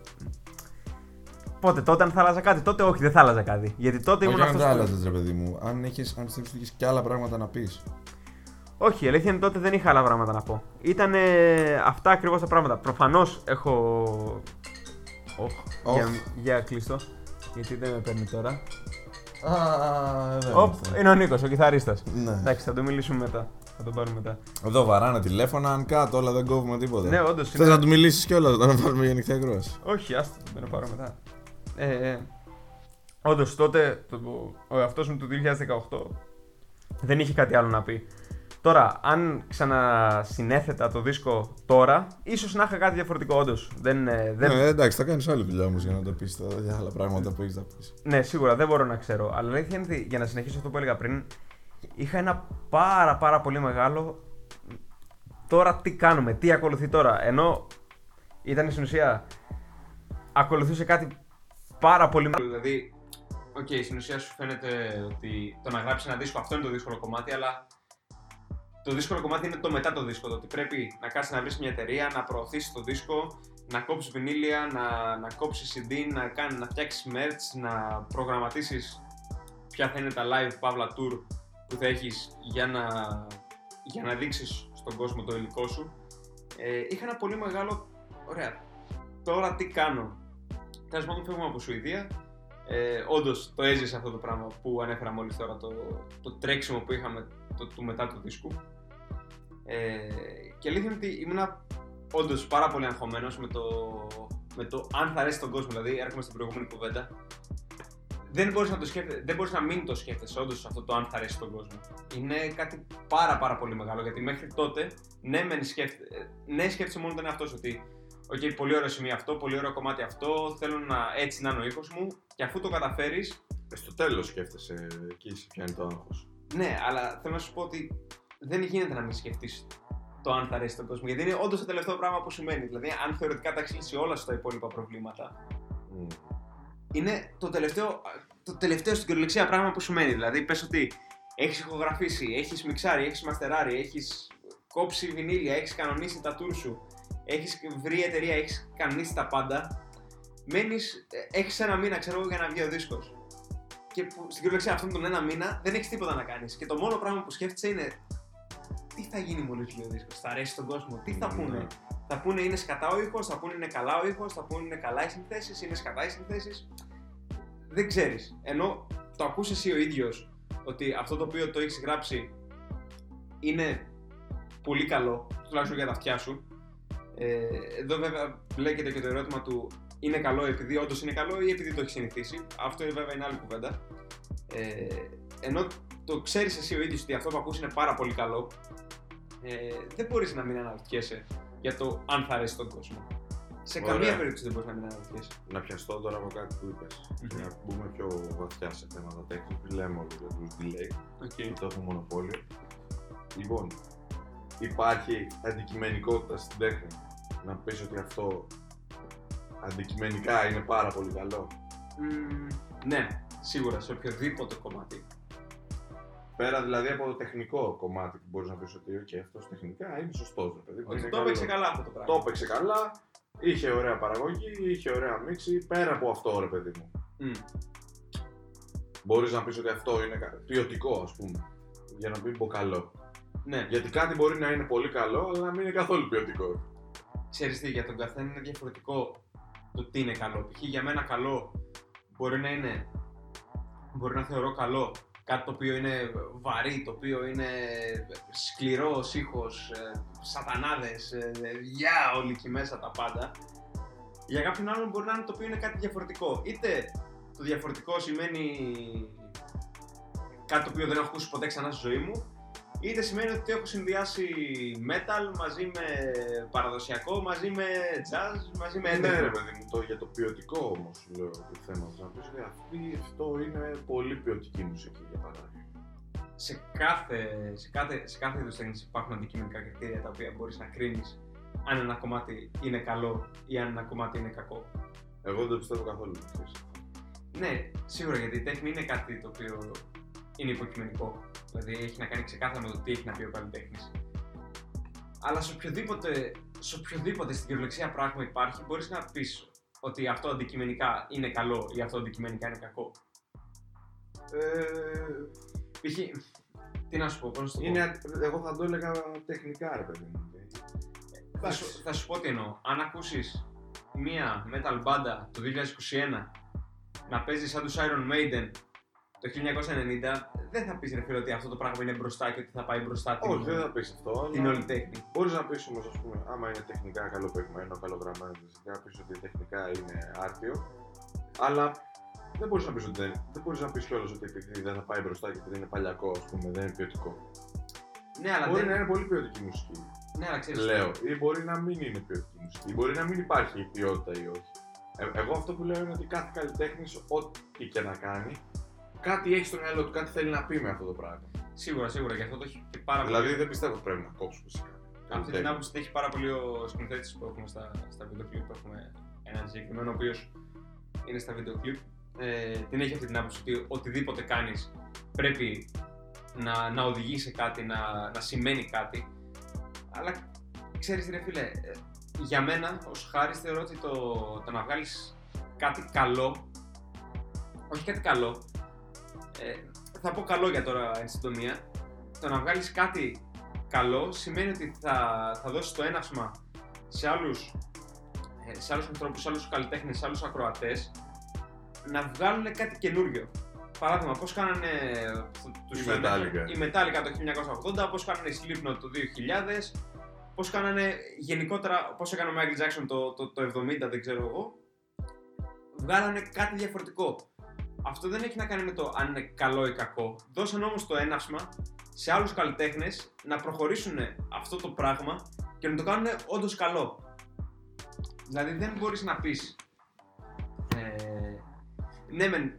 Πότε, τότε αν θα άλλαζα κάτι, τότε όχι, δεν θα άλλαζα κάτι. Γιατί τότε ήμουν Όχι αν αυτός. θα άλλαζες, ρε παιδί μου. Αν, έχεις, αν πιστεύεις ότι έχει και άλλα πράγματα να πεις. Όχι, η αλήθεια είναι τότε δεν είχα άλλα πράγματα να πω. Ήταν αυτά ακριβώς τα πράγματα. Προφανώς έχω. Οχ. Οχ. Για, για κλείστο. Γιατί δεν με παίρνει τώρα. Α, δεν Οπ, είναι ο Νίκος, ο κιθαρίστας. Ναι. Εντάξει, θα το μιλήσουμε μετά. Θα τον πάρουμε μετά. Εδώ βαράνε τηλέφωνα, αν κάτω, όλα δεν κόβουμε τίποτα. Ναι, όντως. Θες να του μιλήσεις κιόλας όταν βάλουμε για νυχτή ακρόαση; Όχι, άστο, δεν το πάρω μετά. Ε, ε, Όντως τότε το, ο εαυτός μου του 2018 δεν είχε κάτι άλλο να πει. Τώρα, αν ξανασυνέθετα το δίσκο τώρα, ίσως να είχα κάτι διαφορετικό, όντως. Δεν, ε, δεν... Ναι, εντάξει, θα κάνεις άλλη δουλειά όμως για να το πεις για άλλα πράγματα που έχεις να πεις. Ναι, σίγουρα δεν μπορώ να ξέρω. Αλλά η αλήθεια είναι ότι για να συνεχίσω αυτό που έλεγα πριν, είχα ένα πάρα πάρα πολύ μεγάλο. Τώρα τι κάνουμε, τι ακολουθεί τώρα. Ενώ ήταν στην ουσία. Ακολουθούσε κάτι πάρα πολύ μεγάλο. Δηλαδή, OK, okay, στην ουσία σου φαίνεται ότι το να γράψεις ένα δίσκο αυτό είναι το δύσκολο κομμάτι, αλλά το δύσκολο κομμάτι είναι το μετά το δίσκο. Το ότι πρέπει να κάτσεις να βρεις μια εταιρεία, να προωθήσεις το δίσκο, να κόψεις βινίλια, να, να κόψεις CD, να, κάνει, να φτιάξεις merch, να προγραμματίσεις ποια θα είναι τα live παύλα tour που θα έχεις για να, για να δείξεις στον κόσμο το υλικό σου. Ε, είχα ένα πολύ μεγάλο. Ωραία. Τώρα τι κάνω. Τέλος πάντων, φεύγουμε από Σουηδία. Ε, Όντως το έζησα αυτό το πράγμα που ανέφερα μόλις τώρα. Το, το τρέξιμο που είχαμε το, του μετά του δίσκου. Ε, και αλήθεια είναι ότι ήμουνα όντως πάρα πολύ αγχωμένος με το, με το αν θα αρέσει στον κόσμο. Δηλαδή, έρχομαι στην προηγούμενη κουβέντα. Δεν μπορεί να, το σκέφτε, δεν μπορείς να μην το σκέφτεσαι όντως αυτό το αν θα αρέσει στον κόσμο. Είναι κάτι πάρα πάρα πολύ μεγάλο γιατί μέχρι τότε ναι, μεν σκέφτε, ναι σκέφτεσαι μόνο τον εαυτό σου ότι Οκ, πολύ ωραίο σημείο αυτό, πολύ ωραίο κομμάτι αυτό. Θέλω να έτσι να είναι ο ήχος μου. Και αφού το καταφέρεις. Ε, στο τέλος σκέφτεσαι, εκεί σε πιάνει το άγχος. Ναι, αλλά θέλω να σου πω ότι δεν γίνεται να μην σκεφτείς το αν θα αρέσει τον κόσμο. Γιατί είναι όντως το τελευταίο πράγμα που σου μένει. Δηλαδή, αν θεωρητικά τα έχει λύσει όλα στα υπόλοιπα προβλήματα, mm. είναι το τελευταίο, το τελευταίο στην κυριολεξία πράγμα που σου μένει. Δηλαδή, πες ότι έχεις ηχογραφήσει, έχεις μιξάρει, έχεις μαστεράρει, έχεις κόψει βινίλια, έχεις κανονίσει τα tour σου, έχεις βρει εταιρεία, έχεις κανονίσει τα πάντα. Μένεις, ε, έχεις ένα μήνα, ξέρω εγώ, για να βγει ο δίσκος. Και που, στην κυριολεξία αυτόν τον ένα μήνα δεν έχεις τίποτα να κάνεις. Και το μόνο πράγμα που σκέφτεσαι είναι τι θα γίνει μόλις βγει ο δίσκο, θα αρέσει στον κόσμο, τι θα πούνε; Ναι. Θα πούνε είναι σκατά ο ήχος, θα πούνε είναι καλά ο ήχος, θα πούνε είναι καλά οι συνθέσεις, είναι σκατά οι συνθέσεις. Δεν ξέρεις. Ενώ το ακούς εσύ ο ίδιος ότι αυτό το οποίο το έχεις γράψει είναι πολύ καλό, τουλάχιστον για τα αυτιά σου. Ε, εδώ βέβαια μπλέκεται και το ερώτημα του είναι καλό επειδή όντως είναι καλό ή επειδή το έχεις συνηθίσει. Αυτό είναι βέβαια είναι άλλη κουβέντα. Ε, ενώ το ξέρεις εσύ ο ίδιος ότι αυτό που ακούς είναι πάρα πολύ καλό, ε, δεν μπορείς να μην αναρωτιέσαι για το αν θα αρέσει τον κόσμο. Σε Ωραία. καμία περίπτωση δεν μπορείς να μην αναρωτιέσαι. Να πιαστώ τώρα από κάτι που είπες. Mm-hmm. Να μπούμε πιο βαθιά σε θέματα τέχνης. Λέμε όλοι για τους delay. Okay. Το έχουμε μονοπόλιο. Λοιπόν, υπάρχει αντικειμενικότητα στην τέχνη. Να πεις ότι αυτό αντικειμενικά είναι πάρα πολύ καλό. Mm, ναι, σίγουρα σε οποιοδήποτε κομμάτι. Πέρα δηλαδή από το τεχνικό κομμάτι που μπορείς να πει ότι okay, αυτός τεχνικά είναι σωστός. Ότι το έπαιξε καλά αυτό το πράγμα. Το έπαιξε καλά, είχε ωραία παραγωγή, είχε ωραία μίξη. Πέρα από αυτό, ρε παιδί μου. Mm. Μπορείς να πεις ότι αυτό είναι ποιοτικό, ας πούμε. Για να μην πω καλό. Ναι. Γιατί κάτι μπορεί να είναι πολύ καλό, αλλά να μην είναι καθόλου ποιοτικό. Ξέρεις τι, για τον καθένα είναι διαφορετικό το τι είναι καλό. Π.χ. για μένα καλό μπορεί να είναι. Μπορεί να θεωρώ καλό κάτι το οποίο είναι βαρύ, το οποίο είναι σκληρός ήχος, ε, σατανάδες, ε, γεια όλοι εκεί μέσα τα πάντα. Για κάποιον άλλον μπορεί να είναι το οποίο είναι κάτι διαφορετικό. Είτε το διαφορετικό σημαίνει κάτι το οποίο δεν έχω ακούσει ποτέ ξανά στη ζωή μου, είτε σημαίνει ότι έχω συνδυάσει metal μαζί με παραδοσιακό, μαζί με jazz, μαζί με Ναι, ρε παιδί μου, το, για το ποιοτικό όμως λέω το θέμα. Να πεις ότι αυτή, αυτό είναι πολύ ποιοτική μουσική για παράδειγμα. Σε κάθε, σε κάθε, σε κάθε είδος τέχνης υπάρχουν αντικειμενικά κριτήρια τα οποία μπορείς να κρίνεις αν ένα κομμάτι είναι καλό ή αν ένα κομμάτι είναι κακό. Εγώ δεν το πιστεύω καθόλου. Ναι, σίγουρα γιατί η τέχνη είναι κάτι το οποίο είναι υποκειμενικό. Δηλαδή έχει να κάνει ξεκάθαρα με το τι έχει να πει ο καλλιτέχνης. Αλλά σε οποιοδήποτε, σε οποιοδήποτε στην κυριολεξία πράγμα υπάρχει, μπορείς να πεις ότι αυτό αντικειμενικά είναι καλό ή αυτό αντικειμενικά είναι κακό. Ε, π.χ. Τι να σου πω, πώς το είναι, Εγώ θα το έλεγα τεχνικά, ρε παιδί μου. Θα σου, θα σου πω τι εννοώ. Αν ακούσεις μία metal banda το 2021 να παίζεις σαν τους Iron Maiden το 1990 δεν θα πεις ρε φίλε ότι αυτό το πράγμα είναι μπροστά και ότι θα πάει μπροστά την, Όχι, δεν θα πεις αυτό. Την όλη τέχνη. Μπορείς να πεις όμως, ας πούμε, άμα είναι τεχνικά καλοπαιγμένο, καλογραμμένο, να πεις ότι τεχνικά είναι άρτιο. Αλλά δεν μπορείς να πεις ότι δεν, δεν μπορείς να πεις κιόλας ότι επειδή δεν θα πάει μπροστά και επειδή είναι παλιακό, ας πούμε, δεν είναι ποιοτικό. Ναι, αλλά μπορεί δεν... να είναι πολύ ποιοτική μουσική. Ναι, αλλά ξέρεις, Λέω. Ή μπορεί να μην είναι ποιοτική μουσική. Ή μπορεί να μην υπάρχει ποιότητα ή όχι. Ε, εγώ αυτό που λέω είναι ότι κάθε καλλιτέχνης, ό,τι και να κάνει, κάτι έχει στο μυαλό του, κάτι θέλει να πει με αυτό το πράγμα. Σίγουρα, σίγουρα και αυτό το έχει και πάρα δηλαδή, πολύ. Δηλαδή δεν πιστεύω ότι πρέπει να κόψουμε φυσικά. Αυτή την άποψη έχει πάρα πολύ ο σκηνοθέτης που έχουμε στα, στα βίντεο κλειπ. Έχουμε έναν συγκεκριμένο ο οποίος είναι στα βίντεο κλειπ. Ε, την έχει αυτή την άποψη ότι οτιδήποτε κάνεις πρέπει να, να οδηγεί σε κάτι, να, να σημαίνει κάτι. Αλλά ξέρεις, ρε φίλε, ε, για μένα ως χάρης θεωρώ ότι το, το να βγάλεις κάτι καλό, όχι κάτι καλό, ε, θα πω καλό για τώρα εν συντομία. Το να βγάλεις κάτι καλό σημαίνει ότι θα, θα δώσεις το έναυσμα σε άλλους, ε, σε άλλους ανθρώπους, σε άλλους καλλιτέχνες, σε άλλους ακροατές να βγάλουν κάτι καινούριο. Παράδειγμα, πώς κάνανε τους η Metallica. η Metallica το 1980, πώς κάνανε η Slipknot το 2000, πώς κάνανε γενικότερα, πώς έκανε ο Michael Jackson το, το, το 70, δεν ξέρω εγώ. Βγάλανε κάτι διαφορετικό. Αυτό δεν έχει να κάνει με το αν είναι καλό ή κακό. Δώσαν όμως το έναυσμα σε άλλους καλλιτέχνες να προχωρήσουν αυτό το πράγμα και να το κάνουν όντως καλό. Δηλαδή δεν μπορείς να πεις. Ε, ναι, μεν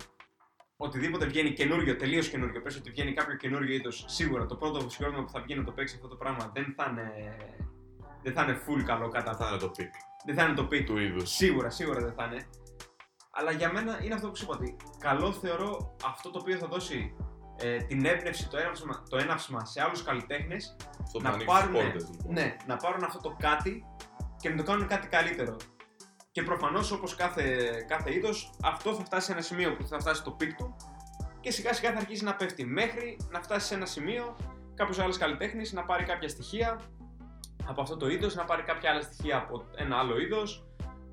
οτιδήποτε βγαίνει καινούριο, τελείως καινούριο, πες ότι βγαίνει κάποιο καινούριο είδος, σίγουρα το πρώτο συγκρότημα που θα βγει να το παίξει αυτό το πράγμα δεν θα είναι, δεν θα είναι full καλό κατά. Θα είναι το pick. Δεν θα είναι το pick του είδους. Σίγουρα, σίγουρα δεν θα είναι. Αλλά για μένα είναι αυτό που σου είπα ότι καλό θεωρώ αυτό το οποίο θα δώσει ε, την έμπνευση, το έναυσμα, το έναυσμα σε άλλους καλλιτέχνες να, πάρουν, πόρτες, λοιπόν. ναι, να πάρουν αυτό το κάτι και να το κάνουν κάτι καλύτερο. Και προφανώς όπως κάθε, κάθε είδος, αυτό θα φτάσει σε ένα σημείο που θα φτάσει στο peak του και σιγά σιγά θα αρχίσει να πέφτει. Μέχρι να φτάσει σε ένα σημείο κάποιος άλλος καλλιτέχνης να πάρει κάποια στοιχεία από αυτό το είδος, να πάρει κάποια άλλα στοιχεία από ένα άλλο είδος,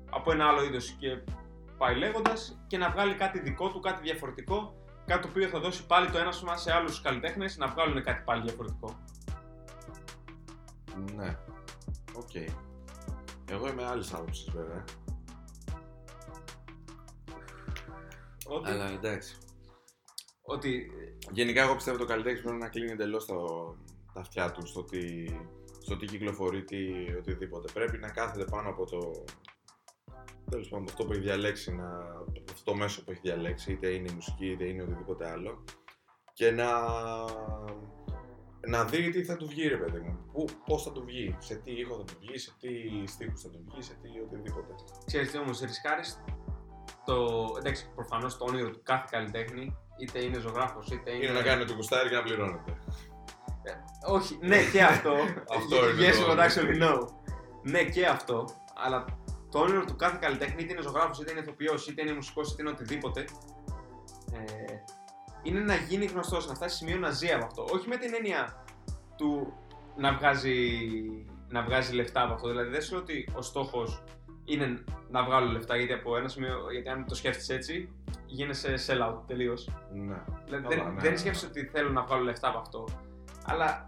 από ένα άλλο είδος και πάει λέγοντας και να βγάλει κάτι δικό του, κάτι διαφορετικό. Κάτι το οποίο θα δώσει πάλι το έναυσμα σε άλλους καλλιτέχνες να βγάλουν κάτι πάλι διαφορετικό. Ναι. OK. Okay. Εγώ είμαι άλλης άποψης βέβαια. Ότι... Αλλά εντάξει. Ότι... Γενικά, εγώ πιστεύω το καλλιτέχνη πρέπει να κλείνει εντελώς τα αυτιά του στο τι, στο τι κυκλοφορεί, τι, οτιδήποτε. Πρέπει να κάθεται πάνω από το. Τέλος πάντων, αυτό που έχει διαλέξει, να, αυτό το μέσο που έχει διαλέξει, είτε είναι η μουσική είτε είναι οτιδήποτε άλλο, και να, να δει τι θα του βγει, ρε παιδί μου. Πώς θα του βγει, σε τι ήχο θα του βγει, σε τι στίχους θα του βγει, σε τι οτιδήποτε. Ξέρετε όμως, ρισκάρεις το. Εντάξει, προφανώς το όνειρο του κάθε καλλιτέχνη, είτε είναι ζωγράφος είτε είναι. Είναι να κάνει το κουστάρι και να πληρώνεται. Ε, όχι, ναι και αυτό. αυτό είναι. Yes, what actually know. Ναι και αυτό, αλλά το όνειρο του κάθε καλλιτέχνη, είτε είναι ζωγράφος, είτε είναι ηθοποιός, είτε είναι μουσικός, είτε είναι οτιδήποτε, ε, είναι να γίνει γνωστός, να φτάσει σημείο να ζει από αυτό. Όχι με την έννοια του να βγάζει, να βγάζει λεφτά από αυτό. Δηλαδή, δεν σου λέω ότι ο στόχος είναι να βγάλω λεφτά γιατί από ένα σημείο, γιατί αν το σκέφτεσαι έτσι, γίνεσαι sell-out τελείως. Ναι. Δηλαδή, δεν, ναι, δεν ναι. σκέφτεσαι ότι θέλω να βγάλω λεφτά από αυτό. Αλλά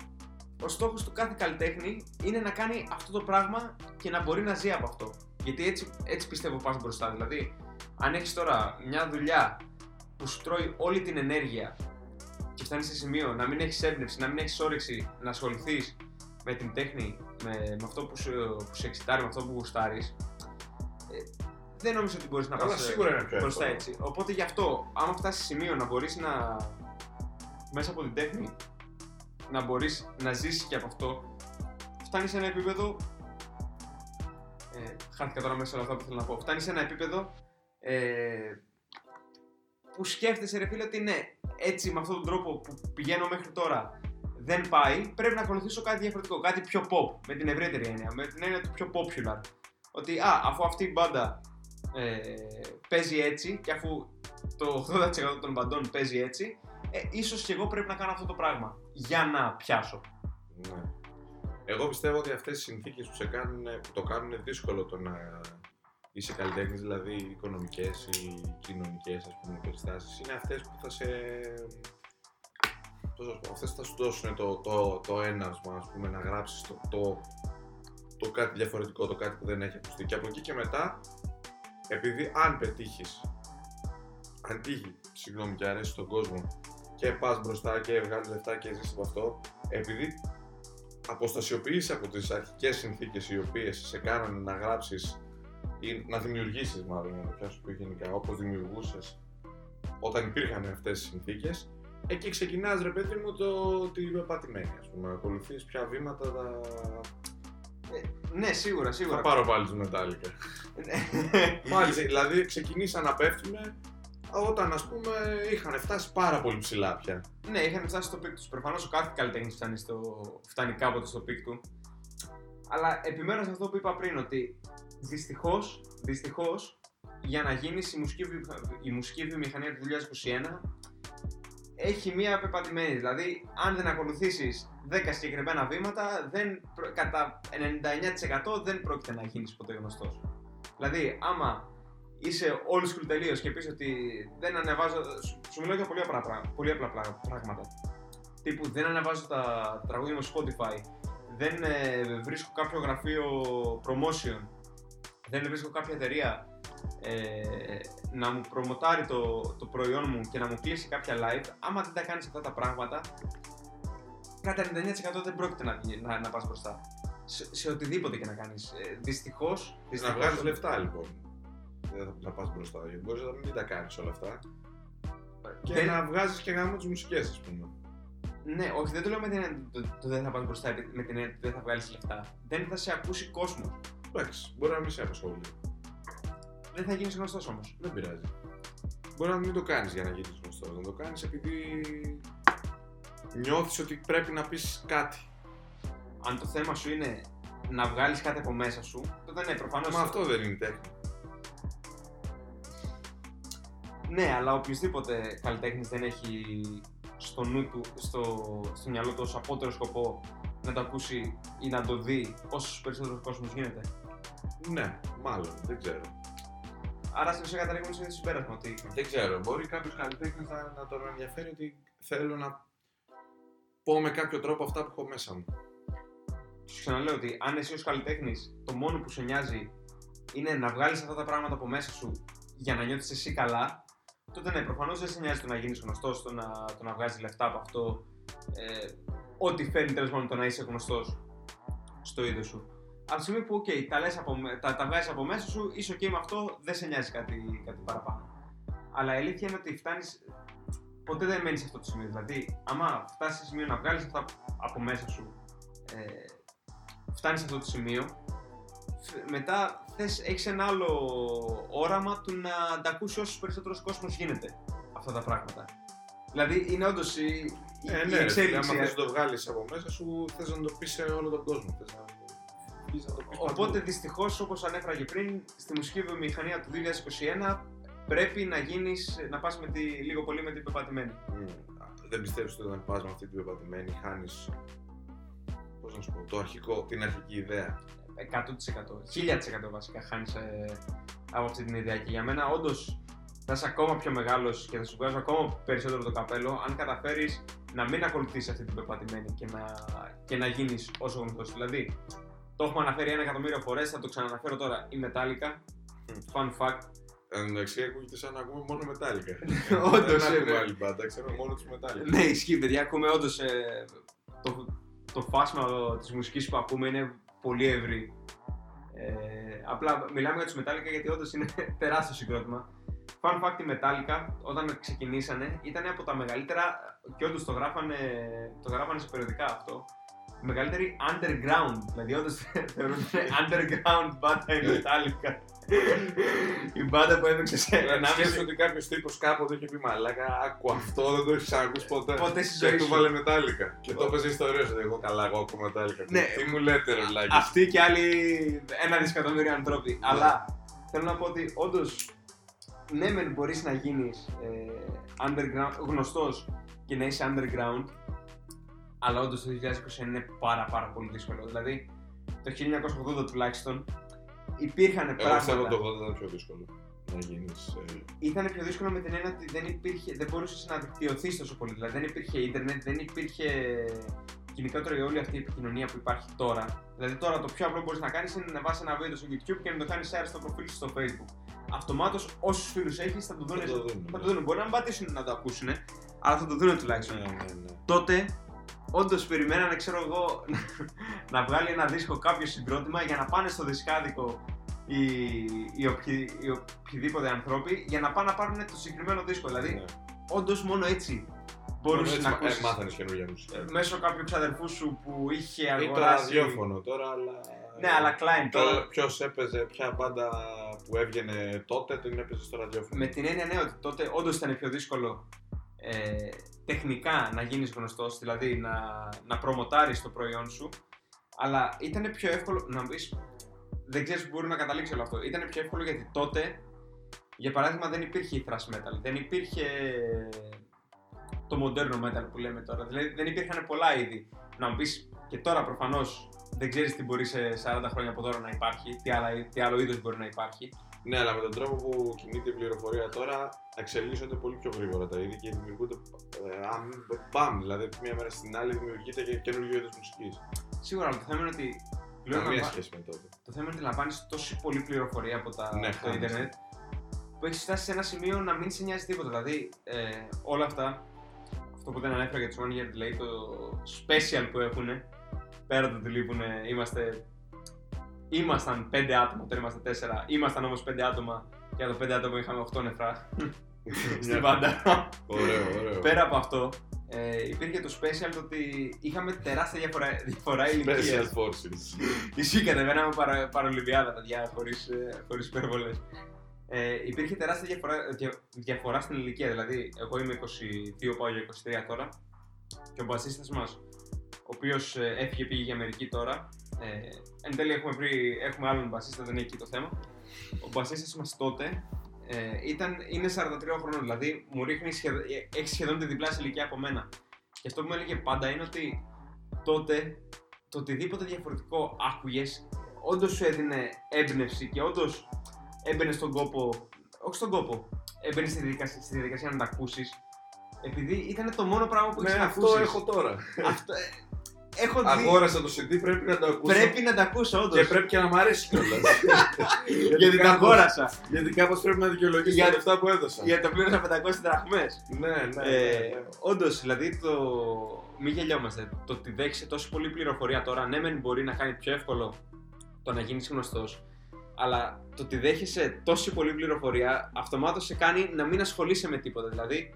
ο στόχος του κάθε καλλιτέχνη είναι να κάνει αυτό το πράγμα και να μπορεί να ζει από αυτό. Γιατί έτσι, έτσι πιστεύω πας μπροστά. Δηλαδή, αν έχεις τώρα μια δουλειά που σου τρώει όλη την ενέργεια και φτάνεις σε σημείο να μην έχεις έμπνευση, να μην έχεις όρεξη να ασχοληθείς με την τέχνη, με, με αυτό που σου, που σε εξητάρει, με αυτό που γουστάρεις, ε, δεν νομίζω ότι μπορείς να πας μπροστά έτσι. Οπότε γι' αυτό, άμα φτάσεις σε σημείο να μπορείς να. μέσα από την τέχνη να μπορείς να ζήσει και από αυτό, φτάνεις σε ένα επίπεδο. Ε, χάθηκα τώρα μέσα σε όλα αυτά που θέλω να πω. Φτάνει σε ένα επίπεδο ε, που σκέφτεσαι, ρε φίλε, ότι ναι, έτσι με αυτόν τον τρόπο που πηγαίνω μέχρι τώρα δεν πάει, πρέπει να ακολουθήσω κάτι διαφορετικό, κάτι πιο pop, με την ευρύτερη έννοια, με την έννοια του πιο popular. Ότι, α, αφού αυτή η μπάντα ε, παίζει έτσι και αφού το 80% των μπαντών παίζει έτσι, ε, ίσως και εγώ πρέπει να κάνω αυτό το πράγμα για να πιάσω. Ναι. Εγώ πιστεύω ότι αυτές οι συνθήκες που, σε κάνουν, που το κάνουν δύσκολο το να είσαι καλλιτέχνης, δηλαδή οικονομικές ή κοινωνικές ας πούμε, περιστάσεις, είναι αυτές που θα σε... Αυτές θα σου δώσουν το, το, το ένασμα, ας πούμε, να γράψεις το, το, το κάτι διαφορετικό, το κάτι που δεν έχει ακουστεί. Και από εκεί και μετά, επειδή αν πετύχεις, αν τύχει, συγγνώμη και αρέσει στον κόσμο και πας μπροστά και βγάλεις λεφτά και ζήσει από αυτό, επειδή αποστασιοποιήσει από τις αρχικές συνθήκες οι οποίες σε κάνανε να γράψεις ή να δημιουργήσεις, μάλλον, να το πιάσω πιο γενικά, όπως δημιουργούσες όταν υπήρχαν αυτές τι συνθήκες, εκεί ξεκινάς ρε παιδί μου το, την πεπατημένη. Α πούμε, ακολουθείς ποια βήματα θα, ναι, σίγουρα, σίγουρα. Θα πάρω πάλι τους Metallica. πάλι, δηλαδή ξεκινήσαν να πέφτουν όταν ας πούμε είχαν φτάσει πάρα πολύ ψηλά πια. Ναι, είχαν φτάσει στο peak τους. Προφανώς ο κάθε καλλιτέχνης φτάνει, στο... φτάνει κάποτε στο peak του. Αλλά επιμένω σε αυτό που είπα πριν, ότι δυστυχώς, δυστυχώς, για να γίνεις η μουσική, η μουσική βιομηχανία του 2021 έχει μία πεπατημένη. Δηλαδή, αν δεν ακολουθήσεις 10 συγκεκριμένα βήματα, δεν, κατά 99% δεν πρόκειται να γίνεις ποτέ γνωστός. Δηλαδή, άμα είσαι old school τελείως και πεις ότι δεν ανεβάζω. Σου μιλάω για πολύ απλά, πολύ απλά πράγματα. Τύπου δεν ανεβάζω τα τραγούδια μου Spotify, δεν ε, βρίσκω κάποιο γραφείο promotion, δεν βρίσκω κάποια εταιρεία ε, να μου προμοτάρει το, το προϊόν μου και να μου κλείσει κάποια live, άμα δεν τα κάνεις αυτά τα πράγματα, κατά 99% δεν πρόκειται να, να, να πας μπροστά. σε, σε οτιδήποτε και να κάνεις. Ε, Δυστυχώς. Να βγάζεις λεφτά λοιπόν. Δεν θα, θα πας μπροστά. Γιατί μπορείς να μην τα κάνεις όλα αυτά. Και Δεν- να βγάζεις και γάμο τις μουσικές, ας πούμε. Ναι, όχι, δεν το λέω με την έννοια ότι το, το δεν θα πας μπροστά επί- με την έννοια ότι δεν θα βγάλεις λεφτά. Δεν θα σε ακούσει κόσμο. Εντάξει, μπορεί να μην σε απασχολεί. Δεν θα γίνεις γνωστός όμως. Δεν πειράζει. Μπορεί να μην το κάνεις για να γίνεις γνωστός. Να το κάνεις επειδή νιώθεις ότι πρέπει να πεις κάτι. Αν το θέμα σου είναι να βγάλεις κάτι από μέσα σου, τότε ναι, προφανώς. Μα αυτό δεν είναι τέχνη. Ναι, αλλά οποιοδήποτε καλλιτέχνης δεν έχει στο νου του, στο, στο μυαλό του ως απότερο σκοπό να το ακούσει ή να το δει όσο περισσότερος κόσμος γίνεται. Ναι, μάλλον, δεν ξέρω. Άρα στην ουσία καταλήγουμε στο ίδιο συμπέρασμα ότι Δεν ξέρω. Μπορεί κάποιος καλλιτέχνης να, να τον ενδιαφέρει ότι θέλω να πω με κάποιο τρόπο αυτά που έχω μέσα μου. σου ξαναλέω ότι αν εσύ ως καλλιτέχνης το μόνο που σε νοιάζει είναι να βγάλεις αυτά τα πράγματα από μέσα σου για να νιώθεις εσύ καλά, τότε ναι, προφανώς δεν σε νοιάζει το να γίνεις γνωστός, το να, το να βγάζεις λεφτά από αυτό. Ε, ό,τι φέρνει τέλος πάντων το να είσαι γνωστός στο είδος σου. Από τη στιγμή που okay, τα, λες από, με- τα, τα βγάζεις από μέσα σου, είσαι OK με αυτό, δεν σε νοιάζει κάτι, κάτι παραπάνω. Αλλά η αλήθεια είναι ότι φτάνει. Ποτέ δεν μένεις σε αυτό το σημείο. Δηλαδή, άμα φτάσεις σε σημείο να βγάλεις αυτά από μέσα σου, ε, φτάνεις σε αυτό το σημείο, φ- μετά θες, έχεις ένα άλλο όραμα του να τα ακούσει όσο περισσότερος κόσμος γίνεται αυτά τα πράγματα. Δηλαδή είναι όντως η, η, Ε, η ναι, ρε, φίλε, εξέλιξη. άμα θες να το βγάλεις από μέσα σου, θες να το πεις σε όλο τον κόσμο. Θες να, θες να το πεις Οπότε παντού. δυστυχώς όπως ανέφερα και πριν, στη μουσική βιομηχανία του 2021 πρέπει να γίνεις, να πας με τη, λίγο πολύ με την πεπατημένη. Μμ, Δεν πιστεύεις ότι όταν πας με αυτή την πεπατημένη, χάνεις. Πώς να σου πω, το αρχικό, την αρχική ιδέα. 100%. 1000% βασικά χάνεις από αυτή την ιδέα. Και για μένα, όντως, θα είσαι ακόμα πιο μεγάλος και θα σου βγάζω ακόμα περισσότερο το καπέλο αν καταφέρεις να μην ακολουθήσει αυτή την πεπατημένη και να, και να γίνεις όσο γνωστός. Δηλαδή, το έχουμε αναφέρει ένα εκατομμύριο φορές, θα το ξαναναφέρω τώρα. Η Metallica, fun fact, Εν τω μεταξύ, ακούγεται σαν να ακούμε μόνο μετάλλικα. Όντως, Δεν ε, ακούμε ναι. άλλη μπάντα, ξέρουμε μόνο τους μετάλλικα. Ναι, ισχύει, παιδιά. Ακούμε όντως το, το φάσμα της μουσικής που ακούμε είναι πολύ ευρύ. Ε, απλά μιλάμε για τους Metallica γιατί όντως είναι τεράστιο συγκρότημα. Fun fact, η Metallica όταν ξεκινήσανε ήταν από τα μεγαλύτερα και όντως το, γράφανε, το γράφανε σε περιοδικά αυτό. Η μεγαλύτερη underground, δηλαδή όντως θεωρούνται underground μπάντα η Metallica. η μπάντα που έπαιξε σε Να σκέφτεσαι 1,5 ότι κάποιος τύπος κάποτε είχε πει Μαλάκα, άκου αυτό δεν το έχεις ακούσει ποτέ. Ποτέ στη Και ζωή του σου. βάλε μετάλλικα. Και το έπαιζε ιστορία ότι εγώ καλά, εγώ ακούω μετάλλικα. Ναι. Τι μου λέτε, ρε Λάκη. Αυτοί και άλλοι ένα δισεκατομμύριο άνθρωποι. Αλλά θέλω να πω ότι όντως ναι, μεν μπορείς να γίνεις ε, underground, γνωστός και να είσαι underground, αλλά όντως το 2020 είναι πάρα, πάρα πολύ δύσκολο. Δηλαδή το 1980 τουλάχιστον υπήρχαν Εγώ πράγματα. πιστεύω το 80 ήταν πιο δύσκολο να γίνεις. Ήταν πιο δύσκολο με την έννοια ότι δεν, υπήρχε, δεν μπορούσες να δικτυωθείς τόσο πολύ. Δηλαδή δεν υπήρχε ίντερνετ, δεν υπήρχε γενικότερα η όλη αυτή η επικοινωνία που υπάρχει τώρα. Δηλαδή τώρα το πιο απλό που μπορείς να κάνεις είναι να βάζεις ένα βίντεο στο YouTube και να το κάνεις share στο προφίλ σου στο Facebook. Αυτομάτως όσους φίλους έχεις θα το δουν. Θα το δουν, Θα ναι. το δουν. Μπορεί να μην πατήσουν να το ακούσουν, αλλά θα το δουν τουλάχιστον. Ναι, ναι, ναι. Τότε όντως περιμένανε, ξέρω εγώ, να βγάλει ένα δίσκο κάποιο συγκρότημα για να πάνε στο δισκάδικο οι, οι, οποιοι- οι οποιοδήποτε άνθρωποι για να πάνε να πάρουν το συγκεκριμένο δίσκο. Δηλαδή, Ναι. όντως μόνο έτσι μπορούσες Έτσι, να ε, ακούσεις. Μάθανε καινούργια μουσική. μέσω κάποιου ξαδερφού σου που είχε Ή το αγοράσει. ραδιόφωνο τώρα, αλλά. Ναι, αλλά client τώρα. Ποιος έπαιζε, ποια μπάντα που έβγαινε τότε την έπαιζε στο ραδιόφωνο. Με την έννοια ναι, ότι τότε όντως ήταν πιο δύσκολο ε, τεχνικά να γίνεις γνωστός, δηλαδή να, να προμοτάρεις το προϊόν σου. Αλλά ήταν πιο εύκολο να πει. Δεν ξέρεις που μπορεί να καταλήξει όλο αυτό. Ήταν πιο εύκολο γιατί τότε, για παράδειγμα, δεν υπήρχε η thrash metal. Δεν υπήρχε το μοντέρνο metal που λέμε τώρα. Δηλαδή δεν υπήρχαν πολλά είδη. Να μου πει και τώρα προφανώς δεν ξέρεις τι μπορεί σε 40 χρόνια από τώρα να υπάρχει, τι, άλλα, τι άλλο είδος μπορεί να υπάρχει. Ναι, αλλά με τον τρόπο που κινείται η πληροφορία τώρα εξελίσσονται πολύ πιο γρήγορα τα είδη και δημιουργούνται. ε, αμ- μπαμ, δηλαδή από μία μέρα στην άλλη δημιουργείται και καινούργιο είδος μουσικής. Σίγουρα, αλλά το θέμα είναι ότι. πλέον Καμία λαμβα- σχέση με τότε. Το θέμα είναι ότι λαμβάνεις τόση πολύ πληροφορία από τα, Ναι, το χάνεις. Ιντερνετ που έχεις φτάσει σε ένα σημείο να μην σε νοιάζει τίποτα. Δηλαδή, ε, όλα αυτά, αυτό που δεν ανέφερα για τους One Year Delay, το special που έχουν, πέρα το ότι λείπουν, είμαστε. Ήμασταν πέντε άτομα, τώρα είμαστε τέσσερα. Ήμασταν όμως πέντε άτομα και από το πέντε άτομα είχαμε 8 νεφρά. Στην πάντα. Ωραίο, ωραίο. Πέρα από αυτό, ε, υπήρχε το special το ότι είχαμε τεράστια διαφορά, διαφορά ηλικίας. Special forces. Ισχύει, κατεβαίναμε παρα, παρολυμπιάδα, παιδιά, χωρίς, ε, χωρίς υπερβολές. Ε, υπήρχε τεράστια διαφορά, δια- διαφορά στην ηλικία, δηλαδή εγώ είμαι 22, πάω για 23 τώρα και ο μπασίστας μας, ο οποίος ε, έφυγε πήγε για Αμερική τώρα, ε, εν τέλει έχουμε, βρει, έχουμε άλλον μπασίστα, δεν είναι εκεί το θέμα. Ο μπασίστας μας τότε ε, ήταν, είναι 43 χρόνων, δηλαδή μου ρίχνει σχεδ, ε, έχει σχεδόν τη διπλάσια ηλικία από μένα. Και αυτό που μου έλεγε πάντα είναι ότι τότε το οτιδήποτε διαφορετικό άκουγες, όντως σου έδινε έμπνευση και όντως έμπαινε στον κόπο. Όχι στον κόπο. Έμπαινε στη διαδικασία, στη διαδικασία να τα ακούσεις. Επειδή ήταν το μόνο πράγμα που Ναι, είχες να αυτό ακούσεις. έχω τώρα. Αυτό, ε, έχω δει. Αγόρασα το CD, πρέπει να το ακούσω. Πρέπει να τα ακούσω, όντως. Και πρέπει και να μ' αρέσει κιόλας. Γιατί τα αγόρασα. Γιατί κάπως πρέπει να δικαιολογήσω Για- τα λεφτά που έδωσα. Γιατί το πλήρωσα 500 δραχμές. Ναι, ναι. Ε, ναι, ναι. Όντως, δηλαδή το. Μην γελιόμαστε. Το ότι δέχεσαι τόση πολλή πληροφορία τώρα, ναι, μεν μπορεί να κάνει πιο εύκολο το να γίνεις γνωστός. Αλλά το ότι δέχεσαι τόση πολλή πληροφορία, αυτομάτως σε κάνει να μην ασχολείσαι με τίποτα. Δηλαδή,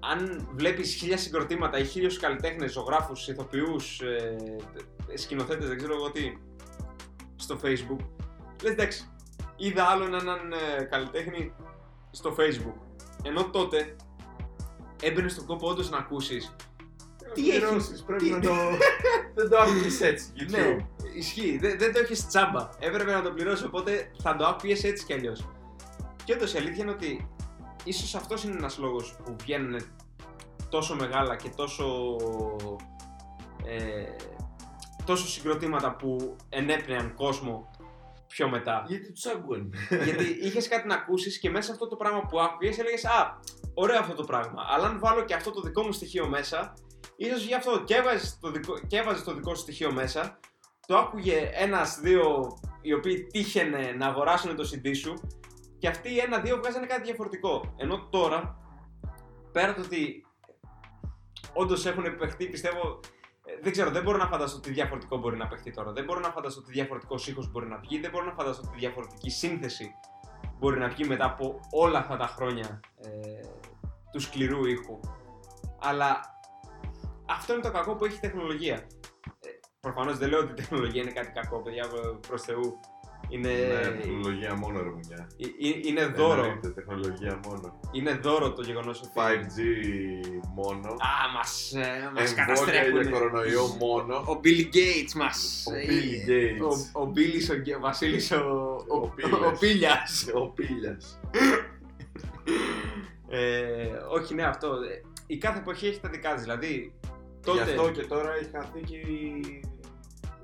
αν βλέπεις χίλια συγκροτήματα ή χίλιους καλλιτέχνες, ζωγράφους, ηθοποιούς, ε, σκηνοθέτες, δεν ξέρω εγώ τι, στο Facebook, λες εντάξει, είδα άλλον έναν ε, καλλιτέχνη στο Facebook. Ενώ τότε έμπαινε στον κόπο όντως να ακούσεις. τι έχει- Πληρώσεις, Πρέπει τι- να το. Δεν το άκουγες έτσι. Ναι, YouTube. ισχύει. Δεν, δεν το έχεις τσάμπα. Έπρεπε να το πληρώσεις, οπότε θα το άκουγες έτσι κι αλλιώς. Και όντως η αλήθεια είναι ότι ίσως αυτός είναι ένας λόγος που βγαίνουν τόσο μεγάλα και τόσο. Ε, τόσο συγκροτήματα που ενέπνεαν κόσμο πιο μετά. Γιατί τους άκουγαν. Γιατί είχες κάτι να ακούσεις και μέσα σε αυτό το πράγμα που άκουγες έλεγες Α, ωραίο αυτό το πράγμα. Αλλά αν βάλω και αυτό το δικό μου στοιχείο μέσα, ίσως γι' αυτό και έβαζες το, δικό, και έβαζες το δικό σου στοιχείο μέσα, το άκουγε ένα-δύο οι οποίοι τύχαινε να αγοράσουν το CD σου και αυτοί οι ένα-δύο βγάζανε κάτι διαφορετικό. Ενώ τώρα, πέρα το ότι όντως έχουν παιχτεί, πιστεύω. ε, Δεν ξέρω, δεν μπορώ να φανταστώ τι διαφορετικό μπορεί να παιχτεί τώρα. Δεν μπορώ να φανταστώ τι διαφορετικό ήχο μπορεί να βγει. Δεν μπορώ να φανταστώ τι διαφορετική σύνθεση μπορεί να βγει μετά από όλα αυτά τα χρόνια ε, του σκληρού ήχου. Αλλά αυτό είναι το κακό που έχει η τεχνολογία. Ε, Προφανώς δεν λέω ότι η τεχνολογία είναι κάτι κακό, παιδιά, προς Θεού. Είναι, Ναι, τεχνολογία μόνο ρε μουνιά. ε, ε, είναι δώρο. Εννοείται, τεχνολογία μόνο. Είναι δώρο το γεγονός ότι. 5G μόνο. Α, μας, ε, μας Εμβόλια καταστρέφουν. για κορονοϊό μόνο. Ο Billy Gates μας. Ο ε, Bill Gates. Ο, ο Μπίλης, ο, Γκε- ο Βασίλης, ο, ο, Ο Πίλιας. ο Πίλιας. Ο Πίλιας. Ε, όχι, ναι, αυτό. Ε, Η κάθε εποχή έχει τα δικά της. Δηλαδή, Γι' τότε. αυτό και τώρα έχει χαθεί και η,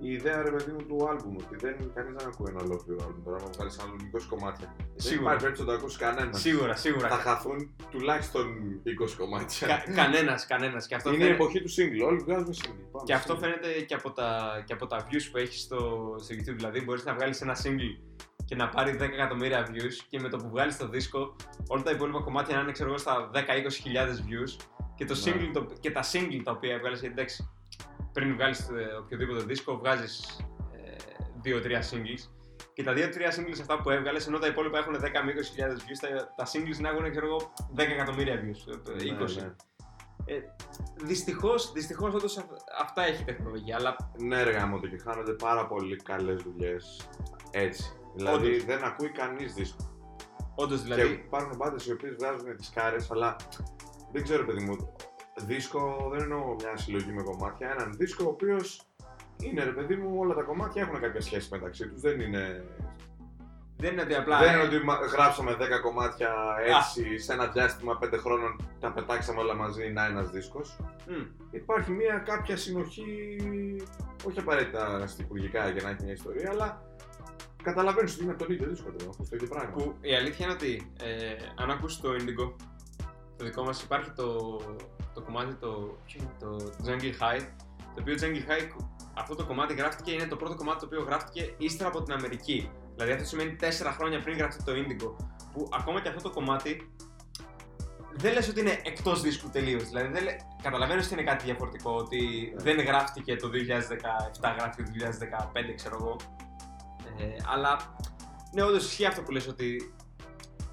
η ιδέα ρε παιδί μου του άλμπουμ. Ότι δεν κανείς δεν ακούει ένα ολόκληρο άλμπουμ. Τώρα να βγάλει άλλο 20 κομμάτια. Δεν Σίγουρα. υπάρχει περίπτωση να το ακούσεις κανένας. Σίγουρα, σίγουρα. Θα χαθούν τουλάχιστον 20 κομμάτια. Κα, κανένας, κανένας. Και αυτό, Είναι η φαίνεται, εποχή του single. Όλοι βγάζουν single. Πάμε, και αυτό single. φαίνεται και από τα, και από τα views που έχεις στο, στο YouTube. Δηλαδή, μπορείς να βγάλεις ένα single και να πάρει 10 εκατομμύρια views και με το που βγάλεις το δίσκο, όλα τα υπόλοιπα κομμάτια να είναι ξέρω εγώ, στα 10-20 χιλιάδες views και, το Ναι. single, το, και τα single τα οποία βγάλεις, γιατί εντάξει, πριν βγάλεις ε, οποιοδήποτε δίσκο, βγάζεις ε, 2-3 singles και τα 2-3 singles αυτά που έβγαλες, ενώ τα υπόλοιπα έχουν 10 με 20 χιλιάδες views, τα, τα singles να έχουν ξέρω εγώ, 10 εκατομμύρια views, ε, 20. Ναι, ναι. Ε, δυστυχώς, δυστυχώς όντως αυ- αυτά έχει η τεχνολογία, αλλά Ναι, ρε γάμο το και χάνονται πάρα πολύ καλές δουλειές έτσι. Δηλαδή Όντως. δεν ακούει κανείς δίσκο. όντως Και δηλαδή, υπάρχουν μπάντες οι οποίες βγάζουν τι κάρε, αλλά δεν ξέρω, παιδί μου. Δίσκο δεν εννοώ μια συλλογή με κομμάτια. Έναν δίσκο ο οποίος είναι ρε παιδί μου, όλα τα κομμάτια έχουν κάποια σχέση μεταξύ τους. Δεν είναι. δεν είναι ότι απλά... δεν ε, είναι ότι μα- γράψαμε 10 κομμάτια έτσι σε ένα διάστημα 5 χρόνων, τα πετάξαμε όλα μαζί, να ένας δίσκος. μ, Υπάρχει μια κάποια συνοχή, όχι απαραίτητα στοιχουργικά για να έχει μια ιστορία, αλλά καταλαβαίνεις ότι είναι από τον ίδιο δίσκο. Δεν έχω το ίδιο πράγμα. Που η αλήθεια είναι ότι ε, αν ακούσει το Indigo, το δικό μας υπάρχει το, το κομμάτι το, ποιο είναι, το Jungle High, το οποίο Jungle High, αυτό το κομμάτι γράφτηκε, είναι το πρώτο κομμάτι το οποίο γράφτηκε ύστερα από την Αμερική. Δηλαδή αυτό σημαίνει 4 χρόνια πριν γράφτηκε το Indigo, που ακόμα και αυτό το κομμάτι δεν λες ότι είναι εκτός δίσκου τελείως. Δηλαδή, δεν λέ... καταλαβαίνω ότι είναι κάτι διαφορετικό. Ότι ναι. δεν γράφτηκε το 2017, γράφτηκε το 2015, ξέρω εγώ. Ε, αλλά ναι, όντως ισχύει αυτό που λες ότι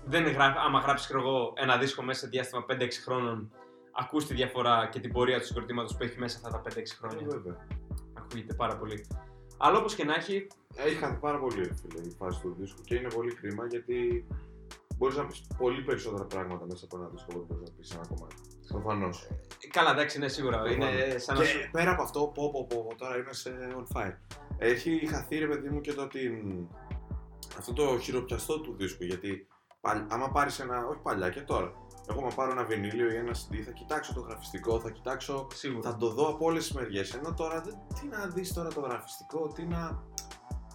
δεν γράφει, άμα γράψεις ένα δίσκο μέσα σε διάστημα 5-6 χρόνων, ακούς τη διαφορά και την πορεία του συγκροτήματος που έχει μέσα αυτά τα 5-6 χρόνια. Ε, βέβαια. Ακούγεται πάρα πολύ. Αλλά όπως και να έχει. Έχει χαθεί πάρα πολύ φίλε, η φάση του δίσκου και είναι πολύ κρίμα γιατί μπορείς να πεις πολύ περισσότερα πράγματα μέσα από ένα δίσκο που μπορείς να πεις σε ένα κομμάτι. Προφανώς. Ε, καλά, εντάξει, είναι σίγουρα. Είναι σαν και να... πέρα από αυτό, πω, πω, πω, τώρα είμαι σε on fire. Έχει χαθεί ρε παιδί μου και το ότι αυτό το χειροπιαστό του δίσκου. Γιατί άμα πάρεις ένα. Όχι παλιά και τώρα. Εγώ, άμα πάρω ένα βινίλιο ή ένα CD, θα κοιτάξω το γραφιστικό, θα κοιτάξω. Σίγουρα. Θα το δω από όλες τις μεριές. Ενώ τώρα τι να δεις τώρα το γραφιστικό, τι να.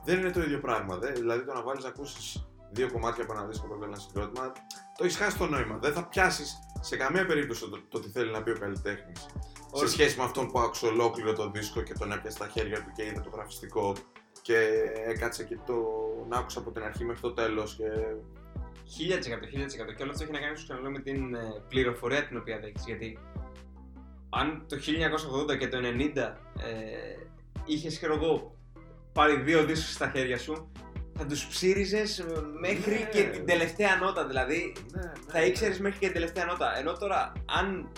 Δεν είναι το ίδιο πράγμα. Δε. Δηλαδή το να βάλεις να ακούσεις δύο κομμάτια από ένα δίσκο από ένα συγκρότημα, το έχεις χάσει το νόημα. Δεν θα πιάσεις σε καμία περίπτωση το, το τι θέλει να πει ο καλλιτέχνης. Σε σχέση με αυτόν που άκουσε ολόκληρο το δίσκο και τον έπιασε στα χέρια του και είδε το γραφιστικό και έκατσε και το να άκουσα από την αρχή μέχρι το τέλος. Και... 1000%, 1000% και όλο αυτό έχει να κάνει στο με την ε, πληροφορία την οποία δέχεις. Γιατί αν το 1980 και το 90 ε, είχες εγώ πάρει δύο δίσκους στα χέρια σου, θα τους ψήριζες μέχρι ναι. και την τελευταία νότα. Δηλαδή ναι, ναι. θα ήξερες μέχρι και την τελευταία νότα. Ενώ τώρα, αν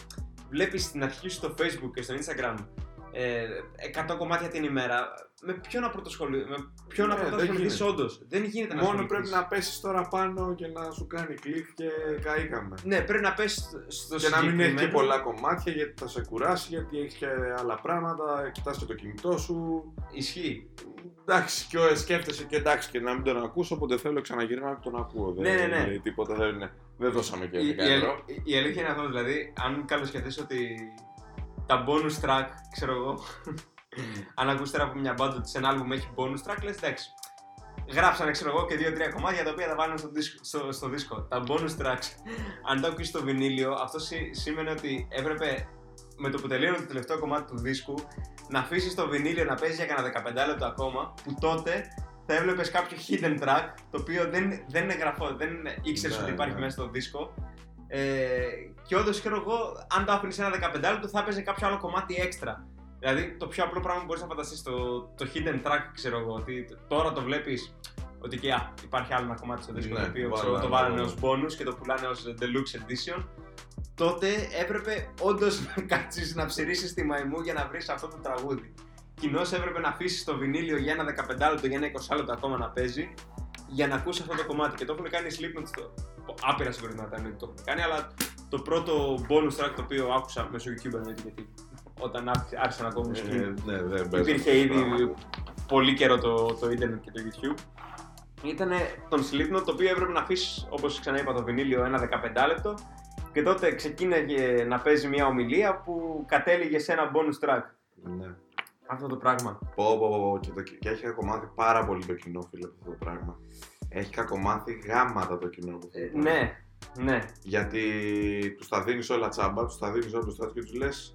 βλέπεις την αρχή σου στο Facebook και στο Instagram ε, 100 κομμάτια την ημέρα, με ποιο να πρωτοσχολεί, με ποιο ναι, να πρωτοσχοληθείς όντως. Δεν γίνεται να Μόνο πρέπει να πέσεις τώρα πάνω και να σου κάνει κλικ και καήκαμε. Ναι, πρέπει να πέσει στο Και να μην έχει και πολλά κομμάτια γιατί θα σε κουράσει, γιατί έχεις και άλλα πράγματα, κοιτάς και το κινητό σου. Ισχύει. Εντάξει, και ο, σκέφτεσαι και εντάξει και να μην τον ακούσω, όποτε θέλω ξαναγυρνάω και τον ακούω. Ναι, ναι, ναι. τίποτα, δεν, είναι. δεν δώσαμε και 10 ευρώ. Η, η, αλήθεια είναι αυτό, δηλαδή, αν καλοσκεφτείς ότι τα bonus track, ξέρω εγώ, αν ακούσει τώρα από μια μπάντα ότι σε ένα album έχει bonus track, λες εντάξει. Γράψανε, ξέρω εγώ, και δύο-τρία κομμάτια τα οποία τα βάλουν στο, δίσκο, στο, στο δίσκο. Τα bonus tracks, αν το ακούσει στο βινίλιο, αυτό σήμαινε ότι έπρεπε με το που τελείωνε το τελευταίο κομμάτι του δίσκου να αφήσεις το βινίλιο να παίζει για κανένα 15 λεπτό ακόμα, που τότε θα έβλεπες κάποιο hidden track το οποίο δεν, δεν είναι γραφό, δεν ήξερες ναι, ότι υπάρχει ναι. μέσα στο δίσκο. Ε, και όντως, ξέρω εγώ, αν το άφηνες ένα 15 λεπτό, θα έπαιζε κάποιο άλλο κομμάτι έξτρα. Δηλαδή, το πιο απλό πράγμα που μπορείς να φανταστείς, το, το hidden track, ξέρω εγώ, ότι τώρα το βλέπεις ότι και α, υπάρχει άλλο ένα κομμάτι στο δίσκο ναι, το οποίο ξέρω, το βάλανε ως bonus και το πουλάνε ως deluxe edition. Τότε έπρεπε όντως να κάτσεις να ψηρίσει τη μαϊμού για να βρεις αυτό το τραγούδι. Κοινώς έπρεπε να αφήσεις το βινίλιο για ένα 15 λεπτό, για ένα 20 λεπτό ακόμα να παίζει για να ακούσεις αυτό το κομμάτι. Και το έχουν κάνει Slipknot στο. Άπειρα συγκροτήματα εννοείται το έχουν κάνει, αλλά το πρώτο bonus track το οποίο άκουσα μέσω YouTube εννοείται γιατί όταν άρχισα να ακούω μουσική. Ε, ναι, ναι, υπήρχε ήδη πολύ καιρό το, το Ιντερνετ και το YouTube. Ήταν τον Slipknot το οποίο έπρεπε να αφήσεις, όπως ξαναείπα, το βινίλιο ένα 15 λεπτό και τότε ξεκίνησε να παίζει μια ομιλία που κατέληγε σε ένα bonus track. Ναι. Αυτό το πράγμα. Πω, πω, πω, και, το, και έχει κακομάθει πάρα πολύ το κοινό, φίλε, αυτό το πράγμα. Έχει κακομάθει γάματα το κοινό. Αυτό το ε, ναι, ναι. Γιατί τους τα δίνεις όλα τσάμπα, τους τα δίνεις όλα του και τους λες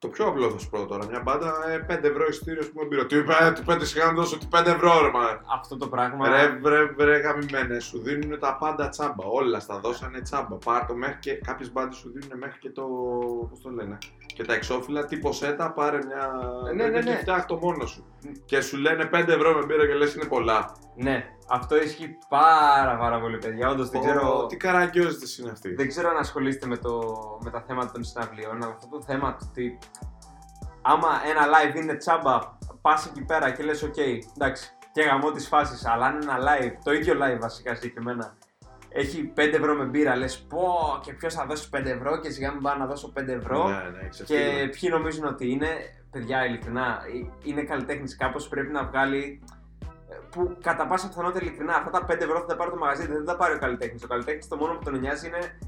το πιο απλό θα σου πω τώρα. Μια μπάντα 5 ε, ευρώ εισιτήριο που με Τι είπε, του 5 σιγά να δώσω τι 5 ευρώ, ρε μα. Αυτό το πράγμα. Ρε, ρε, ρε, γαμημένε. Σου δίνουν τα πάντα τσάμπα. Όλα στα δώσανε τσάμπα. Πάρ το μέχρι και κάποιες μπάντες σου δίνουν μέχρι και το. Πώς το λένε. Και τα εξώφυλλα, τι ποσέτα, πάρε μια. Ναι, ναι, ναι. Και φτιάχ το μόνο σου. Και σου λένε 5 ευρώ με μπύρα και λες είναι πολλά. Ναι, αυτό ισχύει πάρα πάρα πολύ, παιδιά. Όντως δεν ξέρω. Τι καραγκιόζητε είναι αυτοί. Δεν ξέρω αν ασχολείστε με, το... με τα θέματα των συναυλίων. Αυτό το θέμα του ότι άμα ένα live είναι τσάμπα, πας εκεί πέρα και λες: OK, εντάξει, και γαμώ τι φάσει. Αλλά αν ένα live, το ίδιο live βασικά συγκεκριμένα, έχει 5 ευρώ με μπύρα, λες πω και ποιος θα δώσει 5 ευρώ και σιγά μην πάω να δώσω 5 ευρώ. Ναι, ναι, και ποιοι νομίζουν ότι είναι, παιδιά, ειλικρινά, είναι καλλιτέχνης κάπως πρέπει να βγάλει που κατά πάσα πιθανότητα ειλικρινά αυτά τα 5 ευρώ θα τα πάρει το μαγαζί, δεν θα τα πάρει ο καλλιτέχνης. Ο καλλιτέχνης το μόνο που τον νοιάζει είναι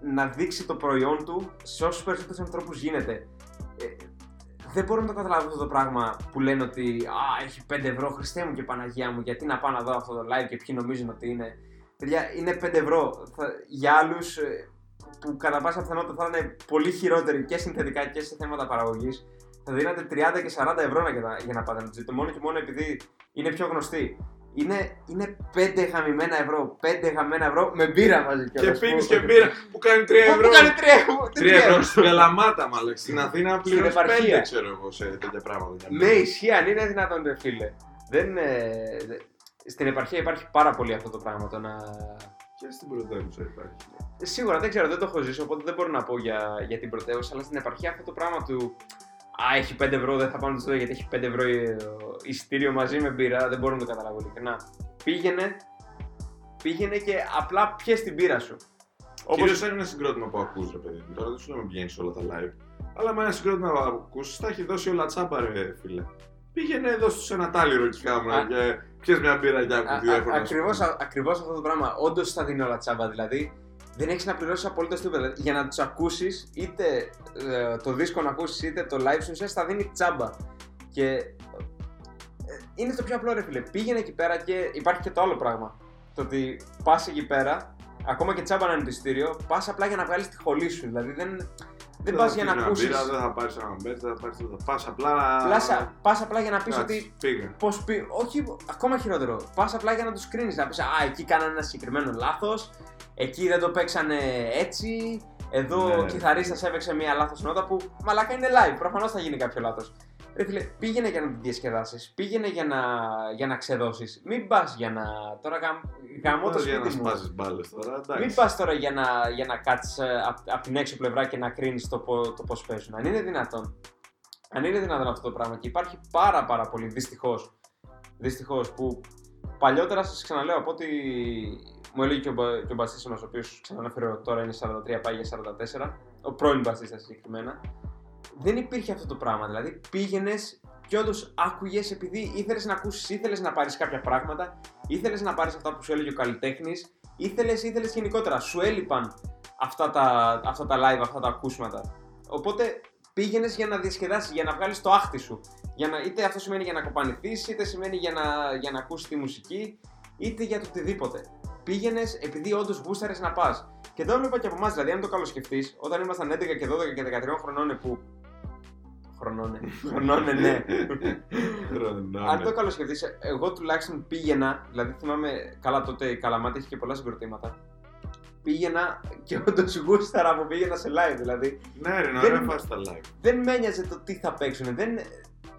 να δείξει το προϊόν του σε όσους περισσότερους ανθρώπους γίνεται. Ε, δεν μπορώ να το καταλάβω αυτό το πράγμα που λένε ότι Α, έχει 5 ευρώ, Χριστέ μου και Παναγία μου, γιατί να πάω να δω αυτό το live και ποιοι νομίζουν ότι είναι. Παιδιά, είναι 5 ευρώ. Θα, για άλλους ε, που κατά πάσα πιθανότητα θα είναι πολύ χειρότεροι και συνθετικά και σε θέματα παραγωγής, θα δίνατε 30 και 40 ευρώ για να, για να πάτε να το Μόνο και μόνο επειδή είναι πιο γνωστοί. είναι, είναι 5 χαμημένα ευρώ. 5 χαμημένα ευρώ με μπύρα μαζί Και πίνεις και μπύρα που κάνει 3 ευρώ. Που κάνει 3 3 ευρώ στην Καλαμάτα, μάλλον. Στην Αθήνα πληρώνει επαρχία. 5 ξέρω εγώ σε τέτοια πράγματα. Ναι, ισχύει, αν είναι δυνατόν, ρε φίλε. Δεν, ε, δε- στην επαρχία υπάρχει πάρα πολύ αυτό το πράγμα. Το να... Και στην πρωτεύουσα υπάρχει. Σίγουρα δεν ξέρω, δεν το έχω ζήσει, οπότε δεν μπορώ να πω για, για την πρωτεύουσα. Αλλά στην επαρχία αυτό το πράγμα του. Α, έχει 5 ευρώ, δεν θα πάω να το δω γιατί έχει 5 ευρώ ε, εισιτήριο μαζί με μπύρα. Δεν μπορώ να το καταλάβω ειλικρινά. Πήγαινε, πήγαινε και απλά πιες την μπύρα σου. Όπω είναι ένα συγκρότημα που ακούς, ρε παιδί μου. Τώρα δεν σου λέμε πηγαίνει σε όλα τα live. Αλλά με ένα συγκρότημα που ακούσει, τα έχει δώσει όλα τσάμπα, ρε φίλε. Πήγαινε εδώ στου ένα τάλιρο και κάμερα Α. και πιες μια μπύρα για Α- που τι έχω α- να σου Ακριβώς, πω. α- ακριβώς αυτό το πράγμα. Όντως θα δίνει όλα τσάμπα. Δηλαδή δεν έχεις να πληρώσεις απολύτω τίποτα. Δηλαδή, για να τους ακούσεις, είτε ε, το δίσκο να ακούσεις, είτε το live σου, ουσιαστικά θα δίνει τσάμπα. Και ε, είναι το πιο απλό, ρε φίλε. Πήγαινε εκεί πέρα και υπάρχει και το άλλο πράγμα. Το ότι πας εκεί πέρα, ακόμα και τσάμπα να είναι το εισιτήριο, πας απλά για να βγάλεις τη χολή σου. Δηλαδή δεν, δεν πας θα για να πεις μια ακούσει. μπύρα, Δεν θα πάρεις ένα μπέτ, δεν θα πάρεις τίποτα. Πας απλά. Πας απλά για να πεις Εντάξει, ότι Πήγα. Πώς πει, όχι, ακόμα χειρότερο. Πας απλά για να τους κρίνεις. Να πεις, Α, εκεί κάνανε ένα συγκεκριμένο λάθος. Εκεί δεν το παίξανε έτσι. Εδώ Ναι. ο κιθαρίστας έπαιξε μια λάθος νότα που μαλάκα είναι live. Προφανώς θα γίνει κάποιο λάθος. Ρε φίλε, πήγαινε για να την διασκεδάσεις. Πήγαινε για να, για να ξεδώσεις. Μην πας για να. Τώρα γαμ, γαμώ το για να σπίτι μου. σπάσεις μπάλες τώρα. εντάξει. Μην πας τώρα για να, για να κάτσεις από την έξω πλευρά και να κρίνεις το, πο- το πώς παίζουν. Αν είναι δυνατόν. Αν είναι δυνατόν αυτό το πράγμα και υπάρχει πάρα πάρα πολύ δυστυχώς. Δυστυχώς που παλιότερα σας ξαναλέω από ότι μου έλεγε και ο, μπα- και ο μπασίστας μα, ο οποίος ξαναναφέρω τώρα είναι 43, πάει για 44, ο πρώην μπασίστας συγκεκριμένα. Δεν υπήρχε αυτό το πράγμα. Δηλαδή πήγαινες και όντως άκουγες επειδή ήθελες να ακούσεις, ήθελες να πάρεις κάποια πράγματα, ήθελες να πάρεις αυτά που σου έλεγε ο καλλιτέχνης, ήθελες ήθελες γενικότερα. Σου έλειπαν αυτά τα, αυτά τα live, αυτά τα ακούσματα. Οπότε πήγαινες για να διασκεδάσεις, για να βγάλεις το άχτη σου. Για να, είτε αυτό σημαίνει για να κοπανηθείς, είτε σημαίνει για να, για να ακούσεις τη μουσική, είτε για το οτιδήποτε. Πήγαινες επειδή όντως γούσταρες να πας. Και εδώ βλέπω και από εμάς, δηλαδή, αν το καλοσκεφτείς, όταν ήμασταν 11 και 12 και 13 χρονών που. Χρονών, χρονών, ναι. Χρονών, Αν ναι. το καλοσκεφτείς, εγώ τουλάχιστον πήγαινα, δηλαδή θυμάμαι καλά τότε η Καλαμάτη είχε και πολλά συγκροτήματα. Πήγαινα και όντω γούσταρα που πήγαινα σε live. Δηλαδή Ναι, ρε, να Δεν- ρε φας τα live. δεν με ένοιαζε το τι θα παίξουν. Δεν...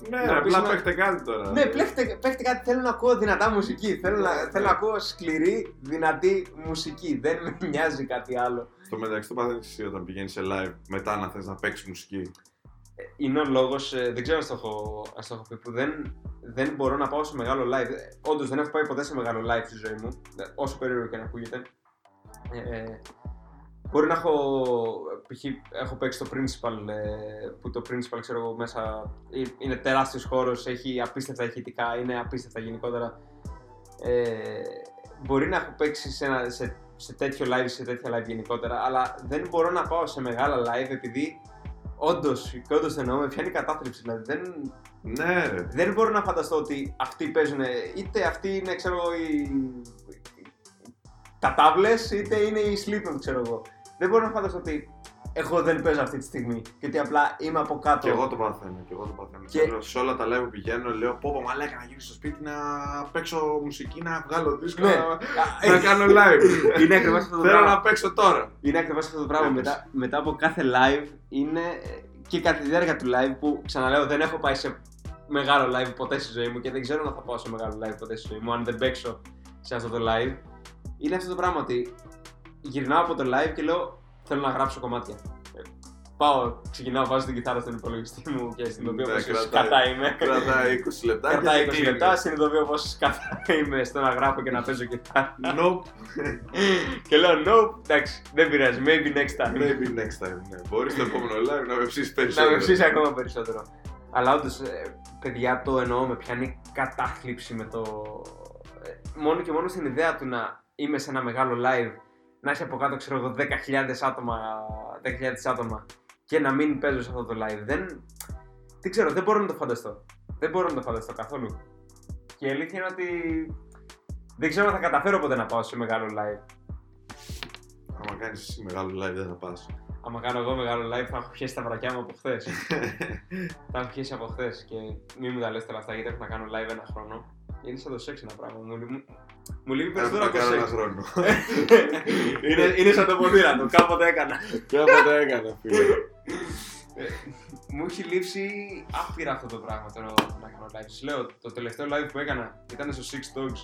Ναι, Να ρε, πεις απλά να- παίχτε κάτι τώρα. Ναι, παίχτε, παίχτε κάτι. Θέλω να ακούω δυνατά μουσική. Θέλω να, Ναι, θέλω ναι. να ακούω σκληρή, δυνατή μουσική. Δεν με νοιάζει κάτι άλλο. Στο μεταξύ το παθαίνεις εσύ όταν πηγαίνεις σε live μετά να θες να παίξεις μουσική. Είναι ο λόγος, δεν ξέρω αν το έχω, αν το έχω πει, που δεν, δεν μπορώ να πάω σε μεγάλο live. Όντως δεν έχω πάει ποτέ σε μεγάλο live στη ζωή μου, ε, όσο περίεργο και να ακούγεται. Ε, ε, μπορεί να έχω, π.χ. έχω παίξει το Principal, ε, που το Principal ξέρω εγώ μέσα ε, είναι τεράστιος χώρος, έχει απίστευτα ηχητικά, είναι απίστευτα γενικότερα. Ε, μπορεί να έχω παίξει σε, ένα, σε, σε τέτοιο live, σε τέτοια live γενικότερα, αλλά δεν μπορώ να πάω σε μεγάλα live επειδή όντως, και όντως το εννοώ, με πιάνει κατάθλιψη. Δηλαδή δεν, Ναι, ρε. δεν μπορώ να φανταστώ ότι αυτοί παίζουν, είτε αυτοί είναι ξέρω εγώ οι. τα τάβλες, είτε είναι οι Slipknot, ξέρω εγώ. Δεν μπορώ να φανταστώ ότι εγώ δεν παίζω αυτή τη στιγμή και ότι απλά είμαι από κάτω. Και εγώ το παθαίνω, και εγώ το παθαίνω. Και- Θέλω Σε όλα τα live που πηγαίνω λέω πω πω μαλάκα να γυρίσω στο σπίτι να παίξω μουσική, να βγάλω δίσκο, Ναι. να, να κάνω live. Είναι ακριβώς αυτό το Θέλω πράγμα. να παίξω τώρα. Είναι ακριβώς αυτό το πράγμα. Έπαιζε. Μετά, μετά από κάθε live είναι ε, και κατά τη διάρκεια του live που ξαναλέω δεν έχω πάει σε μεγάλο live ποτέ στη ζωή μου και δεν ξέρω να θα πάω σε μεγάλο live ποτέ στη ζωή μου αν δεν παίξω σε αυτό το live. Είναι αυτό το πράγμα ότι γυρνάω από το live και λέω θέλω να γράψω κομμάτια. Ε, Πάω, ξεκινάω, βάζω την κιθάρα στον υπολογιστή μου και συνειδητοποιώ Ναι, πως κρατάει. κατά είμαι. Κρατάει 20 λεπτά. Κρατάει και 20 φύγει. λεπτά, συνειδητοποιώ πως κατά είμαι στο να γράφω και να παίζω κιθάρα. Nope. και λέω, no, εντάξει, δεν πειράζει, maybe next time. Maybe next time. Ναι. Μπορείς το επόμενο live να με ψήσεις να περισσότερο. με ψήσει ακόμα περισσότερο. Αλλά όντως, παιδιά, το εννοώ, με πιάνει κατάθλιψη με το. ε, μόνο και μόνο στην ιδέα του να είμαι σε ένα μεγάλο live, να έχει από κάτω, ξέρω εγώ, 10.000 άτομα, 10.000 άτομα και να μην παίζω σε αυτό το live. Δεν, δεν ξέρω, δεν μπορώ να το φανταστώ. Δεν μπορώ να το φανταστώ καθόλου. Και η αλήθεια είναι ότι δεν ξέρω αν θα καταφέρω ποτέ να πάω σε μεγάλο live. Άμα κάνεις εσύ μεγάλο live δεν θα πας. Άμα κάνω εγώ μεγάλο live, θα έχω πιέσει τα βρακιά μου από χθες. Τα έχω πιέσει από χθες και μην μου τα λες τώρα αυτά γιατί έχω να κάνω live ένα χρόνο. Είναι σαν το σεξ ένα πράγμα. Μου, μου, μου λείπει Πρέπει περισσότερο να από το κάνω ένα σεξ. χρόνο. είναι, είναι σαν το ποδήλατο, κάποτε έκανα. Κάποτε έκανα, φίλε. Μου έχει λείψει άπειρα αυτό το πράγμα τώρα να κάνω live. Σας λέω, το τελευταίο live που έκανα ήταν στο Six Dogs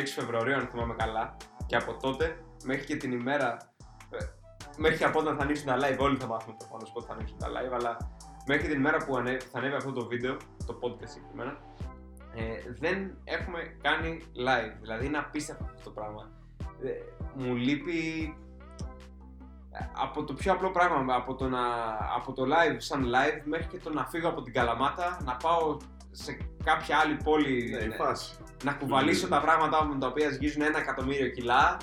26 Φεβρουαρίου, αν θυμάμαι καλά. Και από τότε μέχρι και την ημέρα. ε, Μέχρι και από όταν θα ανοίξουν τα live, όλοι θα μάθουμε προφανώ πότε θα ανοίξουν τα live, αλλά μέχρι την ημέρα που ανε- θα ανέβει αυτό το βίντεο, το podcast συγκεκριμένα, ε, δεν έχουμε κάνει live. Δηλαδή είναι απίστευτο αυτό το πράγμα. Ε, μου λείπει από το πιο απλό πράγμα, από το, να, από το live σαν live μέχρι και το να φύγω από την Καλαμάτα, να πάω σε κάποια άλλη πόλη, Ναι, η να- φάση. να κουβαλήσω τα πράγματα μου τα οποία σγίζουν ένα εκατομμύριο κιλά,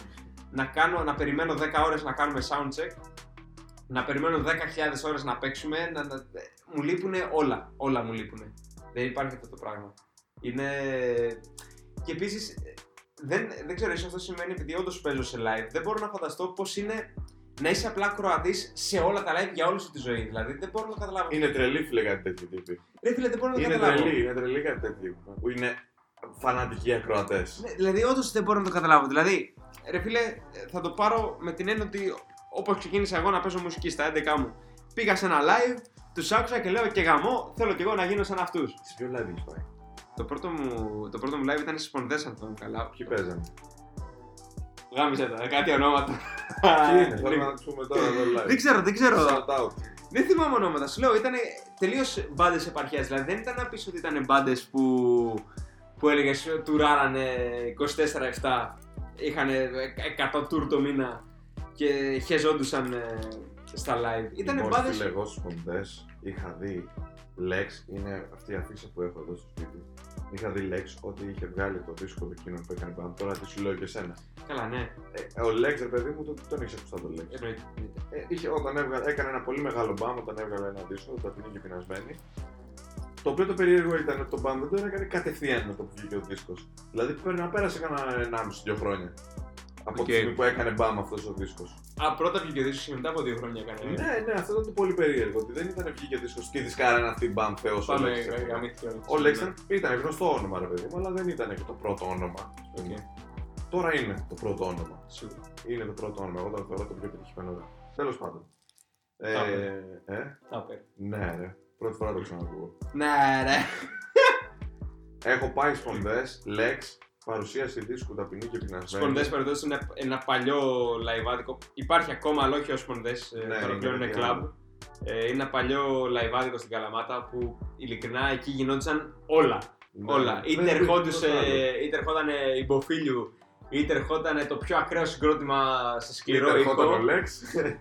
να, κάνω, να περιμένω 10 ώρες να κάνουμε soundcheck, να περιμένω 10.000 ώρες να παίξουμε, να, να, μου λείπουν όλα, όλα μου λείπουν. Δεν υπάρχει αυτό το πράγμα. Είναι... Και επίσης, δεν, δεν ξέρω, ίσως αυτό σημαίνει επειδή όντως παίζω σε live, δεν μπορώ να φανταστώ πώς είναι να είσαι απλά κροατής σε όλα τα live για όλη σου τη ζωή. Δηλαδή δεν μπορώ να το καταλάβω. Είναι τρελή, φίλε, κάτι τέτοιο τύπη. Ρε φίλε, δεν μπορώ να το Είναι καταλάβω. τρελή, είναι τρελή κάτι τέτοιο. Που είναι φανατικοί ακροατές. Ναι, δηλαδή, όντως δεν μπορώ να το καταλάβω. Δηλαδή, ρε φίλε, θα το πάρω με την έννοια ότι όπως ξεκίνησα εγώ να παίζω μουσική στα 11 μου, πήγα σε ένα live, τους άκουσα και λέω και γαμό, θέλω κι εγώ να γίνω σαν αυτούς. Σε ποιο live έχεις πάει; Το πρώτο μου, το πρώτο μου live ήταν στι Πονδέ, αν θυμάμαι καλά. Ποιοι παίζανε; Γάμισε τα, κάτι ονόματα. Ποιοι είναι, θέλω να τους πούμε τώρα το live. Δεν ξέρω, δεν ξέρω. Shout out. Δεν θυμάμαι ονόματα. Σου λέω, ήταν τελείως μπάντες επαρχίας. Δηλαδή δεν ήταν να πεις ότι ήταν μπάντες που, που έλεγες τουράρανε 24-7, είχαν 100 τουρ το μήνα και χεζόντουσαν ε, στα live. Ήταν Λοιπόν, μπάντες. φίλε, εγώ στους ποντές είχα δει Lex, είναι αυτή η αφίσα που έχω εδώ στο σπίτι. Είχα δει Lex ότι είχε βγάλει το δίσκο του εκείνο που έκανε πάνω. Τώρα τι σου λέω και εσένα. Καλά, ναι. Ε, ο Lex, ρε παιδί μου, τον, τον είχε ακουστά το Lex. Εννοείται. Ε, είχε, όταν έβγαλε, έκανε ένα πολύ μεγάλο μπαμ όταν έβγαλε ένα δίσκο, το ταπεινή και πεινασμένη. Το οποίο το περίεργο ήταν ότι το μπαμ δεν το έκανε κατευθείαν με το που βγήκε ο δίσκος. Δηλαδή πρέπει να πέρασε κανένα 1,5-2 χρόνια. Από τη Οκ. στιγμή που έκανε μπαμ αυτός ο δίσκος. Α, πρώτα βγήκε ο δίσκος και μετά από δύο χρόνια έκανε. Ναι, ναι, αυτό ήταν το πολύ περίεργο. Ότι δεν ήταν βγήκε ο δίσκος και δισκάρανε αυτή μπαμ θεός ο Πάμε, Lex. γαμήθηκε Ο Lex ήταν, ήταν γνωστό όνομα, ρε παιδί μου, αλλά δεν ήταν και το πρώτο όνομα. Οκ. Τώρα είναι το πρώτο όνομα. Σίγουρα. Είναι το πρώτο όνομα. Εγώ το θεωρώ το πιο πετυχημένο. Τέλος πάντων. Ε, Τα ε, Τα πέρα. ναι, ρε. Πρώτη φορά το ξανακούω. Ναι, ρε. Έχω πάει σπονδέ, Lex, παρουσίαση δίσκου ταπεινή και πεινασμένη. Σπονδέ περιπτώσει είναι ένα παλιό λαϊβάδικο. Υπάρχει ακόμα, αλλά όχι ως σπονδέ. Ναι, τώρα είναι πλέον είναι κάτι κλαμπ. άλλο. Ε, είναι ένα παλιό λαϊβάδικο στην Καλαμάτα που ειλικρινά εκεί γινόντουσαν όλα. Ναι. όλα. Δεν Είτε, υπήρχε ερχόντουσε, τίποτα άλλο. είτε ερχόταν υποφίλιου, είτε ερχόταν το πιο ακραίο συγκρότημα σε σκληρό Είτε ερχόταν ο ήχο, Lex.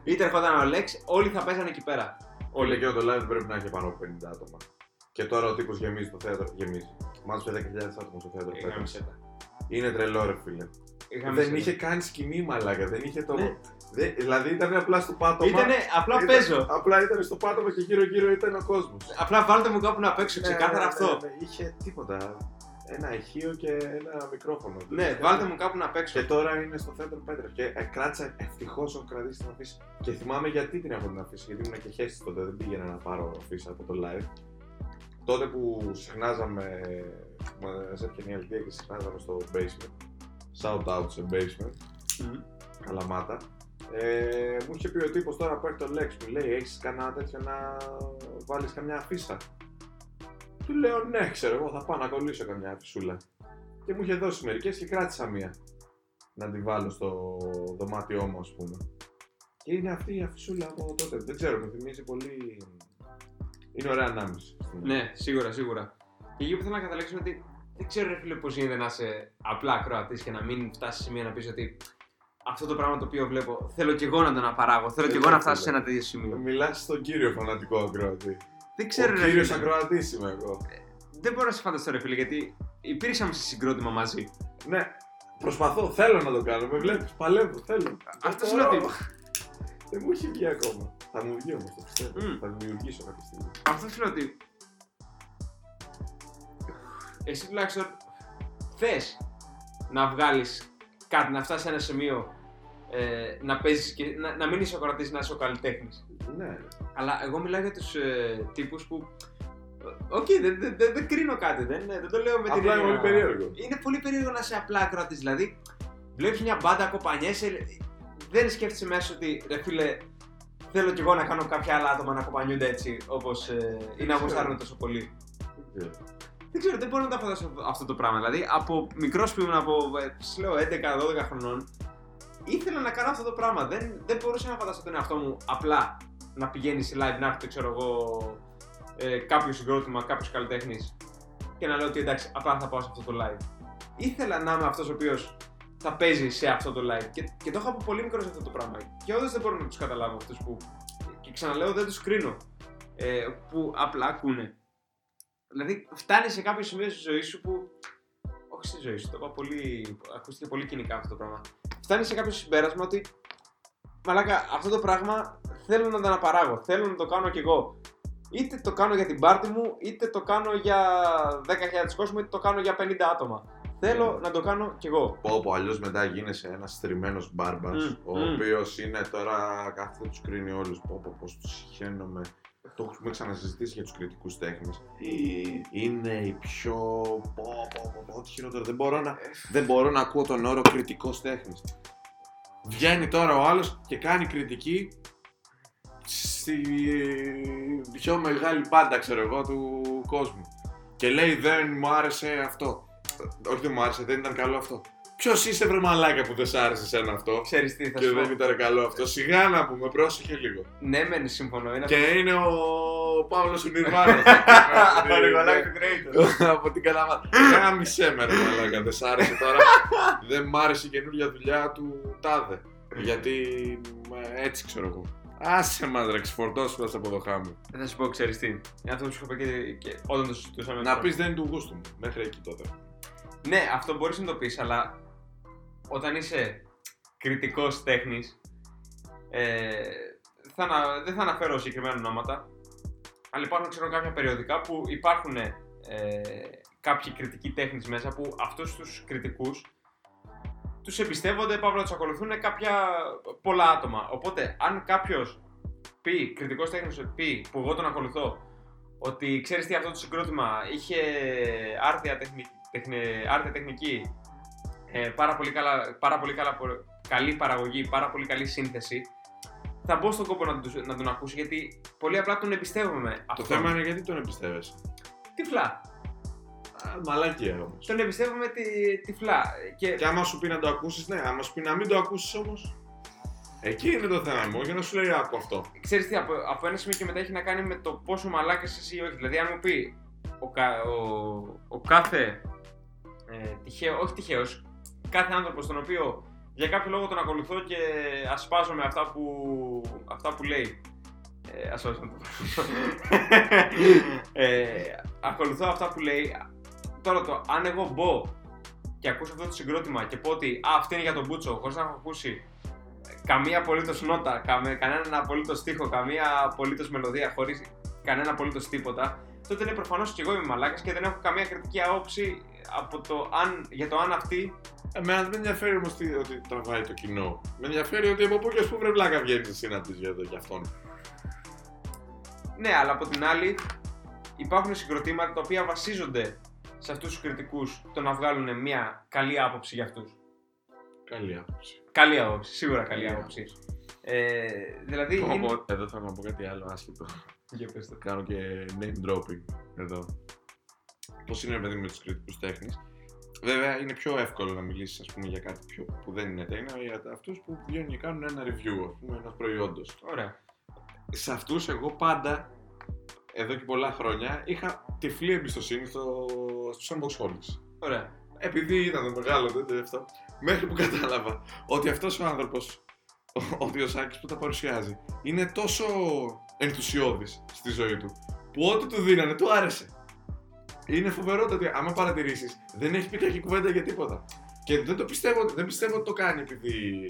είτε ερχόταν ο Λέξ, όλοι θα παίζανε εκεί πέρα. Όλοι και το live πρέπει να έχει πάνω από 50 άτομα. Και τώρα ο τύπος γεμίζει το θέατρο. Γεμίζει. Μάζεψε 10.000 άτομα στο θέατρο. Είχαμε φέτος. σέτα. Είναι τρελό, ρε φίλε. Είχαμε δεν σέτα. είχε καν σκηνή μαλάκα. Δεν είχε το. Ναι. Δεν- δηλαδή ήταν απλά στο πάτωμα. Ήτανε, απλά Ήταν- παίζω. Απλά ήταν στο πάτωμα και γύρω-γύρω ήταν ο κόσμος. Απλά βάλτε μου κάπου να παίξω, ξεκάθαρα αυτό. είχε τίποτα. Ένα ηχείο και ένα μικρόφωνο. Ναι, βάλτε μου κάπου να παίξω. Και τώρα είναι στο θέατρο Πέτρα. Και ε, κράτησα ευτυχώς έχω κρατήσει την αφήση. Και θυμάμαι γιατί την έχω την αφήση. Γιατί ήμουν και χέστη τότε, δεν πήγαινα να πάρω αφήση από το live. Τότε που συχνάζαμε, μα έπιανε η αλήθεια και συχνάζαμε στο basement. Shout out σε basement, Μμμ. Καλαμάτα. Ε, μου είχε πει ο τύπος τώρα που έρθει το Lex, μου λέει: Έχεις κανένα τέτοιο να βάλεις καμιά αφίσα; Του λέω: Ναι, ξέρω εγώ, θα πάω να κολλήσω καμιά αφισούλα. Και μου είχε δώσει μερικές και κράτησα μία. Να την βάλω στο δωμάτιό μου, ας πούμε. Και είναι αυτή η αφισούλα από τότε. Δεν ξέρω, μου θυμίζει πολύ. Είναι ωραία ανάμειξη. Ναι, σίγουρα, σίγουρα. Και εκεί που θέλω να καταλήξω είναι ότι δεν ξέρω, ρε φίλε, πώς γίνεται να είσαι απλά ακροατής και να μην φτάσεις σε σημείο να πεις ότι αυτό το πράγμα το οποίο βλέπω θέλω κι εγώ να το αναπαράγω. Θέλω κι εγώ να φτάσω σε ένα τέτοιο σημείο. Μιλάς στον κύριο φανατικό ακροατή. Δεν ξέρω, ο ρε κύριος φίλε. ακροατής είμαι εγώ. Δεν μπορώ να σε φανταστώ, ρε φίλε, γιατί υπήρξαμε σε συγκρότημα μαζί. Ναι, προσπαθώ, θέλω να το κάνω. Με βλέπεις, παλεύω, θέλω. Αυτό Δεν είναι μπορώ. ότι. Δεν μου έχει βγει ακόμα. Θα μου βγει όμως, το πιστεύω. Μμ. Θα δημιουργήσω κάποια στιγμή. Αυτό σου λέω ότι. Εσύ τουλάχιστον θες να βγάλεις κάτι, να φτάσεις σε ένα σημείο ε, να παίζεις και να, να μην είσαι ακροατής, να είσαι ο καλλιτέχνης. Ναι, Αλλά εγώ μιλάω για τους ε, τύπους που Οκ, δεν, δεν, δεν, δεν κρίνω κάτι, δεν, δεν το λέω με την Απλά είναι έννοια- πολύ περίεργο. Είναι πολύ περίεργο να είσαι απλά ακροατής. Δηλαδή, βλέπεις μια μπάντα, κοπανιέσαι, δεν σκέφτεσαι μέσα ότι ρε φίλε, θέλω κι εγώ να κάνω κάποια άλλα άτομα να κοπανιούνται έτσι όπως ε, ή να γουστάρουν τόσο πολύ. Δεν ξέρω, δεν μπορώ να τα φανταστώ αυτό το πράγμα. Δηλαδή, από μικρός που ήμουν από ε, σας λέω 11-12 χρονών, ήθελα να κάνω αυτό το πράγμα. Δεν, δεν μπορούσα να φανταστώ τον εαυτό μου απλά να πηγαίνει σε live, να έρθει, ξέρω εγώ, ε, κάποιο συγκρότημα, κάποιος καλλιτέχνης και να λέω ότι εντάξει, απλά θα πάω σε αυτό το live. Ήθελα να είμαι αυτός ο οποίος θα παίζει σε αυτό το live. Και, και το έχω από πολύ μικρός σε αυτό το πράγμα. Και όντως δεν μπορώ να τους καταλάβω αυτούς που. Και ξαναλέω, δεν τους κρίνω. Ε, που απλά ακούνε. Δηλαδή, φτάνει σε κάποιο σημείο στη ζωή σου που. Όχι στη ζωή σου, το είπα πολύ. Ακούστηκε πολύ κοινικά αυτό το πράγμα. Φτάνει σε κάποιο συμπέρασμα ότι. Μαλάκα, αυτό το πράγμα θέλω να το αναπαράγω. Θέλω να το κάνω κι εγώ. Είτε το κάνω για την πάρτι μου, είτε το κάνω για 10.000 κόσμο, είτε το κάνω για 50 άτομα. Θέλω να το κάνω κι εγώ. Πω πω, αλλιώς μετά γίνεσαι ένας στριμμένο μπάρμπα, Μμ, ο μμ. οποίος είναι τώρα κάθεται τους κρίνει όλους. Πω πω, πώ τους συχαίνομαι. Το έχουμε ξανασυζητήσει για τους κριτικούς τέχνη. Είναι η πιο. Πω, πω, πω, πω, ό,τι χειρότερο. Δεν μπορώ, να, δεν μπορώ να ακούω τον όρο κριτικός τέχνης. Βγαίνει τώρα ο άλλος και κάνει κριτική στη πιο μεγάλη πάντα, ξέρω εγώ, του κόσμου. Και λέει δεν μου άρεσε αυτό. Όχι δεν μου άρεσε, δεν ήταν καλό αυτό. Ποιος είσαι βρε μαλάκα που δεν σ' άρεσε σένα αυτό; Ξέρεις τι θα και σου δεν πω. ήταν καλό αυτό. Σιγά να πούμε, πρόσεχε λίγο. Ναι, μεν συμφωνώ. Είναι Και είναι ο Παύλος ο Νιρβάνος. αυτό το Νικολάκη του Creator. Από την Καλαμάτα. Γάμισε με ρε μαλάκα, δεν σ' άρεσε τώρα. Δεν μ' άρεσε η καινούργια δουλειά του Τάδε. Γιατί ε, έτσι ξέρω εγώ. Άσε μας ρε, ξεφορτώσου τα από το χάμι. Θα σου πω, ξέρεις τι. Είναι αυτό που σου είχα πει και, και όταν το συζητούσαμε. Να πεις δεν είναι του γούστου μου. Μέχρι εκεί τότε. Ναι, αυτό μπορείς να το πεις, αλλά όταν είσαι κριτικός τέχνης. Ε, θα ανα- δεν θα αναφέρω συγκεκριμένα ονόματα, αλλά υπάρχουν ξέρω, κάποια περιοδικά που υπάρχουν ε, κάποιοι κριτικοί τέχνης μέσα που αυτούς τους κριτικούς τους εμπιστεύονται, παύλα τους ακολουθούν κάποια πολλά άτομα. Οπότε, αν κάποιος πει, κριτικός τέχνης πει, που εγώ τον ακολουθώ, ότι ξέρεις τι αυτό το συγκρότημα είχε άρτια, τεχνη, τεχνη, άρτια τεχνική, ε, πάρα πολύ, καλά, πάρα πολύ καλά, καλή παραγωγή, πάρα πολύ καλή σύνθεση, θα μπω στον κόπο να, τον- να τον ακούσει γιατί πολύ απλά τον εμπιστεύομαι. Το θέμα είναι γιατί τον εμπιστεύεσαι. Τυφλά. Α, Μαλακία όμως. Τον εμπιστεύομαι τη, τυφλά. Και, Και άμα σου πει να το ακούσεις, ναι. Άμα σου πει να μην το ακούσεις όμως. Εκεί είναι το θέμα μου. Για να σου λέει άκου αυτό. ξέρεις τι, από, από ένα σημείο και μετά έχει να κάνει με το πόσο μαλάκας εσύ ή όχι. Δηλαδή, αν μου πει ο, κα- ο, ο κάθε ε, τυχαίος, όχι τυχαίος, κάθε άνθρωπος τον οποίο για κάποιο λόγο τον ακολουθώ και ασπάζομαι αυτά που, αυτά που λέει. Ε, ας όχι να το πω. ε, ακολουθώ αυτά που λέει. Τώρα το, αν εγώ μπω και ακούσω αυτό το συγκρότημα και πω ότι α, αυτή είναι για τον Μπούτσο, χωρίς να έχω ακούσει καμία απολύτως νότα, καμέ, κανέναν απολύτως στίχο, καμία απολύτως μελωδία, χωρίς κανένα απολύτως τίποτα, τότε είναι προφανώς και εγώ είμαι μαλάκας και δεν έχω καμία κριτική άποψη από το αν, για το αν αυτή. Εμένα δεν με ενδιαφέρει όμως ότι τραβάει το κοινό. Με ενδιαφέρει ότι από πού και πού βρε βλάκα βγαίνει εσύ να πεις για, το- για αυτόν. Ναι, αλλά από την άλλη υπάρχουν συγκροτήματα τα οποία βασίζονται σε αυτούς τους κριτικούς το να βγάλουν μια καλή άποψη για αυτούς. Καλή άποψη. Καλή άποψη, σίγουρα καλή Καλή άποψη. Ε, δηλαδή. Πω, είναι- πω, Εδώ θέλω να πω κάτι άλλο άσχετο. Για πες το. Κάνω και name dropping εδώ. Πώ είναι ρε παιδί με τους κριτικούς τέχνης. Βέβαια είναι πιο εύκολο να μιλήσεις ας πούμε, για κάτι πιο, που δεν είναι τέχνη, για αυτούς που βγαίνουν και κάνουν ένα review ας πούμε, ενός προϊόντος. Ωραία. σε αυτούς εγώ πάντα, εδώ και πολλά χρόνια, είχα τυφλή εμπιστοσύνη στο, στους unboxholics. Ωραία. Επειδή ήταν το μεγάλο τότε αυτό, μέχρι που κατάλαβα ότι αυτός ο άνθρωπος, ο, ο Διοσάκης που τα παρουσιάζει, είναι τόσο ενθουσιώδης στη ζωή του, που ό,τι του δίνανε του άρεσε. Είναι φοβερό το ότι άμα παρατηρήσεις, δεν έχει πει κακή κουβέντα για τίποτα. Και δεν το πιστεύω, δεν πιστεύω ότι το κάνει επειδή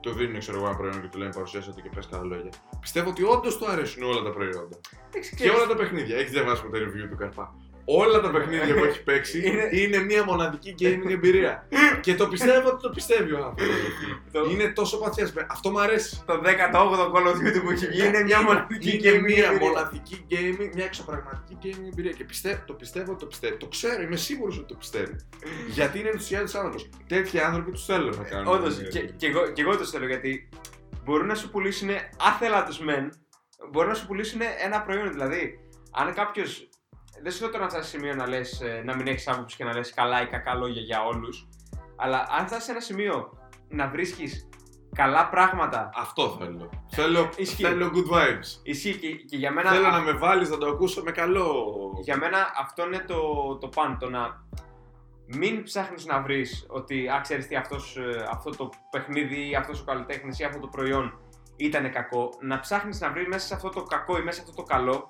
το δίνουν ξέρω εγώ ένα προϊόν και του λένε παρουσιάσει ότι και πες καλά λόγια. Πιστεύω ότι όντως του αρέσουν όλα τα προϊόντα. Εντάξει, Και όλα τα παιχνίδια. Έχεις διαβάσει με το review του Καρπά; Όλα τα παιχνίδια που έχει παίξει Είναι- είναι μια μοναδική gaming εμπειρία. και το πιστεύω ότι το πιστεύει ο άνθρωπος. Το- είναι τόσο παθιασμένο. Αυτό μου αρέσει. Το 18ο Call of Duty που έχει βγει είναι μια μοναδική Είναι gaming μια εμπειρία. μοναδική gaming, μια εξωπραγματική gaming εμπειρία. Και πιστεύω, το πιστεύω, το πιστεύω. Το ξέρω, είμαι σίγουρος ότι το πιστεύει. Γιατί είναι ενθουσιάδη άνθρωπος. Τέτοιοι άνθρωποι τους θέλω να κάνουν. Όντως, ε, και, και, εγώ, και εγώ το θέλω γιατί μπορούν να σου πουλήσουν άθελα του μεν, μπορούν να σου πουλήσουν ένα προϊόν. Δηλαδή, αν κάποιος. Δεν σου λέω τώρα να φτάσει σε σημείο να, λες, ε, να μην έχεις άποψη και να λες καλά ή κακά λόγια για όλους. Αλλά αν φτάσει σε ένα σημείο να βρίσκεις καλά πράγματα. Αυτό θέλω. Θέλω, Ισχύει. θέλω good vibes. Ισχύει και, και για μένα. Θέλω να με βάλεις να το ακούσω με καλό. Για μένα αυτό είναι το, το πάνω. Το να μην ψάχνεις να βρεις ότι α, ξέρεις τι, αυτός, ε, αυτό το παιχνίδι ή αυτός ο καλλιτέχνης ή αυτό το προϊόν ήταν κακό. Να ψάχνεις να βρεις μέσα σε αυτό το κακό ή μέσα σε αυτό το καλό.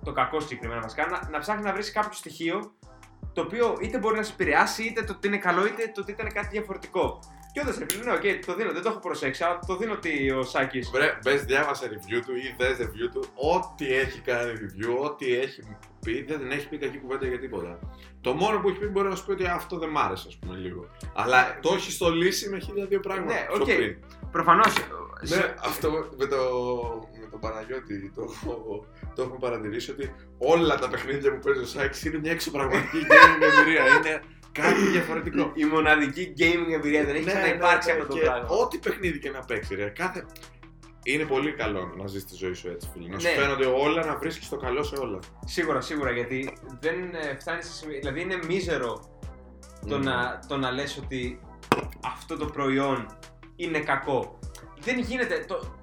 Ε, Το κακό συγκεκριμένα βασικά. Να, να ψάχνει να βρεις κάποιο στοιχείο το οποίο είτε μπορεί να σε επηρεάσει, είτε το ότι είναι καλό, είτε το ότι ήταν κάτι διαφορετικό. Και όντως, ρε φίλε, ναι, οκ, το δίνω, δεν το έχω προσέξει, αλλά το δίνω ότι ο Σάκη. Βρε, μπες διάβασε review του ή θες review του, ό,τι έχει κάνει review, ό,τι έχει πει, δεν έχει πει κακή κουβέντα για τίποτα. Το μόνο που έχει πει μπορεί να σου πει ότι αυτό δεν μ' άρεσε, ας πούμε, λίγο. Αλλά το έχει στολίσει με χίλια δύο πράγματα. Ναι, πιο οκ. πριν. Προφανώς. Ναι, αυτό με το, με τον Παναγιώτη το, το έχουμε παρατηρήσει ότι όλα τα παιχνίδια που παίζει ο Σάκης είναι μια εξωπραγματική gaming εμπειρία. Είναι κάτι διαφορετικό. Η μοναδική gaming εμπειρία δεν έχει Ναι, ξαναυπάρξει ναι, ναι, αυτό το και πράγμα. Ό,τι παιχνίδι και να παίξει, ρε. Κάθε... Είναι πολύ καλό να ζεις τη ζωή σου έτσι, φίλε. Να σου Ναι. φαίνονται όλα, να βρίσκεις το καλό σε όλα. Σίγουρα, σίγουρα, γιατί δεν ε, φτάνει σε σημείο. Δηλαδή είναι μίζερο το, Μμμ. να, το να λες ότι αυτό το προϊόν είναι κακό. Δεν γίνεται. Το, το-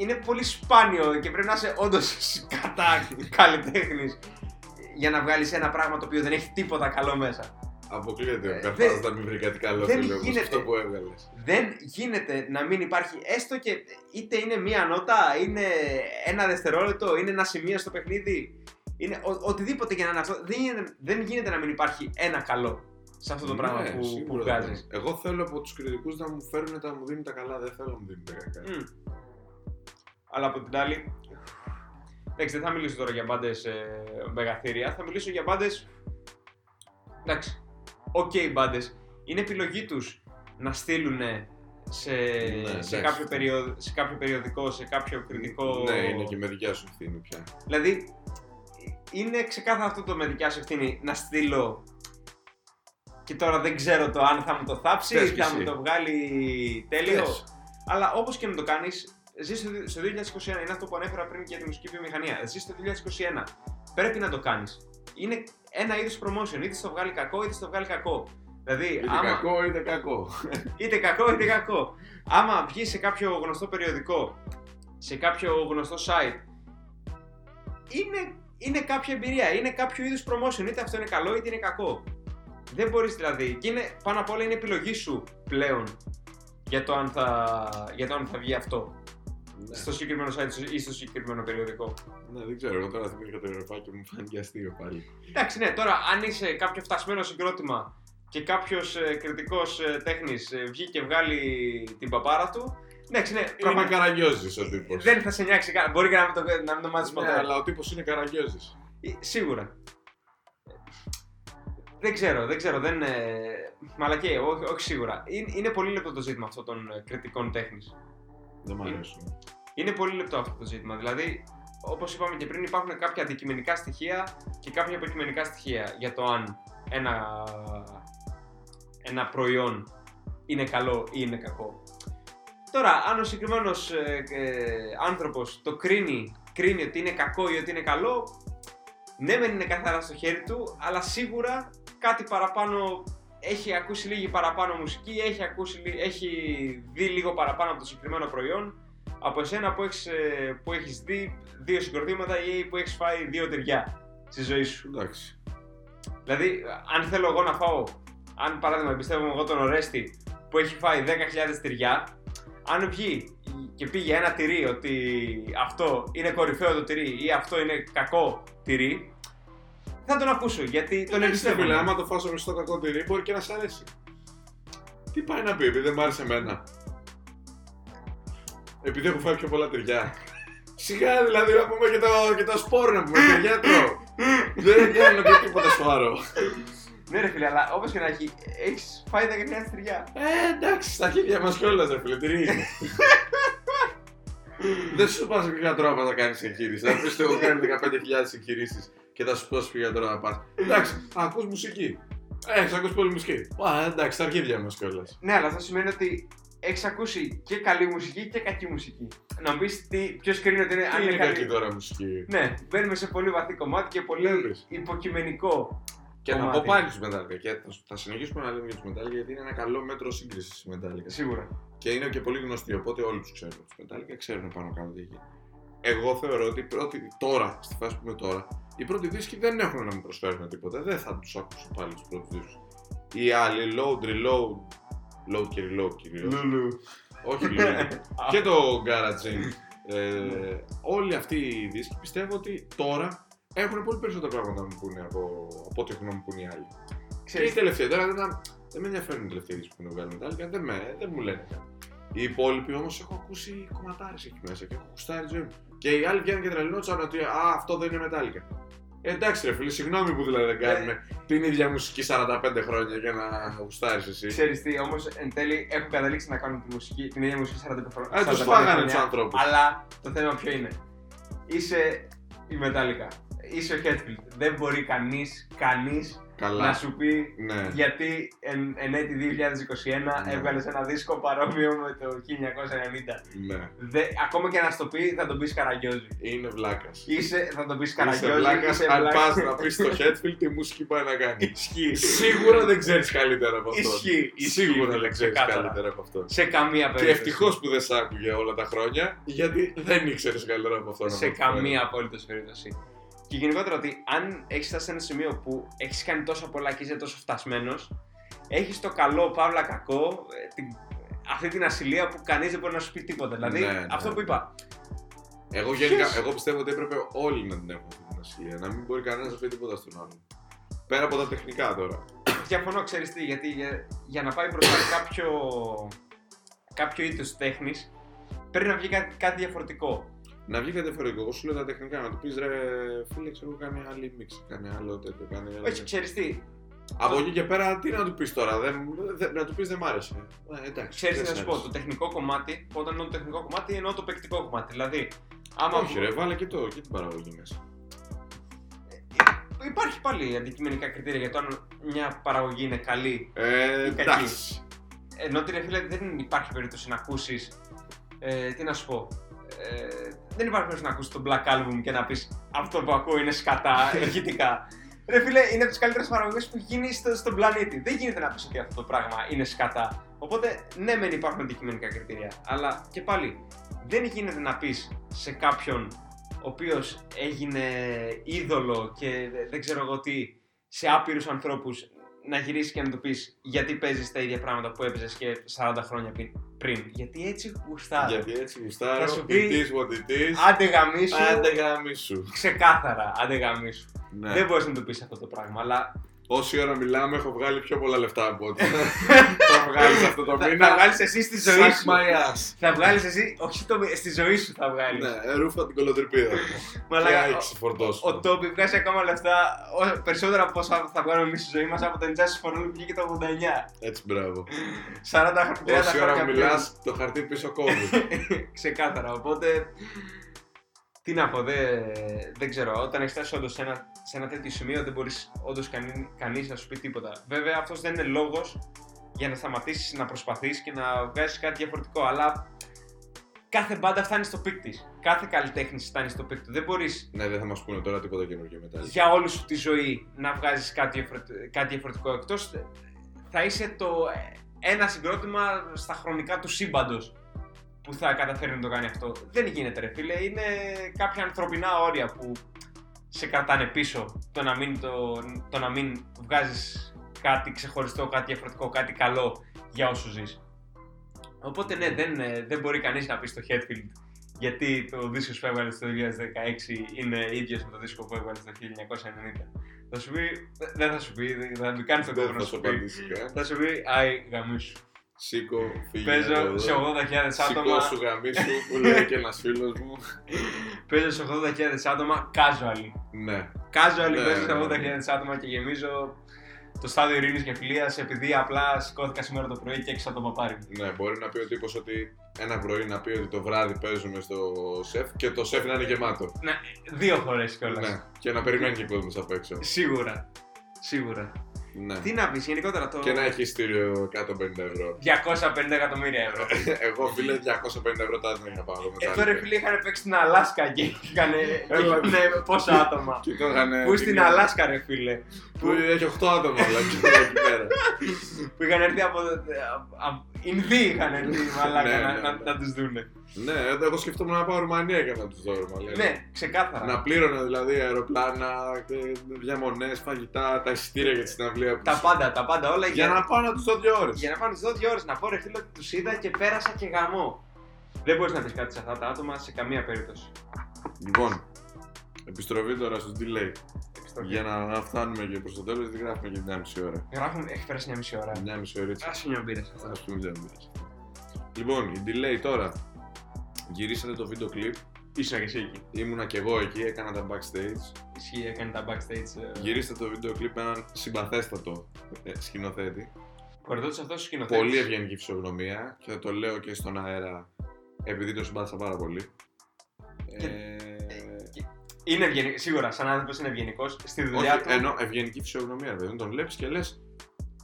είναι πολύ σπάνιο και πρέπει να είσαι όντως κατά καλλιτέχνης για να βγάλεις ένα πράγμα το οποίο δεν έχει τίποτα καλό μέσα. Αποκλείεται ο Ε, καθένα δεν- να μην βρει κάτι καλό δεν φίλε, όπως γίνεται. αυτό που έβγαλες. Δεν γίνεται να μην υπάρχει έστω και είτε είναι μία νότα, είναι ένα δευτερόλεπτο, είναι ένα σημείο στο παιχνίδι. Είναι ο, οτιδήποτε και να είναι αυτό. Δεν γίνεται, δεν γίνεται να μην υπάρχει ένα καλό σε αυτό το πράγμα Ναι, που, που σίγουρα βγάζεις. δεν. Εγώ θέλω από τους κριτικούς να μου φέρουν τα να μου δίνουν τα καλά, δεν θέλω να μου δίνουν τα κακά. Αλλά από την άλλη. Εντάξει, δεν θα μιλήσω τώρα για μπάντες ε, μεγαθύρια. Θα μιλήσω για μπάντες. Εντάξει. OK, okay, μπάντες. Είναι επιλογή τους να στείλουν σε, Ναι, σε, εντάξει. κάποιο περιο, σε κάποιο περιοδικό, σε κάποιο κριτικό. Ναι, είναι και με δικιά σου ευθύνη πια. Δηλαδή, είναι ξεκάθαρο αυτό το με δικιά σου ευθύνη να στείλω. Και τώρα δεν ξέρω το αν θα μου το θάψει, Πες κι θα εσύ. μου το βγάλει τέλειο. Πες. Αλλά όπως και να το κάνεις, ζεις στο, στο 2021. Είναι αυτό που ανέφερα πριν και για τη μουσική βιομηχανία. Ζεις στο 2021. Πρέπει να το κάνεις. Είναι ένα είδος promotion. Είτε στο βγάλει κακό, είτε στο βγάλει κακό. Δηλαδή, Είτε άμα, κακό είτε κακό. είτε κακό είτε κακό. Άμα βγεις σε κάποιο γνωστό περιοδικό, σε κάποιο γνωστό site, είναι, είναι κάποια εμπειρία, είναι κάποιο είδου promotion. Είτε αυτό είναι καλό είτε είναι κακό. Δεν μπορείς δηλαδή. Και είναι, πάνω απ' όλα είναι επιλογή σου πλέον για το αν θα, για το αν θα βγει αυτό Ναι. στο συγκεκριμένο site ή στο συγκεκριμένο περιοδικό. Ναι, δεν ξέρω. Εγώ τώρα θυμήθηκα το γραφάκι και μου φάνηκε αστείο πάλι. Εντάξει, ναι, τώρα αν είσαι κάποιο φτασμένο συγκρότημα και κάποιος ε, κριτικός ε, τέχνης βγει και βγάλει την παπάρα του. Εντάξει, ναι, Είναι πραγματικά καραγκιόζης ο τύπος. δεν θα σε νιάξει κα- Μπορεί και να μην το, να μην το μάθεις ποτέ. Ναι, αλλά ο τύπος είναι καραγκιόζης. Ε, Σίγουρα. Δεν ξέρω, δεν ξέρω, δεν. Ε... Μαλακέ, όχι, όχι σίγουρα. Είναι, είναι πολύ λεπτό το ζήτημα αυτό των ε, κριτικών τέχνης. Δεν μ' Είναι- αρέσουν. Είναι πολύ λεπτό αυτό το ζήτημα. Δηλαδή, όπως είπαμε και πριν, υπάρχουν κάποια αντικειμενικά στοιχεία και κάποια υποκειμενικά στοιχεία για το αν ένα, ένα προϊόν είναι καλό ή είναι κακό. Τώρα, αν ο συγκεκριμένος ε, ε, άνθρωπος το κρίνει, κρίνει ότι είναι κακό ή ότι είναι καλό, ναι, μεν είναι καθαρά στο χέρι του, αλλά σίγουρα κάτι παραπάνω. Έχει ακούσει λίγη παραπάνω μουσική, έχει, ακούσει, λι- έχει δει λίγο παραπάνω από το συγκεκριμένο προϊόν από εσένα που έχεις, ε, που έχεις δει δύο συγκροτήματα ή που έχεις φάει δύο τυριά στη ζωή σου; Εντάξει. Δηλαδή, αν θέλω εγώ να φάω, αν παράδειγμα εμπιστεύομαι εγώ τον Ορέστη που έχει φάει 10.000 τυριά, αν βγει και πήγε ένα τυρί ότι αυτό είναι κορυφαίο το τυρί ή αυτό είναι κακό τυρί, θα τον ακούσω γιατί τον Εντάξει, φίλε, εμπιστεύομαι. άμα το φάσω με στο κακό τυρί, μπορεί και να σ' αρέσει. Τι πάει να πει, επειδή δεν μ' άρεσε εμένα. Επειδή έχω φάει πιο πολλά τυριά. Σιγά δηλαδή να πούμε και το, και το σπόρο να πούμε, τυριά τρώω. Δεν κάνω και τίποτα σοβαρό. Ναι, ρε φίλε, αλλά όπως και να έχει, έχεις φάει 19 σтрιά. Ε, εντάξει, στα χέρια μας κιόλας, ρε φίλε, τι είναι. Δεν σου πας σε ποια τρόπο να κάνεις εγχείρηση. Αν πεις έχω κάνει 15.000 εγχειρήσεις και θα σου πω σε ποια τρόπο να πας. Εντάξει, ακούς μουσική. Έχεις ακούσει πολύ μουσική. Α, εντάξει, στα αρχίδια μας κιόλας. Ναι, αλλά αυτό σημαίνει ότι έχεις ακούσει και καλή μουσική και κακή μουσική. Να πεις ποιος κρίνει ότι είναι, Τι αν είναι είναι καλή. κακή τώρα μουσική; Ναι, μπαίνουμε σε πολύ βαθύ κομμάτι και πολύ Βλέπεις. υποκειμενικό. Και να κομμάτι. πω πάλι του Μετάλλικα. Και θα, θα συνεχίσουμε να λέμε για τους Μετάλλικα γιατί είναι ένα καλό μέτρο σύγκρισης οι Μετάλλικα. Σίγουρα. Και είναι και πολύ γνωστοί, οπότε όλοι τους ξέρουν τους Μετάλλικα, ξέρουν πάνω κάτω τι έχει. Εγώ θεωρώ ότι οι πρώτοι, τώρα, στη φάση που είμαι τώρα, οι πρώτοι δίσκοι δεν έχουν να μου προσφέρουν τίποτα. Δεν θα τους ακούσω πάλι τους πρώτους δίσκους. Οι άλλοι, load, reload, load και reload κυρίως. Όχι load. και το Garage ε, όλοι αυτοί οι δίσκοι πιστεύω ότι τώρα έχουν πολύ περισσότερα πράγματα να μου πούνε από, από ό,τι έχουν να μου πούνε οι άλλοι. Και οι Ξέρεις, τελευταίοι, τώρα δεν, δεν με ενδιαφέρουν οι τελευταίοι δίσκοι που είναι βγάλει Metallica, δεν, με, δεν μου λένε κάτι. Οι υπόλοιποι όμως έχω ακούσει κομματάρες εκεί μέσα και έχω γουστάρει τη ζωή μου. Και οι άλλοι βγαίνουν και τρελνότσαν ότι Α, αυτό δεν είναι Metallica. Ε, εντάξει, ρε φίλε, συγγνώμη που δηλαδή δεν κάνουμε την ίδια μουσική 45 χρόνια για να γουστάρεις εσύ. Ξέρεις τι, όμως εν τέλει έχουν καταλήξει να κάνουν τη μουσική, την ίδια μουσική 45 χρόνια. Ε, τους 45 φάγανε χρόνια, τους ανθρώπους. Αλλά το θέμα ποιο είναι. Είσαι η Metallica. Είσαι ο Hetfield. Δεν μπορεί κανείς, κανείς Καλά. να σου πει Ναι. γιατί εν, εν έτη 2021 Ναι. έβγαλες ένα δίσκο παρόμοιο με το 1990. ναι. Δε, ακόμα και να στο πει θα τον πεις Καραγκιόζη. Είναι βλάκας. Είσαι, θα τον πεις Είσαι Καραγκιόζη. βλάκας αν βλάκας. πας να πεις στο Headfield τι μουσική πάει να κάνει. Ισχύει. Σίγουρα δεν ξέρεις καλύτερα από αυτό. Ισχύει, ισχύει, Σίγουρα φίλε, δεν ξέρεις ξεκάθαρα. καλύτερα από αυτό. Σε καμία Και περίπτωση. ευτυχώς που δεν σ' άκουγε όλα τα χρόνια, γιατί δεν ήξερες καλύτερα από αυτό. να σε μου το φέρει. καμία απόλυτος περίπτωση. Και γενικότερα ότι αν έχεις φτάσει σε ένα σημείο που έχεις κάνει τόσο πολλά και είσαι τόσο φτασμένος, έχεις το καλό, παύλα κακό, ε, την, αυτή την ασυλία που κανείς δεν μπορεί να σου πει τίποτα. Δηλαδή, Ναι, ναι. αυτό που είπα. Εγώ, γενικά, Ποιος; εγώ πιστεύω ότι έπρεπε όλοι να την έχουν αυτή την ασυλία. Να μην μπορεί κανένας να πει τίποτα στον άλλον. Πέρα από τα τεχνικά τώρα. Διαφωνώ, ξέρεις τι, γιατί για, για να πάει μπροστά κάποιο, κάποιο είδος τέχνης, πρέπει να βγει κάτι, κάτι διαφορετικό. Να βγει κάτι διαφορετικό. Εγώ σου λέω τα τεχνικά. Να του πεις ρε φίλε, ξέρω κάνει άλλη μίξη. Κάνει άλλο τέτοιο. Κάνει άλλο... Όχι, ξέρεις τι, Από εκεί και πέρα, τι να του πεις τώρα. Δεν, δεν- να του πεις δεν μ' άρεσε. Ε, εντάξει. ξέρεις δεν τι να σ' σου πω. άρεσε. Το τεχνικό κομμάτι, όταν εννοώ το τεχνικό κομμάτι, εννοώ το παικτικό κομμάτι. Δηλαδή, άμα Όχι, ρε, βάλε και, το, και την παραγωγή μέσα. Υπάρχει πάλι αντικειμενικά κριτήρια για το αν μια παραγωγή είναι καλή. Ε, Ή κακή. εντάξει. Ενώ ότι ρε φίλε δεν υπάρχει περίπτωση να ακούσεις. Ε, τι να σου πω. Ε, δεν υπάρχει περίπτωση να ακούσεις το Black Album και να πεις Αυτό που ακούω είναι σκατά, ηχητικά. Ρε φίλε, είναι από τις καλύτερες παραγωγές που έχει γίνει στο, στον πλανήτη. Δεν γίνεται να πεις ότι αυτό το πράγμα είναι σκατά. Οπότε, ναι, μεν υπάρχουν αντικειμενικά κριτήρια. Αλλά και πάλι, δεν γίνεται να πεις σε κάποιον ο οποίος έγινε είδωλο και δε- δεν ξέρω εγώ τι, σε άπειρους ανθρώπους να γυρίσεις και να του πεις γιατί παίζεις τα ίδια πράγματα που έπαιζες και 40 χρόνια πριν. Πριν. Γιατί έτσι γουστάρω. Γιατί έτσι γουστάρω. Θα σου It πει- is what it is. Άντε γαμίσου. Άντε γάμισου. Ξεκάθαρα, άντε γαμίσου. Ναι. Δεν μπορείς να του πεις αυτό το πράγμα, αλλά Όση ώρα μιλάμε, έχω βγάλει πιο πολλά λεφτά από ό,τι θα βγάλεις αυτό το θα, μήνα. θα βγάλεις εσύ στη ζωή Suck σου. my ass. Θα βγάλεις εσύ, όχι το, στη ζωή σου θα βγάλεις. Ναι, ρούφα την κολοτρυπίδα μου. Μαλάκα, Και ο- άξι φορτώσου. Ο Τόμπι βγάζει ακόμα λεφτά ο- περισσότερα από όσα θα βγάλουμε εμείς στη ζωή μας από το Injustice for All που βγήκε το 89. Έτσι, μπράβο. 40 χρόνια, 30 Όση ώρα χρόνια πριν. μιλά, το χαρτί πίσω κόβει. Ξεκάθαρα. Οπότε. Τι να πω, δεν, δεν ξέρω. Όταν έχει φτάσει όντως σε ένα, σε ένα τέτοιο σημείο, δεν μπορείς όντως κανεί να σου πει τίποτα. Βέβαια, αυτός δεν είναι λόγος για να σταματήσεις να προσπαθείς και να βγάζεις κάτι διαφορετικό. Αλλά κάθε μπάντα φτάνει στο peak της. Κάθε καλλιτέχνης φτάνει στο peak του. Δεν μπορείς ναι, δεν θα μας πούνε τώρα τίποτα καινούργιο μετά. για όλη σου τη ζωή να βγάζεις κάτι, διαφορετικό- κάτι διαφορετικό. Εκτός θα είσαι το ένα συγκρότημα στα χρονικά του σύμπαντος που θα καταφέρει να το κάνει αυτό. Δεν γίνεται, ρε φίλε. Είναι κάποια ανθρωπινά όρια που σε κρατάνε πίσω το να μην, το, το να μην βγάζεις κάτι ξεχωριστό, κάτι διαφορετικό, κάτι καλό για όσους ζεις. Οπότε ναι, δεν, ε, δεν μπορεί κανείς να πει στο Headfield γιατί το δίσκο που έβγαλε το 2016 είναι ίδιος με το δίσκο που έβγαλε το 1990. Θα σου πει, δεν θα σου πει, δεν θα του κάνεις τον κόπο Δεν να θα σου σου πει. απαντήσει καν. Θα σου πει, άι γαμίσου. Σήκω, φύγε. Παίζω από εδώ. σε 80.000 άτομα. Σηκώ σου γαμίσου που λέει και ένας φίλος μου. Παίζω σε 80.000 άτομα casually. Ναι. casual Ναι, παίζω ναι, στα ναι. 80.000 άτομα και γεμίζω το στάδιο ειρήνης και φιλίας επειδή απλά σηκώθηκα σήμερα το πρωί και έξω από το παπάρι. μου. Ναι, μπορεί να πει ο τύπος ότι ένα πρωί να πει ότι το βράδυ παίζουμε στο σεφ και το σεφ να είναι γεμάτο. Ναι, δύο φορές κιόλας. Ναι, και να περιμένει και κόσμος απ' έξω. Σίγουρα. Σίγουρα. Ναι. Τι να πεις, γενικότερα το. Και να έχει ειστήριο 150 ευρώ. 250 εκατομμύρια ευρώ. Εγώ φίλε 250 ευρώ τα δεν είχα πάω. Ε, τώρα φίλοι είχαν παίξει στην Αλάσκα και είχαν. Έλα. είχαν πόσα άτομα. Και το είχαν. Πού στην Αλάσκα, ρε φίλε; Που έχει 8 άτομα δηλαδή εκεί πέρα. Που είχαν έρθει από. Από- Ινδοί είχαν έρθει, μαλάκα, Ναι, να, ναι, να, ναι. να τους δούνε. Ναι, εγώ σκεφτόμουν να πάω Ρουμανία και να τους δω Ρουμανία. Ναι, ξεκάθαρα. Να πλήρωνα δηλαδή αεροπλάνα, διαμονές, φαγητά, τα εισιτήρια για τη συναυλία που Τα πάντα, τα πάντα όλα Για να πάω να τους δω δύο ώρες. για να πάνε στις 12 ώρες να πω ρε φίλε ότι τους είδα και πέρασα και γαμό. Δεν μπορείς να πεις κάτι σε αυτά τα άτομα σε καμία περίπτωση. Λοιπόν, επιστροφή τώρα στο delay. Για να φτάνουμε και προς το τέλος, δεν γράφουμε και μια μισή ώρα. Γράφουν, έχει πέρασει μια μισή ώρα. Μια μισή ώρα έτσι. Άσε μια μπύρες αυτά. Α πούμε δεν πειράζει. Λοιπόν, η delay τώρα. Γυρίσατε το βίντεο κλιπ. Ήσουν και εσύ εκεί. Ήμουνα και εγώ εκεί, έκανα τα backstage. Ισχύει, έκανε τα backstage. ε, Γυρίστε το βίντεο κλιπ με έναν συμπαθέστατο ε, σκηνοθέτη. Ο Ερδότης αυτός ο σκηνοθέτης. Πολύ ευγενική φυσιογνωμία και το λέω και στον αέρα επειδή το συμπάθησα πάρα πολύ. Και- Ε, και- Είναι ευγενικό, σίγουρα, σαν άνθρωπος είναι ευγενικός. Στη όχι, δουλειά του. ενώ ευγενική φυσιογνωμία, δηλαδή τον βλέπεις και λες.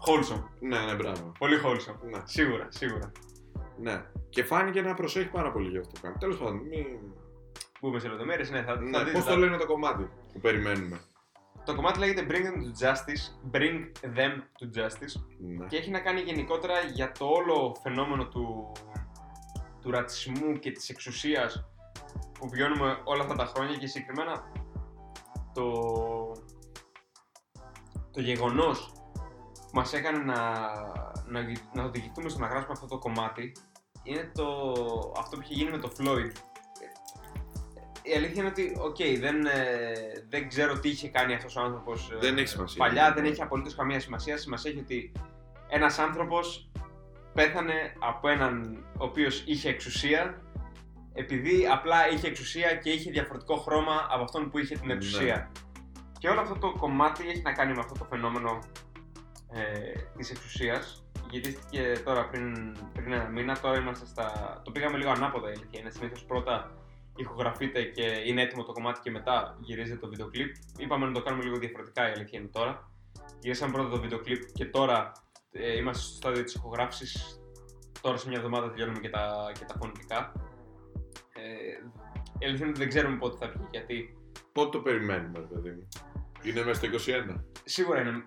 Wholesome. Ναι, ναι, μπράβο. Πολύ wholesome. Ναι, Σίγουρα, σίγουρα. ναι. Και φάνηκε να προσέχει πάρα πολύ για αυτό που κάνει. Τέλος πάντων, μην. Μπούμε σε λεπτομέρειες, ναι, θα, Ναι, θα δείτε. Πώς τα- το λένε το κομμάτι που περιμένουμε. Το κομμάτι λέγεται Bring them to justice. Bring them to justice. Ναι. Και έχει να κάνει γενικότερα για το όλο φαινόμενο του, του ρατσισμού και της εξουσίας που βιώνουμε όλα αυτά τα χρόνια και συγκεκριμένα το, το γεγονός που μας έκανε να, να, γυ- να οδηγηθούμε στο να γράψουμε αυτό το κομμάτι είναι το, αυτό που είχε γίνει με το Floyd. Η αλήθεια είναι ότι, οκ, δεν, ε, δεν ξέρω τι είχε κάνει αυτός ο άνθρωπος ε, Δεν έχει σημασία. Παλιά δεν έχει απολύτως καμία σημασία. Σημασία έχει ότι ένας άνθρωπος πέθανε από έναν ο οποίος είχε εξουσία επειδή απλά είχε εξουσία και είχε διαφορετικό χρώμα από αυτόν που είχε την Ναι. εξουσία. Και όλο αυτό το κομμάτι έχει να κάνει με αυτό το φαινόμενο ε, της εξουσίας. Γυρίστηκε τώρα πριν, πριν ένα μήνα, τώρα είμαστε στα... Το πήγαμε λίγο ανάποδα η αλήθεια. Είναι συνήθως πρώτα ηχογραφείται και είναι έτοιμο το κομμάτι και μετά γυρίζεται το βίντεο κλιπ. Είπαμε να το κάνουμε λίγο διαφορετικά η αλήθεια είναι τώρα. Γυρίσαμε πρώτα το βίντεο κλιπ και τώρα ε, είμαστε στο στάδιο της ηχογράφησης. Τώρα σε μια εβδομάδα τελειώνουμε και τα, και τα φωνητικά. Ε, η αλήθεια είναι ότι δεν ξέρουμε πότε θα βγει γιατί Πότε το περιμένουμε, ρε παιδί μου. Είναι μέσα στο 21. σίγουρα είναι,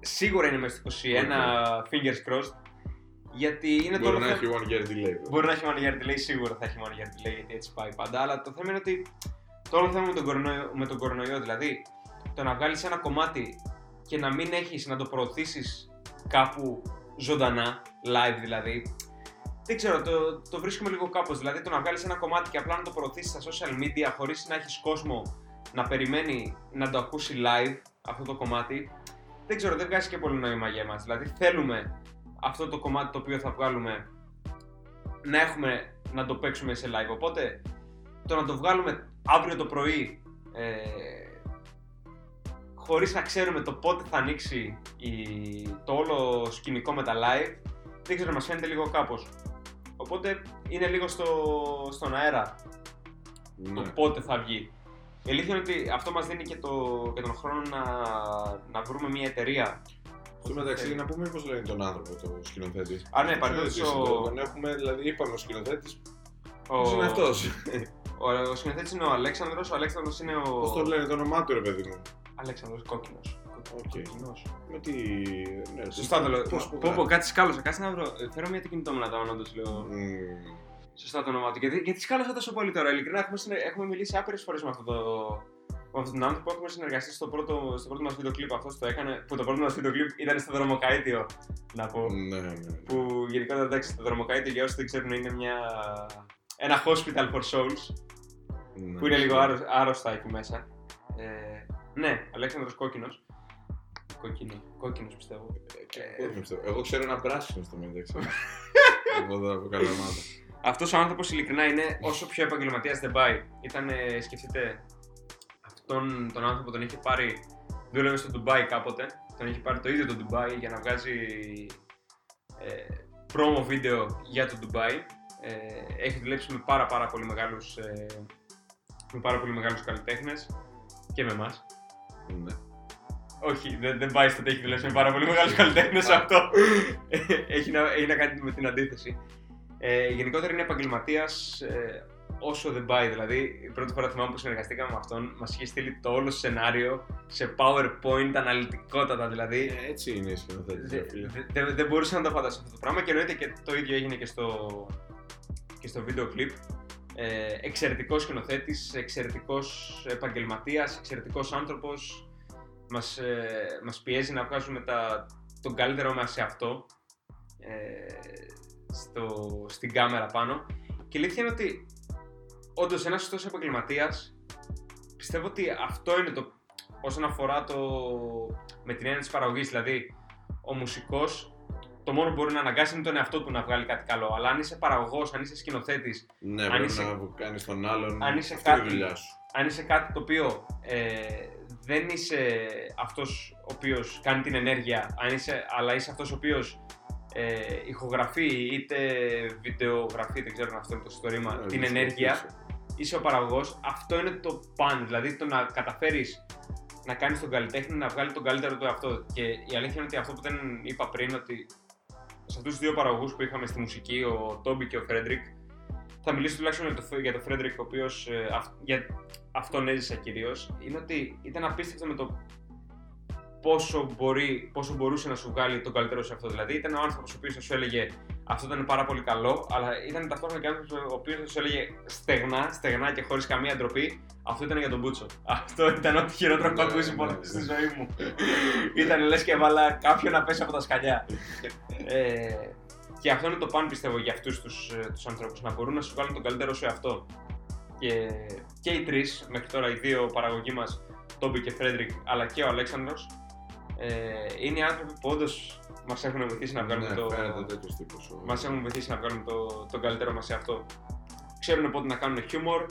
σίγουρα είναι μέσα στο 21 fingers crossed γιατί είναι το Μπορεί όλο να θέμα- έχει one year delay. βέβαια. Μπορεί να έχει one year delay, σίγουρα θα έχει one year delay γιατί έτσι πάει πάντα. Αλλά το θέμα είναι ότι το όλο θέμα με τον κορονοϊό, με τον κορονοϊό δηλαδή, το να βγάλεις ένα κομμάτι και να μην έχεις να το προωθήσεις κάπου ζωντανά, live δηλαδή. Δεν ξέρω, το, το βρίσκουμε λίγο κάπως. Δηλαδή, το να βγάλεις ένα κομμάτι και απλά να το προωθήσεις στα social media χωρίς να έχεις κόσμο να περιμένει να το ακούσει live αυτό το κομμάτι. Δεν ξέρω, δεν βγάζει και πολύ νόημα για εμάς. Δηλαδή, θέλουμε αυτό το κομμάτι το οποίο θα βγάλουμε να έχουμε να το παίξουμε σε live. Οπότε το να το βγάλουμε αύριο το πρωί ε, χωρίς να ξέρουμε το πότε θα ανοίξει η, το όλο σκηνικό με τα live δεν ξέρω, μας φαίνεται λίγο κάπως. Οπότε είναι λίγο στο, στον αέρα το Ναι. πότε θα βγει. Η αλήθεια είναι ότι αυτό μας δίνει και, το, και τον χρόνο να, να βρούμε μια εταιρεία. Στο μεταξύ, να πούμε πώς λένε τον άνθρωπο, το σκηνοθέτης. Α, ναι, παραδείγματος ο- Τον έχουμε, δηλαδή, είπαμε ο σκηνοθέτης. Ο, Ποιο είναι αυτός; ο, ο σκηνοθέτης είναι ο Αλέξανδρος, ο Αλέξανδρος είναι ο... Πώς το λένε το όνομά του, ρε παιδί μου. Αλέξανδρος Κόκκινος. Οκ. Κόκκινος. Με τι. Ναι, Σωστά το λέω. Πώς Πω, πω, κάτι σκάλωσα. Κάτσε να βρω. ε, Φέρω μια το κινητό μου να τα όνομα λέω. Μμμ. Σωστά το όνομά του. Γιατί, γιατί σκάλωσα τόσο πολύ τώρα. Ειλικρινά έχουμε, συνε- έχουμε μιλήσει άπειρες φορές με, αυτό το, με αυτόν τον άνθρωπο. Έχουμε συνεργαστεί στο πρώτο, στο πρώτο μας βίντεο κλιπ. Αυτός το έκανε. Που το πρώτο μας βίντεο κλιπ ήταν στο Δρομοκαΐτειο. Να πω. Ναι, ναι. ναι. Που γενικότερα εντάξει, το Δρομοκαΐτειο για όσοι δεν ξέρουν είναι μια. Ένα hospital for souls Ναι. που είναι λίγο άρρω- άρρωστα εκεί μέσα. Ε, ναι, Αλέξανδρος Κόκκινος. Κόκκινο, κόκκινος πιστεύω. Ε, πώς με πιστεύω. Εγώ ξέρω ένα πράσινο στο μεταξύ. Εγώ δεν από καλαμάτα. Αυτός ο άνθρωπος ειλικρινά είναι όσο πιο επαγγελματίας δεν πάει. Ήταν, ε, σκεφτείτε, αυτόν τον άνθρωπο τον είχε πάρει, δούλευε στο Ντουμπάι κάποτε, τον είχε πάρει το ίδιο το Ντουμπάι για να βγάζει ε, promo βίντεο για το Ντουμπάι. Ε, έχει δουλέψει με πάρα πάρα πολύ μεγάλους, ε, με πάρα πολύ μεγάλους καλλιτέχνες και με εμάς. Ναι. Όχι, δεν, δεν πάει στο ότι έχει δουλέψει με πάρα πολύ μεγάλου καλλιτέχνε αυτό. έχει, να, έχει να κάνει με την αντίθεση. Ε, γενικότερα είναι επαγγελματίας ε, όσο δεν πάει. Δηλαδή, η πρώτη φορά θυμάμαι που συνεργαστήκαμε με αυτόν, μας είχε στείλει το όλο σενάριο σε PowerPoint αναλυτικότατα. Δηλαδή, Ε, έτσι είναι οι σκηνοθέτες, Δε- ρε φίλε. δε- δε- δεν μπορούσα να το φανταστώ αυτό το πράγμα και εννοείται και το ίδιο έγινε και στο, και στο βίντεο κλιπ. Ε, εξαιρετικός σκηνοθέτης, εξαιρετικός επαγγελματίας, εξαιρετικός άνθρωπος. Μας, ε, μας πιέζει να βγάζουμε τα, τον καλύτερό μας σε αυτό, ε, στο, στην κάμερα πάνω. Και η αλήθεια είναι ότι όντως ένας σωστός επαγγελματίας πιστεύω ότι αυτό είναι το όσον αφορά το με την έννοια της παραγωγής, δηλαδή ο μουσικός το μόνο που μπορεί να αναγκάσει είναι τον εαυτό του να βγάλει κάτι καλό. Αλλά αν είσαι παραγωγός, αν είσαι σκηνοθέτης, Ναι, Αν πρέπει είσαι- να κάνεις τον άλλον. αν είσαι αυτή είναι η κάτι- δουλειά σου. αν είσαι κάτι το οποίο ε, δεν είσαι αυτός ο οποίος κάνει την ενέργεια, αν είσαι, αλλά είσαι αυτός ο οποίος ε, ηχογραφεί είτε βιντεογραφεί, δεν ξέρω αν αυτό είναι το σωστό ρήμα, Ναι, την βρίσκω ενέργεια, πίσω. είσαι ο παραγωγός, αυτό είναι το παν. Δηλαδή το να καταφέρεις να κάνεις τον καλλιτέχνη να βγάλει τον καλύτερο του εαυτό. Και η αλήθεια είναι ότι αυτό που δεν είπα πριν, ότι σε αυτούς τους δύο παραγωγούς που είχαμε στη μουσική, ο Τόμπι και ο Φρέντρικ, θα μιλήσω τουλάχιστον για το, για το Φρέντρικ, ο οποίος για αυτόν έζησα κυρίως, είναι ότι ήταν απίστευτο με το πόσο, μπορεί, πόσο μπορούσε να σου βγάλει τον καλύτερο σε αυτό. Δηλαδή, ήταν ο άνθρωπος ο οποίος θα σου έλεγε Αυτό ήταν πάρα πολύ καλό, αλλά ήταν ταυτόχρονα και άνθρωπος ο οποίος θα σου έλεγε στεγνά, στεγνά και χωρίς καμία ντροπή Αυτό ήταν για τον πούτσο. Αυτό ήταν ό,τι χειρότερο έχω Ναι, ακούσει ναι, ποτέ ναι. στη ζωή μου. ήταν λες και έβαλα κάποιον να πέσει από τα σκαλιά. ε, και αυτό είναι το παν πιστεύω για αυτούς τους τους ανθρώπους. Να μπορούν να σου βγάλουν τον καλύτερο σου εαυτό. Και, και οι τρεις, μέχρι τώρα οι δύο παραγωγοί μας, Τόμπι και Φρέντρικ, αλλά και ο Αλέξανδρος, ε, είναι οι άνθρωποι που όντως μας έχουν βοηθήσει να βγάλουμε ναι, το. φαίνεται τέτοιος τύπος. ο- Μας έχουν βοηθήσει να βγάλουμε το, το καλύτερο μας σε αυτό. Ξέρουν πότε να κάνουν χιούμορ,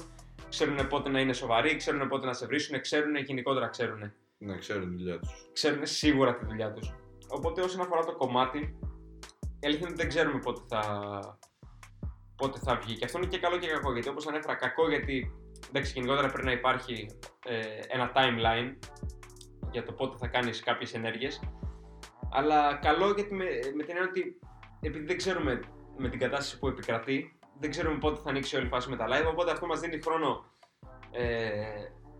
ξέρουν πότε να είναι σοβαροί, ξέρουν πότε να σε βρίσουν, ξέρουν γενικότερα ξέρουν. Ναι, ξέρουν τη δουλειά τους. Ξέρουν σίγουρα τη δουλειά τους. Οπότε όσον αφορά το κομμάτι, η αλήθεια είναι ότι δεν ξέρουμε πότε θα, πότε θα βγει. Και αυτό είναι και καλό και κακό. Γιατί όπως ανέφερα, κακό γιατί εντάξει, γενικότερα πρέπει να υπάρχει ε, ένα timeline για το πότε θα κάνεις κάποιες ενέργειες. Αλλά καλό γιατί με, με την έννοια ότι επειδή δεν ξέρουμε με την κατάσταση που επικρατεί, δεν ξέρουμε πότε θα ανοίξει όλη η φάση με τα live. Οπότε αυτό μας δίνει χρόνο ε,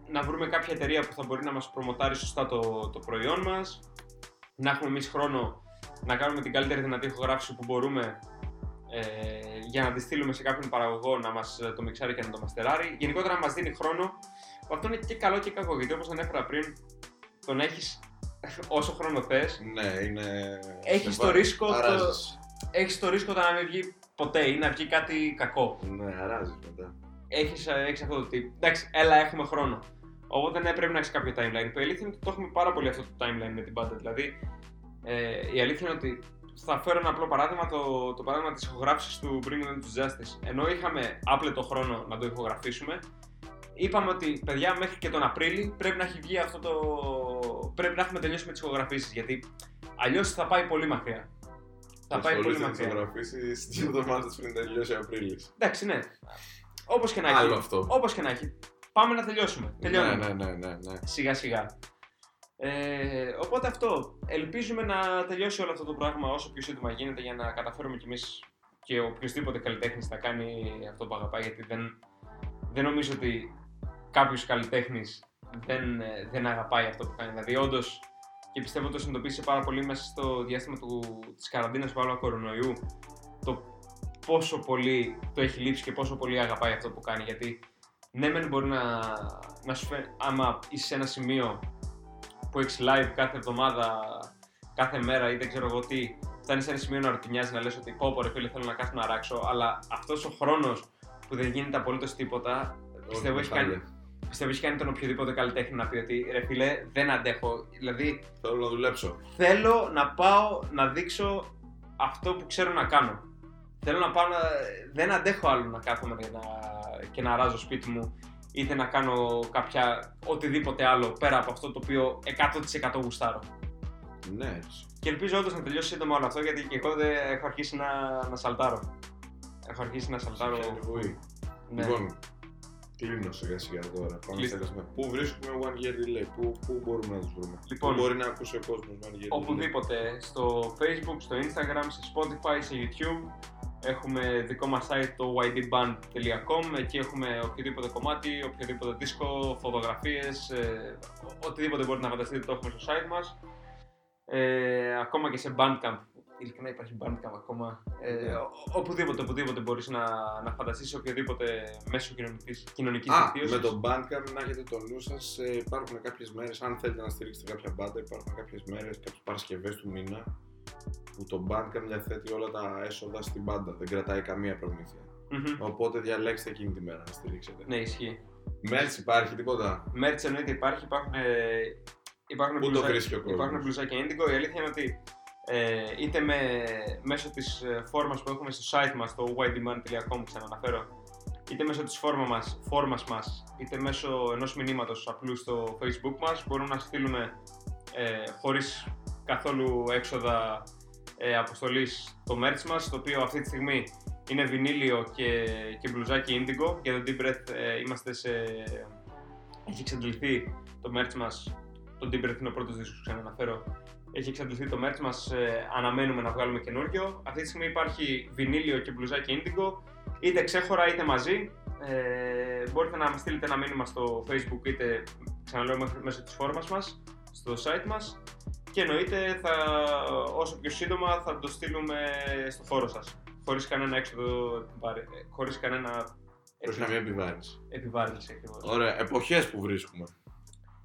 να βρούμε κάποια εταιρεία που θα μπορεί να μας προμοτάρει σωστά το, το προϊόν μας, να έχουμε εμείς χρόνο να κάνουμε την καλύτερη δυνατή ηχογράφηση που μπορούμε ε, για να τη στείλουμε σε κάποιον παραγωγό να μας ε, το μιξάρει και να το μαστεράρει. Γενικότερα να μας δίνει χρόνο, που αυτό είναι και καλό και κακό, γιατί όπως ανέφερα πριν, το να έχεις όσο χρόνο θες, Ναι, είναι... Έχεις σε το βα- ρίσκο το- Αράζεις. έχεις το ρίσκο το να μην βγει ποτέ ή να βγει κάτι κακό. Ναι, αράζεις μετά. έχεις, ε, έχεις αυτό το τύπο. Εντάξει, έλα, έχουμε χρόνο. Οπότε ναι, πρέπει να έχεις κάποιο timeline. Το αλήθεια είναι ότι το έχουμε πάρα πολύ αυτό το timeline με την πάντα. Δηλαδή, ε, η αλήθεια είναι ότι θα φέρω ένα απλό παράδειγμα, το, το παράδειγμα της ηχογράφησης του Bring Them to Justice. Ενώ είχαμε άπλετο χρόνο να το ηχογραφήσουμε, είπαμε ότι παιδιά μέχρι και τον Απρίλη πρέπει να έχει βγει αυτό το. πρέπει να έχουμε τελειώσει με τις ηχογραφήσεις. Γιατί αλλιώς θα πάει πολύ μακριά. Θα πάει πολύ Ασχολείσαι να μακριά. ζωγραφίσεις δύο εβδομάδες πριν τελειώσει ο Απρίλης. Εντάξει, ναι. Όπως και να έχει. Άλλο αυτό. Όπως και να έχει. Πάμε να τελειώσουμε. Τελειώνουμε. Ναι, ναι, ναι, ναι, ναι. Σιγά σιγά. Ε, οπότε αυτό. Ελπίζουμε να τελειώσει όλο αυτό το πράγμα όσο πιο σύντομα γίνεται για να καταφέρουμε κι εμείς και οποιοδήποτε καλλιτέχνης θα κάνει αυτό που αγαπάει. Γιατί δεν, δεν νομίζω ότι κάποιος καλλιτέχνης δεν, ε, δεν αγαπάει αυτό που κάνει. Δηλαδή, όντως, και πιστεύω το συνειδητοποίησε πάρα πολύ μέσα στο διάστημα του, της καραντίνας του κορονοϊού το πόσο πολύ το έχει λείψει και πόσο πολύ αγαπάει αυτό που κάνει. Γιατί ναι, μεν μπορεί να, να σου φαίνεται, άμα είσαι σε ένα σημείο που έχεις live κάθε εβδομάδα, κάθε μέρα ή δεν ξέρω εγώ τι, φτάνεις σε ένα σημείο να ρουτινιάζει να λες ότι πω, πω ρε φίλε, θέλω να κάτσω να ράξω, αλλά αυτός ο χρόνος που δεν γίνεται απολύτως τίποτα, πιστεύω έχει, κάνει, πιστεύω έχει κάνει τον οποιοδήποτε καλλιτέχνη να πει ότι ρε φίλε, δεν αντέχω. Δηλαδή, Θέλω να δουλέψω. θέλω να πάω να δείξω αυτό που ξέρω να κάνω. Θέλω να πάω να... Δεν αντέχω άλλο να κάθομαι και να, και να ράζω σπίτι μου είτε να κάνω κάποια οτιδήποτε άλλο πέρα από αυτό το οποίο 100% γουστάρω. Ναι. Και ελπίζω όντως να τελειώσει σύντομα όλο αυτό γιατί και εγώ δεν έχω αρχίσει να, να σαλτάρω. Έχω αρχίσει να σαλτάρω. Ναι. Λοιπόν, κλείνω σιγά σιγά τώρα. Πάμε στα Πού βρίσκουμε One Year Delay, πού, πού μπορούμε να τους βρούμε; Λοιπόν, πού μπορεί να ακούσει ο κόσμος One Year Delay; Οπουδήποτε. Στο Facebook, στο Instagram, σε Spotify, σε YouTube. Έχουμε δικό μας site το ydband.com, εκεί έχουμε οποιοδήποτε κομμάτι, οποιοδήποτε δίσκο, φωτογραφίες, ε, οτιδήποτε μπορείτε να φανταστείτε το έχουμε στο site μας. Ε, ακόμα και σε Bandcamp, ειλικρινά υπάρχει Bandcamp ακόμα, ε, yeah. οπουδήποτε, οπουδήποτε μπορείς να, να φανταστείς οποιοδήποτε μέσο κοινωνικής, κοινωνικής Α, με το Bandcamp να έχετε το νου σας, ε, υπάρχουν κάποιες μέρες, αν θέλετε να στηρίξετε κάποια μπάντα, υπάρχουν κάποιες μέρες, κάποιες Παρασκευές του μήνα, που το Bandcamp διαθέτει όλα τα έσοδα στην πάντα, δεν κρατάει καμία προμήθεια. Mm-hmm. Οπότε διαλέξτε εκείνη τη μέρα να στηρίξετε. Ναι, ισχύει. Merch υπάρχει τίποτα; Merch εννοείται υπάρχει, υπάρχουν, ε, υπάρχουν, Πού μπλουζά, το υπάρχουν μπλουζάκια Indigo. Η αλήθεια είναι ότι ε, είτε με, μέσω της ε, φόρμας που έχουμε στο site μας, το ydemand.com ξαναναφέρω, είτε μέσω της φόρμα μας, φόρμας μας, είτε μέσω ενός μηνύματος απλού στο facebook μας, μπορούν να στείλουν ε, χωρίς καθόλου έξοδα ε, αποστολής το merch μας, το οποίο αυτή τη στιγμή είναι βινίλιο και, και μπλουζάκι indigo. Για το Deep Breath ε, είμαστε σε... Έχει εξαντληθεί το merch μας, το Deep Breath είναι ο πρώτος δίσκος που ξαναναφέρω. Έχει εξαντληθεί το merch μας, ε, αναμένουμε να βγάλουμε καινούργιο. Αυτή τη στιγμή υπάρχει βινίλιο και μπλουζάκι indigo, είτε ξέχωρα είτε μαζί. Ε, μπορείτε να μας στείλετε ένα μήνυμα στο facebook είτε ξαναλέω μέσω της φόρμας μας, στο site μας και εννοείται θα, όσο πιο σύντομα θα το στείλουμε στο χώρο σας. Χωρίς κανένα έξοδο, χωρίς κανένα... Χωρίς καμία επιβάρυνση. Επιβάρυνση ακριβώς. Ωραία, εποχές που βρίσκουμε.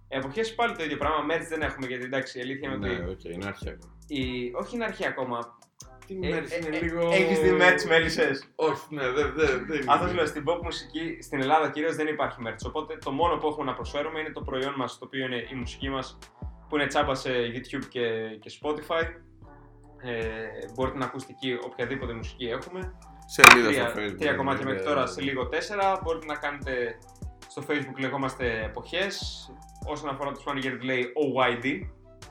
Εποχές πάλι το ίδιο πράγμα, μέρες δεν έχουμε γιατί εντάξει η αλήθεια είναι ναι, ότι... Ναι, okay, είναι αρχαία ακόμα. Η... Όχι είναι αρχαία ακόμα, τι ε, μέρες είναι ε, λίγο... Έχεις δει μέρες μέλισσες; Όχι, ναι, δεν δε, δε είναι. Αυτό λέω, στην pop μουσική στην Ελλάδα κυρίως δεν υπάρχει μέρες. Οπότε το μόνο που έχουμε να προσφέρουμε είναι το προϊόν μας, το οποίο είναι η μουσική μας που είναι τσάμπα σε YouTube και, και Spotify. Ε, μπορείτε να ακούσετε εκεί οποιαδήποτε μουσική έχουμε. Σελίδα στο Facebook. Τρία κομμάτια μέχρι τώρα, σε λίγο τέσσερα. Μπορείτε να κάνετε στο Facebook λεγόμαστε εποχές. Όσον αφορά το One Year Delay, OYD.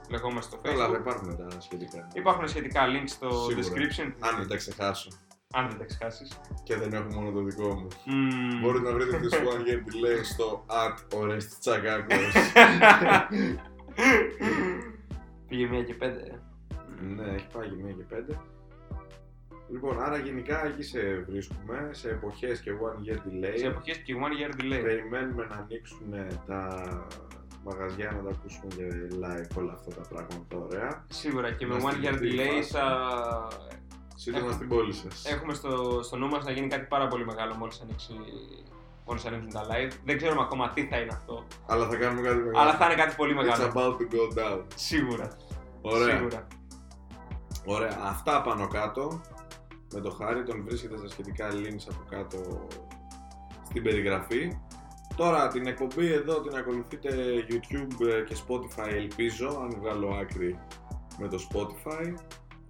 Λεγόμαστε στο Facebook. Καλά, υπάρχουν τα σχετικά. Υπάρχουν σχετικά links στο Σίγουρα. description. Αν δεν τα ξεχάσω. Αν δεν τα ξεχάσεις. Και δεν έχω μόνο το δικό μου. Mm. Μπορείτε να βρείτε το One Year Delay στο at Orest Πήγε μία και πέντε. Ε. Ναι, έχει πάει μία και πέντε. Λοιπόν, άρα γενικά εκεί σε βρίσκουμε, σε εποχές και one year delay. Σε εποχές και one year delay. Περιμένουμε να ανοίξουν τα μαγαζιά να τα ακούσουμε και live όλα αυτά τα πράγματα ωραία. Σίγουρα και με one year delay θα... Σύντομα στην πόλη σας. Έχουμε στο, στο νου μας να γίνει κάτι πάρα πολύ μεγάλο μόλις ανοίξει μόλι ανοίξουν τα live. Δεν ξέρουμε ακόμα τι θα είναι αυτό. Αλλά θα κάνουμε κάτι μεγάλο. Αλλά θα είναι κάτι πολύ μεγάλο. It's about to go down. Σίγουρα. Ωραία. Σίγουρα. Ωραία. Αυτά πάνω κάτω. Με το χάρη τον βρίσκεται στα σχετικά links από κάτω στην περιγραφή. Τώρα την εκπομπή εδώ την ακολουθείτε YouTube και Spotify ελπίζω, αν βγάλω άκρη με το Spotify.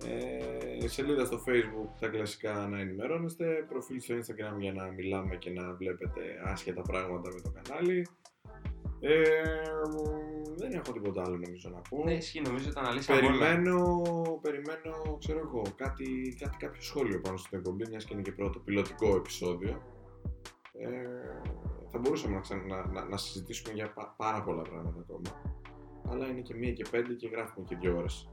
Ε, σελίδα στο facebook τα κλασικά να ενημερώνεστε, προφίλ στο instagram για να μιλάμε και να βλέπετε άσχετα πράγματα με το κανάλι. Ε, δεν έχω τίποτα άλλο νομίζω να πω. Ναι, ισχύει, νομίζω ήταν αλήθεια. Περιμένω, περιμένω, ξέρω εγώ, κάτι, κάτι, κάποιο σχόλιο πάνω στην εκπομπή, μιας και είναι και πρώτο πιλωτικό επεισόδιο. Ε, θα μπορούσαμε να, να, να, να συζητήσουμε για πάρα πολλά πράγματα ακόμα. Αλλά είναι και μία και πέντε και γράφουμε και δύο ώρες.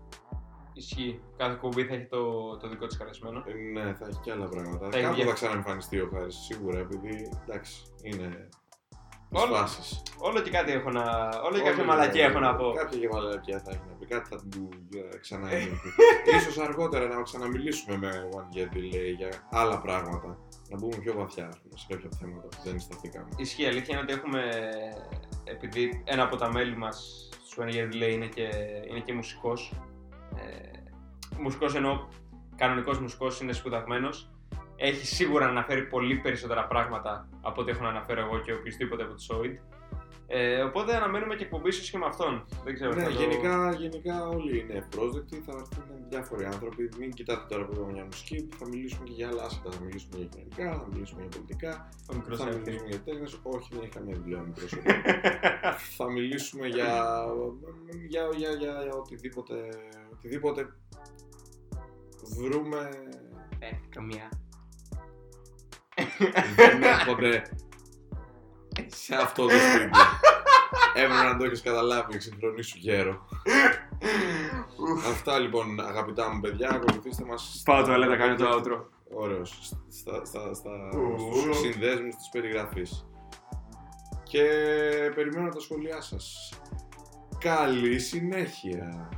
Ισχύει. Κάθε κουμπί θα έχει το, το δικό της καλεσμένο. Ε, ναι, θα έχει και άλλα πράγματα. Θα Κάπου θα ξαναεμφανιστεί ο Χάρης, σίγουρα, επειδή εντάξει, είναι. Όλο, όλο και κάτι έχω να. Όλο και κάποια μαλακία έχω να πω. Κάποια και μαλακία θα έχει να πει. Κάτι θα του ξανά σω αργότερα να ξαναμιλήσουμε με One Year Delay για άλλα πράγματα. Να μπούμε πιο βαθιά πούμε, σε κάποια θέματα που δεν σταθήκαμε. Ισχύει. Αλήθεια είναι ότι έχουμε. Επειδή ένα από τα μέλη μας στο One Year Delay είναι και, είναι και μουσικός ε, μουσικός εννοώ κανονικός μουσικός είναι σπουδαγμένος έχει σίγουρα να αναφέρει πολύ περισσότερα πράγματα από ό,τι έχω να αναφέρω εγώ και οποιοδήποτε από τους Σόιντ. Ε, οπότε αναμένουμε και εκπομπή ίσως και με αυτόν. Δεν ξέρω. Ναι, θα το- γενικά, γενικά όλοι είναι ευπρόσδεκτοι, θα έρθουν διάφοροι άνθρωποι. Μην κοιτάτε τώρα που είπαμε για μουσική, θα μιλήσουμε και για άλλα άσχετα. Θα μιλήσουμε για κοινωνικά, θα μιλήσουμε για πολιτικά, Ο μικρός θα Ελευθερίου. μιλήσουμε για τέχνες. Όχι, δεν έχει καμία δουλειά ο μικρός θα μιλήσουμε για, για, για, για, για οτιδήποτε, οτιδήποτε βρούμε. Ε, καμία. δεν έρχονται σε αυτό το σπίτι. Έπρεπε να το έχεις καταλάβει, εξυγχρονίσου γέρο. Αυτά λοιπόν αγαπητά μου παιδιά, ακολουθήστε μας. Πάω τουαλέτα, κάνω το outro. Ωραίος. Στα, στα, στα, Ου. στους συνδέσμους της περιγραφής. Και περιμένω τα σχόλιά σας. Καλή συνέχεια.